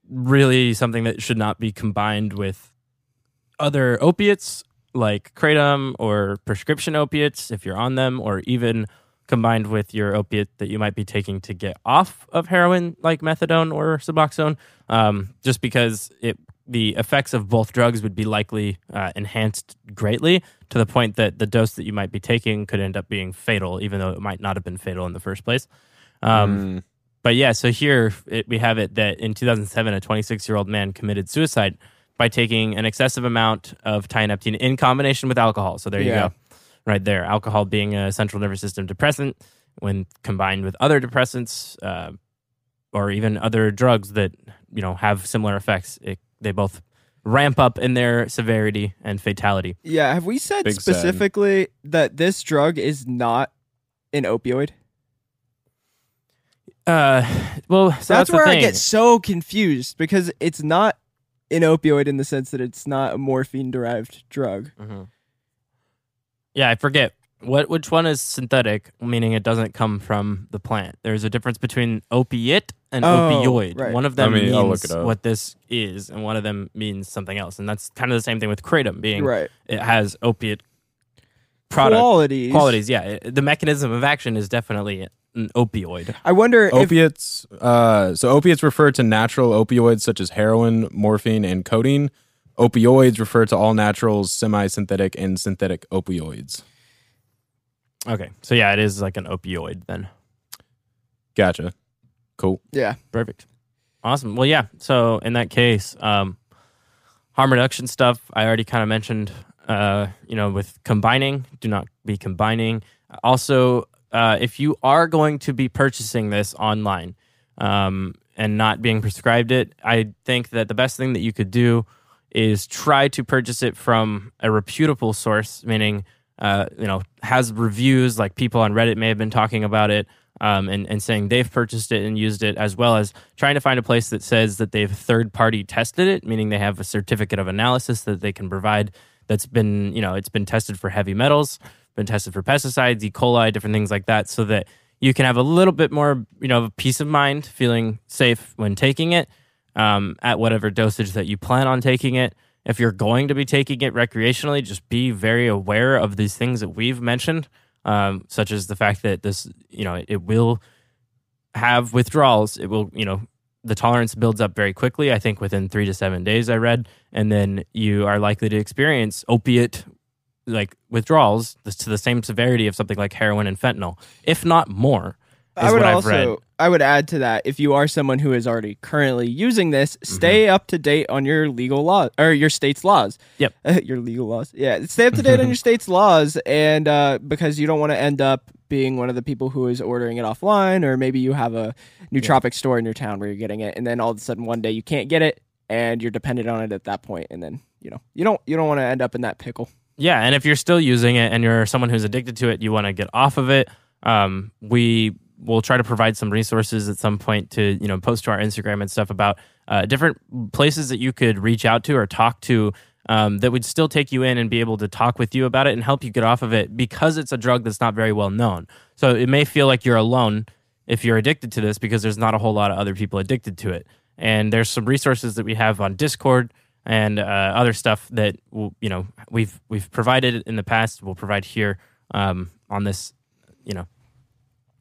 really something that should not be combined with other opiates like kratom or prescription opiates if you're on them, or even combined with your opiate that you might be taking to get off of heroin, like methadone or Suboxone, um, just because it the effects of both drugs would be likely uh, enhanced greatly to the point that the dose that you might be taking could end up being fatal, even though it might not have been fatal in the first place. Um, Mm. But yeah, so here it, we have it that in 2007, a 26 year old man committed suicide by taking an excessive amount of tianeptine in combination with alcohol. So there you Yeah. go, right there. Alcohol being a central nervous system depressant, when combined with other depressants uh, or even other drugs that you know have similar effects, it, they both ramp up in their severity and fatality. Yeah, have we said Big sad. specifically that this drug is not an opioid? Uh, well, so that's, that's, the where I get so confused because it's not an opioid in the sense that it's not a morphine derived drug. Mhm. Yeah, I forget what which one is synthetic, meaning it doesn't come from the plant. There's a difference between opiate and Oh, opioid. right. One of them I mean, means look it up. what this is, and one of them means something else. And that's kind of the same thing with kratom, being Right. it has opiate product Qualities. qualities. Yeah, it- the mechanism of action is definitely an opioid. I wonder if Opiates. Uh, so opiates refer to natural opioids such as heroin, morphine, and codeine. Opioids refer to all naturals, semi-synthetic, and synthetic opioids. Okay, so yeah, it is like an opioid then. Gotcha. Cool. yeah. Perfect. Awesome. Well, yeah. So in that case, um, harm reduction stuff I already kind of mentioned. Uh, you know, with combining, do not be combining. Also, uh, if you are going to be purchasing this online um, and not being prescribed it, I think that the best thing that you could do is try to purchase it from a reputable source, meaning uh, you know has reviews like people on Reddit may have been talking about it um, and and saying they've purchased it and used it, as well as trying to find a place that says that they've third party tested it, meaning they have a certificate of analysis that they can provide that's been you know it's been tested for heavy metals, been tested for pesticides, E. coli, different things like that, so that you can have a little bit more you know peace of mind, feeling safe when taking it um, at whatever dosage that you plan on taking it. If you're going to be taking it recreationally, just be very aware of these things that we've mentioned, um, such as the fact that this, you know, it, will have withdrawals. It will, you know, the tolerance builds up very quickly. I think within three to seven days, I read, and then you are likely to experience opiate like withdrawals to the same severity of something like heroin and fentanyl, if not more. Is I would what I've also. I would add to that if you are someone who is already currently using this, stay Mm-hmm. up to date on your legal law or your state's laws. Yep. your legal laws. Yeah, stay up to date on your state's laws, and uh, because you don't want to end up being one of the people who is ordering it offline, or maybe you have a nootropic store in your town where you're getting it, and then all of a sudden one day you can't get it, and you're dependent on it at that point, and then you know you don't you don't want to end up in that pickle. Yeah, and if you're still using it and you're someone who's addicted to it, you want to get off of it. Um, we will try to provide some resources at some point to you know post to our Instagram and stuff about uh, different places that you could reach out to or talk to um, that would still take you in and be able to talk with you about it and help you get off of it because it's a drug that's not very well known. So it may feel like you're alone if you're addicted to this because there's not a whole lot of other people addicted to it. And there's some resources that we have on Discord and uh, other stuff that you know we've we've provided in the past. We'll provide here um, on this, you know,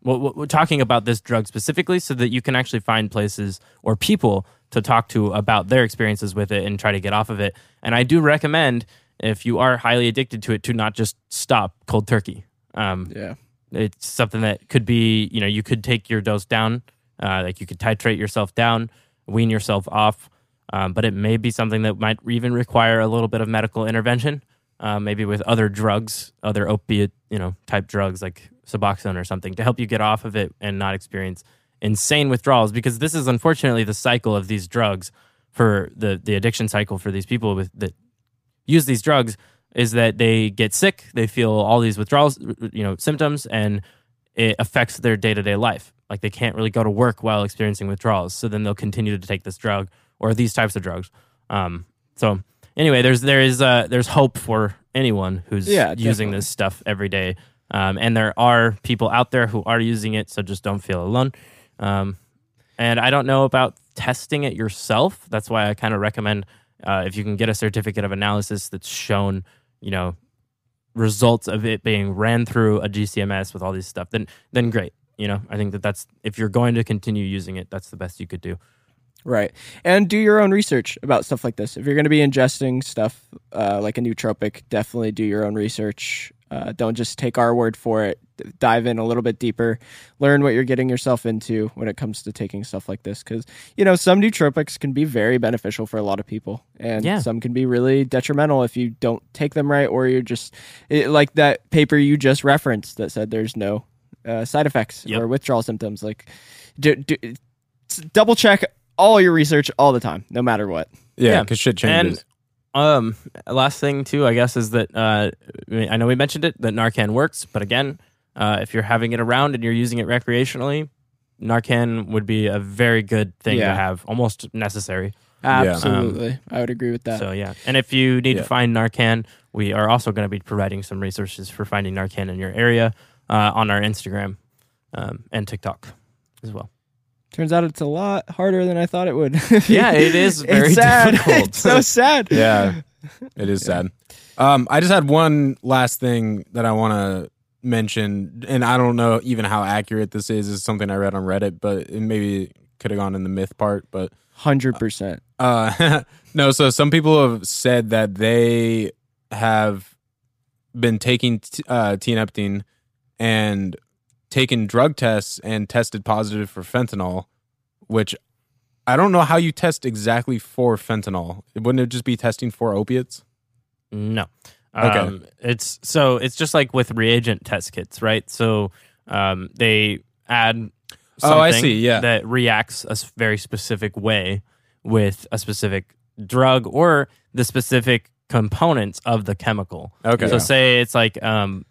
we're, we're talking about this drug specifically, so that you can actually find places or people to talk to about their experiences with it and try to get off of it. And I do recommend if you are highly addicted to it to not just stop cold turkey. Um, Yeah. it's something that could be you know you could take your dose down uh, like you could titrate yourself down wean yourself off um, but it may be something that might even require a little bit of medical intervention uh, maybe with other drugs other opiate you know type drugs like suboxone or something to help you get off of it and not experience insane withdrawals because this is unfortunately the cycle of these drugs for the the addiction cycle for these people with that use these drugs is that they get sick, they feel all these withdrawals, you know, symptoms, and it affects their day to day life. Like they can't really go to work while experiencing withdrawals, so then they'll continue to take this drug or these types of drugs. Um, so anyway, there's there is uh, there's hope for anyone who's Yeah, using definitely. this stuff every day, um, and there are people out there who are using it, so just don't feel alone. Um, and I don't know about testing it yourself. That's why I kind of recommend uh, if you can get a certificate of analysis that's shown, you know, results of it being ran through a GCMS with all these stuff, then then great. You know, I think that that's if you're going to continue using it, that's the best you could do. Right. And do your own research about stuff like this. If you're going to be ingesting stuff uh, like a nootropic, definitely do your own research. Uh, don't just take our word for it. Dive in a little bit deeper. Learn what you're getting yourself into when it comes to taking stuff like this. Because, you know, some nootropics can be very beneficial for a lot of people. And Yeah. some can be really detrimental if you don't take them right or you're just it, like that paper you just referenced that said there's no uh, side effects Yep. or withdrawal symptoms. Like, do, do, double check all your research all the time, no matter what. Yeah, Yeah. because shit changes. And um, last thing too, I guess, is that uh, I know we mentioned it that Narcan works, but again, uh, if you're having it around and you're using it recreationally, Narcan would be a very good thing Yeah. to have, almost necessary. Absolutely, I would agree with that. So yeah, and if you need Yeah. to find Narcan, we are also going to be providing some resources for finding Narcan in your area uh, on our Instagram um, and TikTok as well. Turns out it's a lot harder than I thought it would. Yeah, it is very it's sad. difficult. It's so sad. yeah, it is sad. Um, I just had one last thing that I want to mention, and I don't know even how accurate this is. Is something I read on Reddit, but it maybe could have gone in the myth part. But Hundred percent. uh, no, so some people have said that they have been taking t- uh, tianeptine and taken drug tests and tested positive for fentanyl, which I don't know how you test exactly for fentanyl. Wouldn't it just be testing for opiates? No. Okay. Um, it's so it's just like with reagent test kits, right? So um, they add Oh, I see, yeah. that reacts a very specific way with a specific drug or the specific components of the chemical. Okay. So say it's like um,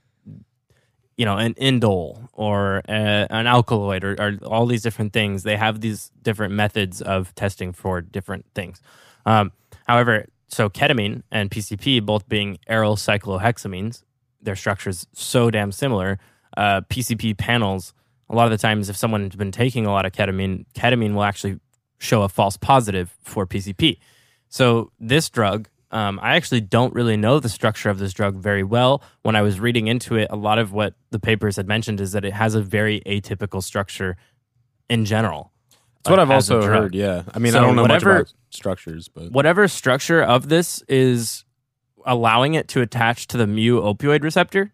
you know an indole or a, an alkaloid or, or all these different things. They have these different methods of testing for different things. Um, however, so ketamine and PCP both being aryl cyclohexamines, their structures so damn similar. Uh, PCP panels. A lot of the times, if someone's been taking a lot of ketamine, ketamine will actually show a false positive for PCP. So this drug, um, I actually don't really know the structure of this drug very well. When I was reading into it, a lot of what the papers had mentioned is that it has a very atypical structure in general. That's what uh, I've also heard. Yeah, I mean, So I don't know whatever- much about structures, but Whatever structure of this is allowing it to attach to the mu opioid receptor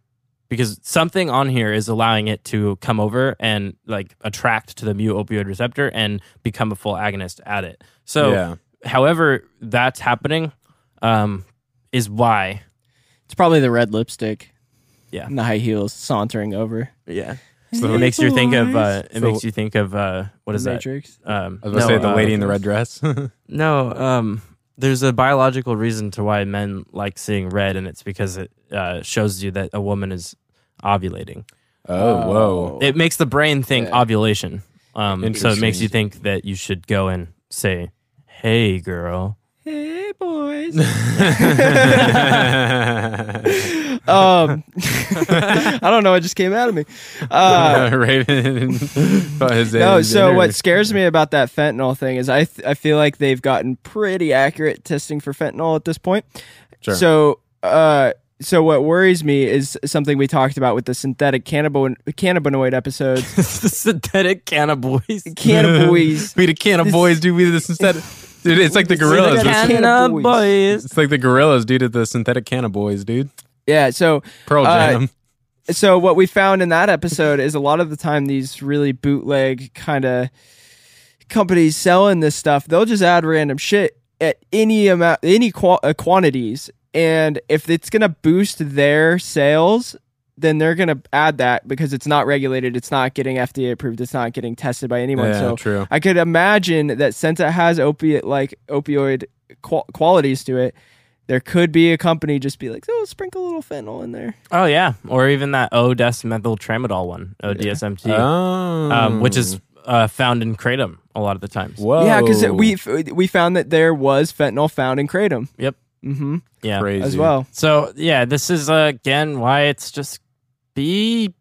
because something on here is allowing it to come over and like attract to the mu opioid receptor and become a full agonist at it. So, yeah. however that's happening, um, is why. It's probably the red lipstick. Yeah. And the high heels sauntering over. Yeah. So it makes you think of uh, it So- makes you think of uh, what is that? Matrix. Um, I was gonna say the uh, lady in the red dress. No, um, there's a biological reason to why men like seeing red, and it's because it uh, shows you that a woman is ovulating. oh, whoa. It makes the brain think Yeah. ovulation. Um, so it makes Interesting. you think that you should go and say, "Hey, girl." Hey boys. um, I don't know. it just came out of me. Uh, Raven. no. So what scares me about that fentanyl thing is I th- I feel like they've gotten pretty accurate testing for fentanyl at this point. Sure. So uh. So what worries me is something we talked about with the synthetic cannabino- cannabinoid episodes. the synthetic cannabis. Cannabinoids. We the can of boys, dude. We this instead. Dude, it's like the gorillas. Synthetic It's, Cannabis. it's like the gorillas, dude. At the synthetic can of boys, dude. Yeah. So Pearl Uh, Jam. so what we found in that episode is a lot of the time these really bootleg kind of companies selling this stuff they'll just add random shit at any amount any qu- uh, quantities and if it's going to boost their sales then they're going to add that because it's not regulated it's not getting FDA approved it's not getting tested by anyone yeah, so true. I could imagine that since it has opiate like opioid qual- qualities to it there could be a company just be like oh sprinkle a little fentanyl in there Oh yeah, or even that O desmethyltramadol one, ODSMT, Oh. um, which is uh, found in kratom a lot of the times. whoa. Yeah, because we we found that there was fentanyl found in kratom. Yep. Mm-hmm. Yeah. crazy As well. So yeah, this is uh, again why it's just be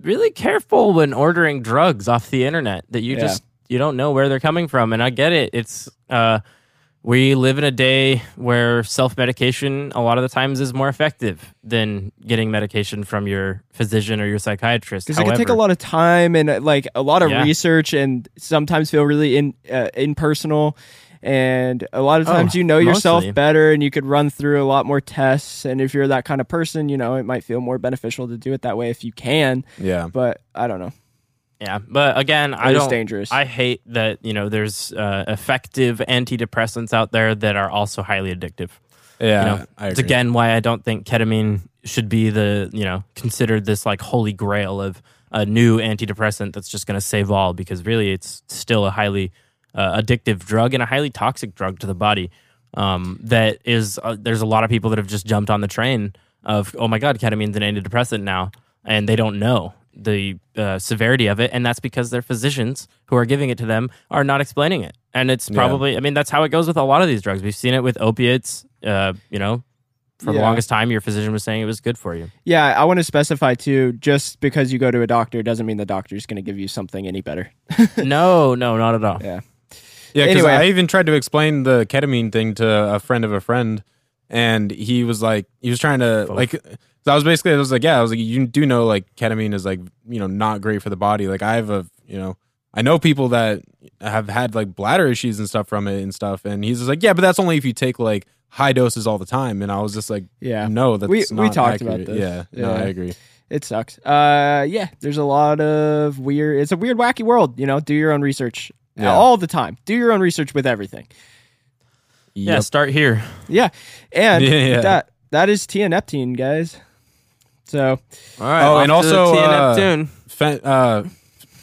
really careful when ordering drugs off the internet that you Yeah. just you don't know where they're coming from. And I get it. It's uh, we live in a day where self medication a lot of the times is more effective than getting medication from your physician or your psychiatrist. Because it can take a lot of time and uh, like a lot of Yeah. research, and sometimes feel really in uh, impersonal. And a lot of Oh, times you know yourself mostly. better, and you could run through a lot more tests. And if you're that kind of person, you know it might feel more beneficial to do it that way if you can. Yeah. But I don't know. Yeah, but again, I don't. dangerous. I hate that you know there's uh, effective antidepressants out there that are also highly addictive. Yeah. You know, it's again why I don't think ketamine should be the you know considered this like holy grail of a new antidepressant that's just going to save all because really it's still a highly uh, addictive drug and a highly toxic drug to the body. Um, that is, uh, there's a lot of people that have just jumped on the train of oh my god, ketamine's an antidepressant now, and they don't know the uh, severity of it, and that's because their physicians who are giving it to them are not explaining it. And it's Yeah. probably, I mean, that's how it goes with a lot of these drugs. We've seen it with opiates. Uh, you know, for the longest time, your physician was saying it was good for you. Yeah, I want to specify too. Just because you go to a doctor doesn't mean the doctor's going to give you something any better. no, no, not at all. Yeah. Yeah, because Anyway. I even tried to explain the ketamine thing to a friend of a friend, and he was like, he was trying to like. So I was basically, I was like, yeah, I was like, you do know like ketamine is like you know not great for the body. Like I have a you know I know people that have had like bladder issues and stuff from it and stuff, and he's just like, yeah, but that's only if you take like high doses all the time. And I was just like, Yeah. no, that's We- we talked about accurate. this. Yeah, no, Yeah. I agree. It sucks. Uh, yeah, there's a lot of weird. It's a weird, wacky world. You know, do your own research Yeah. all the time. Do your own research with everything. Yeah, Yep. start here. Yeah, and Yeah, yeah. that that is Tia Neptune, guys. So All right. Oh, and also, Tia uh, Neptune. Uh,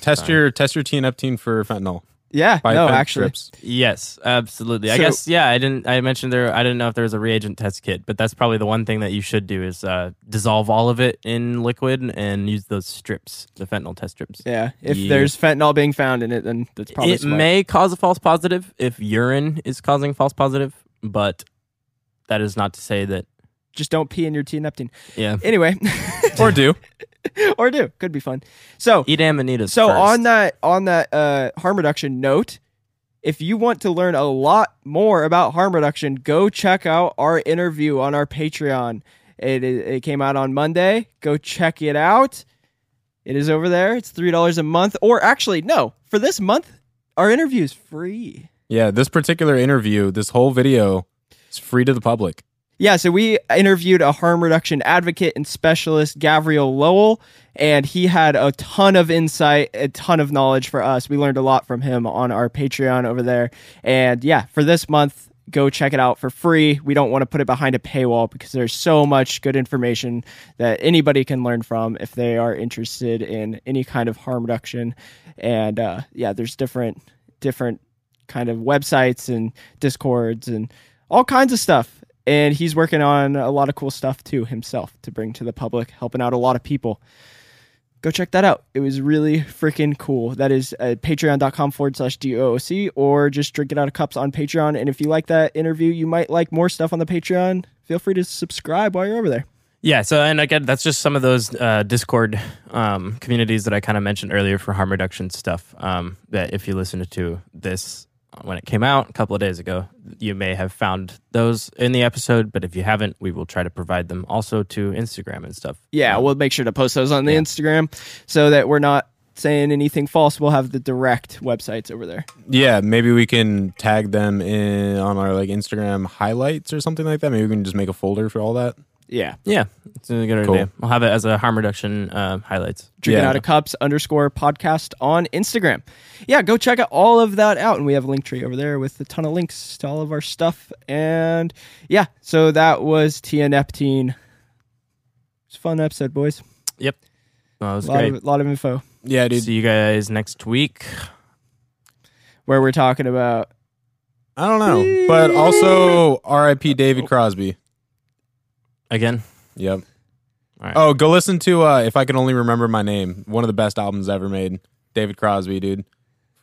test your test your tianeptine for fentanyl. Yeah, By no, fent actually, strips. Yes, absolutely. I So- guess yeah. I didn't. I mentioned there. I didn't know if there was a reagent test kit, but that's probably the one thing that you should do is uh, dissolve all of it in liquid and use those strips, the fentanyl test strips. yeah. If Yeah. there's fentanyl being found in it, then that's probably it smart. may cause a false positive if urine is causing false positive, but that is not to say that. Just don't pee in your Tia Neptune. Yeah, Anyway, or do. or do could be fun. So eat amanitas. So first. on that on that uh, harm reduction note, if you want to learn a lot more about harm reduction, go check out our interview on our Patreon. It it it came out on Monday. Go check it out. It is over there. It's three dollars a month, or actually no, for this month, our interview is free. Yeah, this particular interview, this whole video is free to the public. Yeah, so we interviewed a harm reduction advocate and specialist, Gavriel Lowell, and he had a ton of insight, a ton of knowledge for us. We learned a lot from him on our Patreon over there. And yeah, for this month, go check it out for free. We don't want to put it behind a paywall because there's so much good information that anybody can learn from if they are interested in any kind of harm reduction. And uh, yeah, there's different different kind of websites and discords and all kinds of stuff. And he's working on a lot of cool stuff too himself to bring to the public, helping out a lot of people go check that out. It was really freaking cool. That is uh, patreon.com forward slash DOOC or just drink it out of cups on Patreon. And if you like that interview, you might like more stuff on the Patreon. Feel free to subscribe while you're over there. Yeah, so and again, that's just some of those uh, Discord um, communities that I kind of mentioned earlier for harm reduction stuff. Um, that if you listen to this when it came out a couple of days ago, you may have found those in the episode. But if you haven't, we will try to provide them also to Instagram and stuff. Yeah, um, we'll make sure to post those on the Instagram so that we're not saying anything false. We'll have the direct websites over there. Yeah, maybe we can tag them in on our like Instagram highlights or something like that. Maybe we can just make a folder for all that. Yeah. Yeah, it's a good Cool. idea. I'll have it as a harm reduction uh, highlights. drinking Yeah. out of cups underscore podcast on Instagram. Yeah, go check out all of that out. And we have a link tree over there with a ton of links to all of our stuff. And yeah, so that was Tia Neptune. It's a fun episode, boys. Yep, well, that was A lot great. of, lot of info Yeah, dude. See you guys next week. where we're talking about. I don't know, but also R.I.P. David Crosby. Again, Yep. All right. Oh, go listen to uh, "If I Can Only Remember My Name," one of the best albums ever made. David Crosby, dude.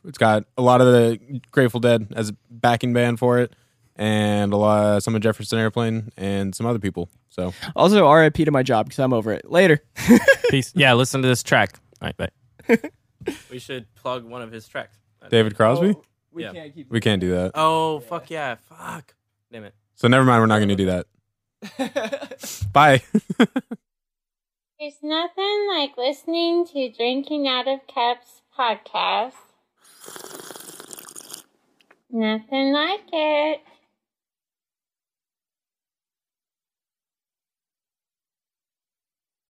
It's got a lot of the Grateful Dead as a backing band for it, and a lot some of Jefferson Airplane and some other people. So Also, RIP to my job because I'm over it. Later. peace. yeah, listen to this track. All right, bye. we should plug one of his tracks. David Crosby, we Yeah. can't keep. we can't do that. Oh fuck yeah! Fuck. Damn it. So never mind. We're not going to do that. Bye. There's nothing like listening to Drinking Out of Cups podcast. Nothing like it.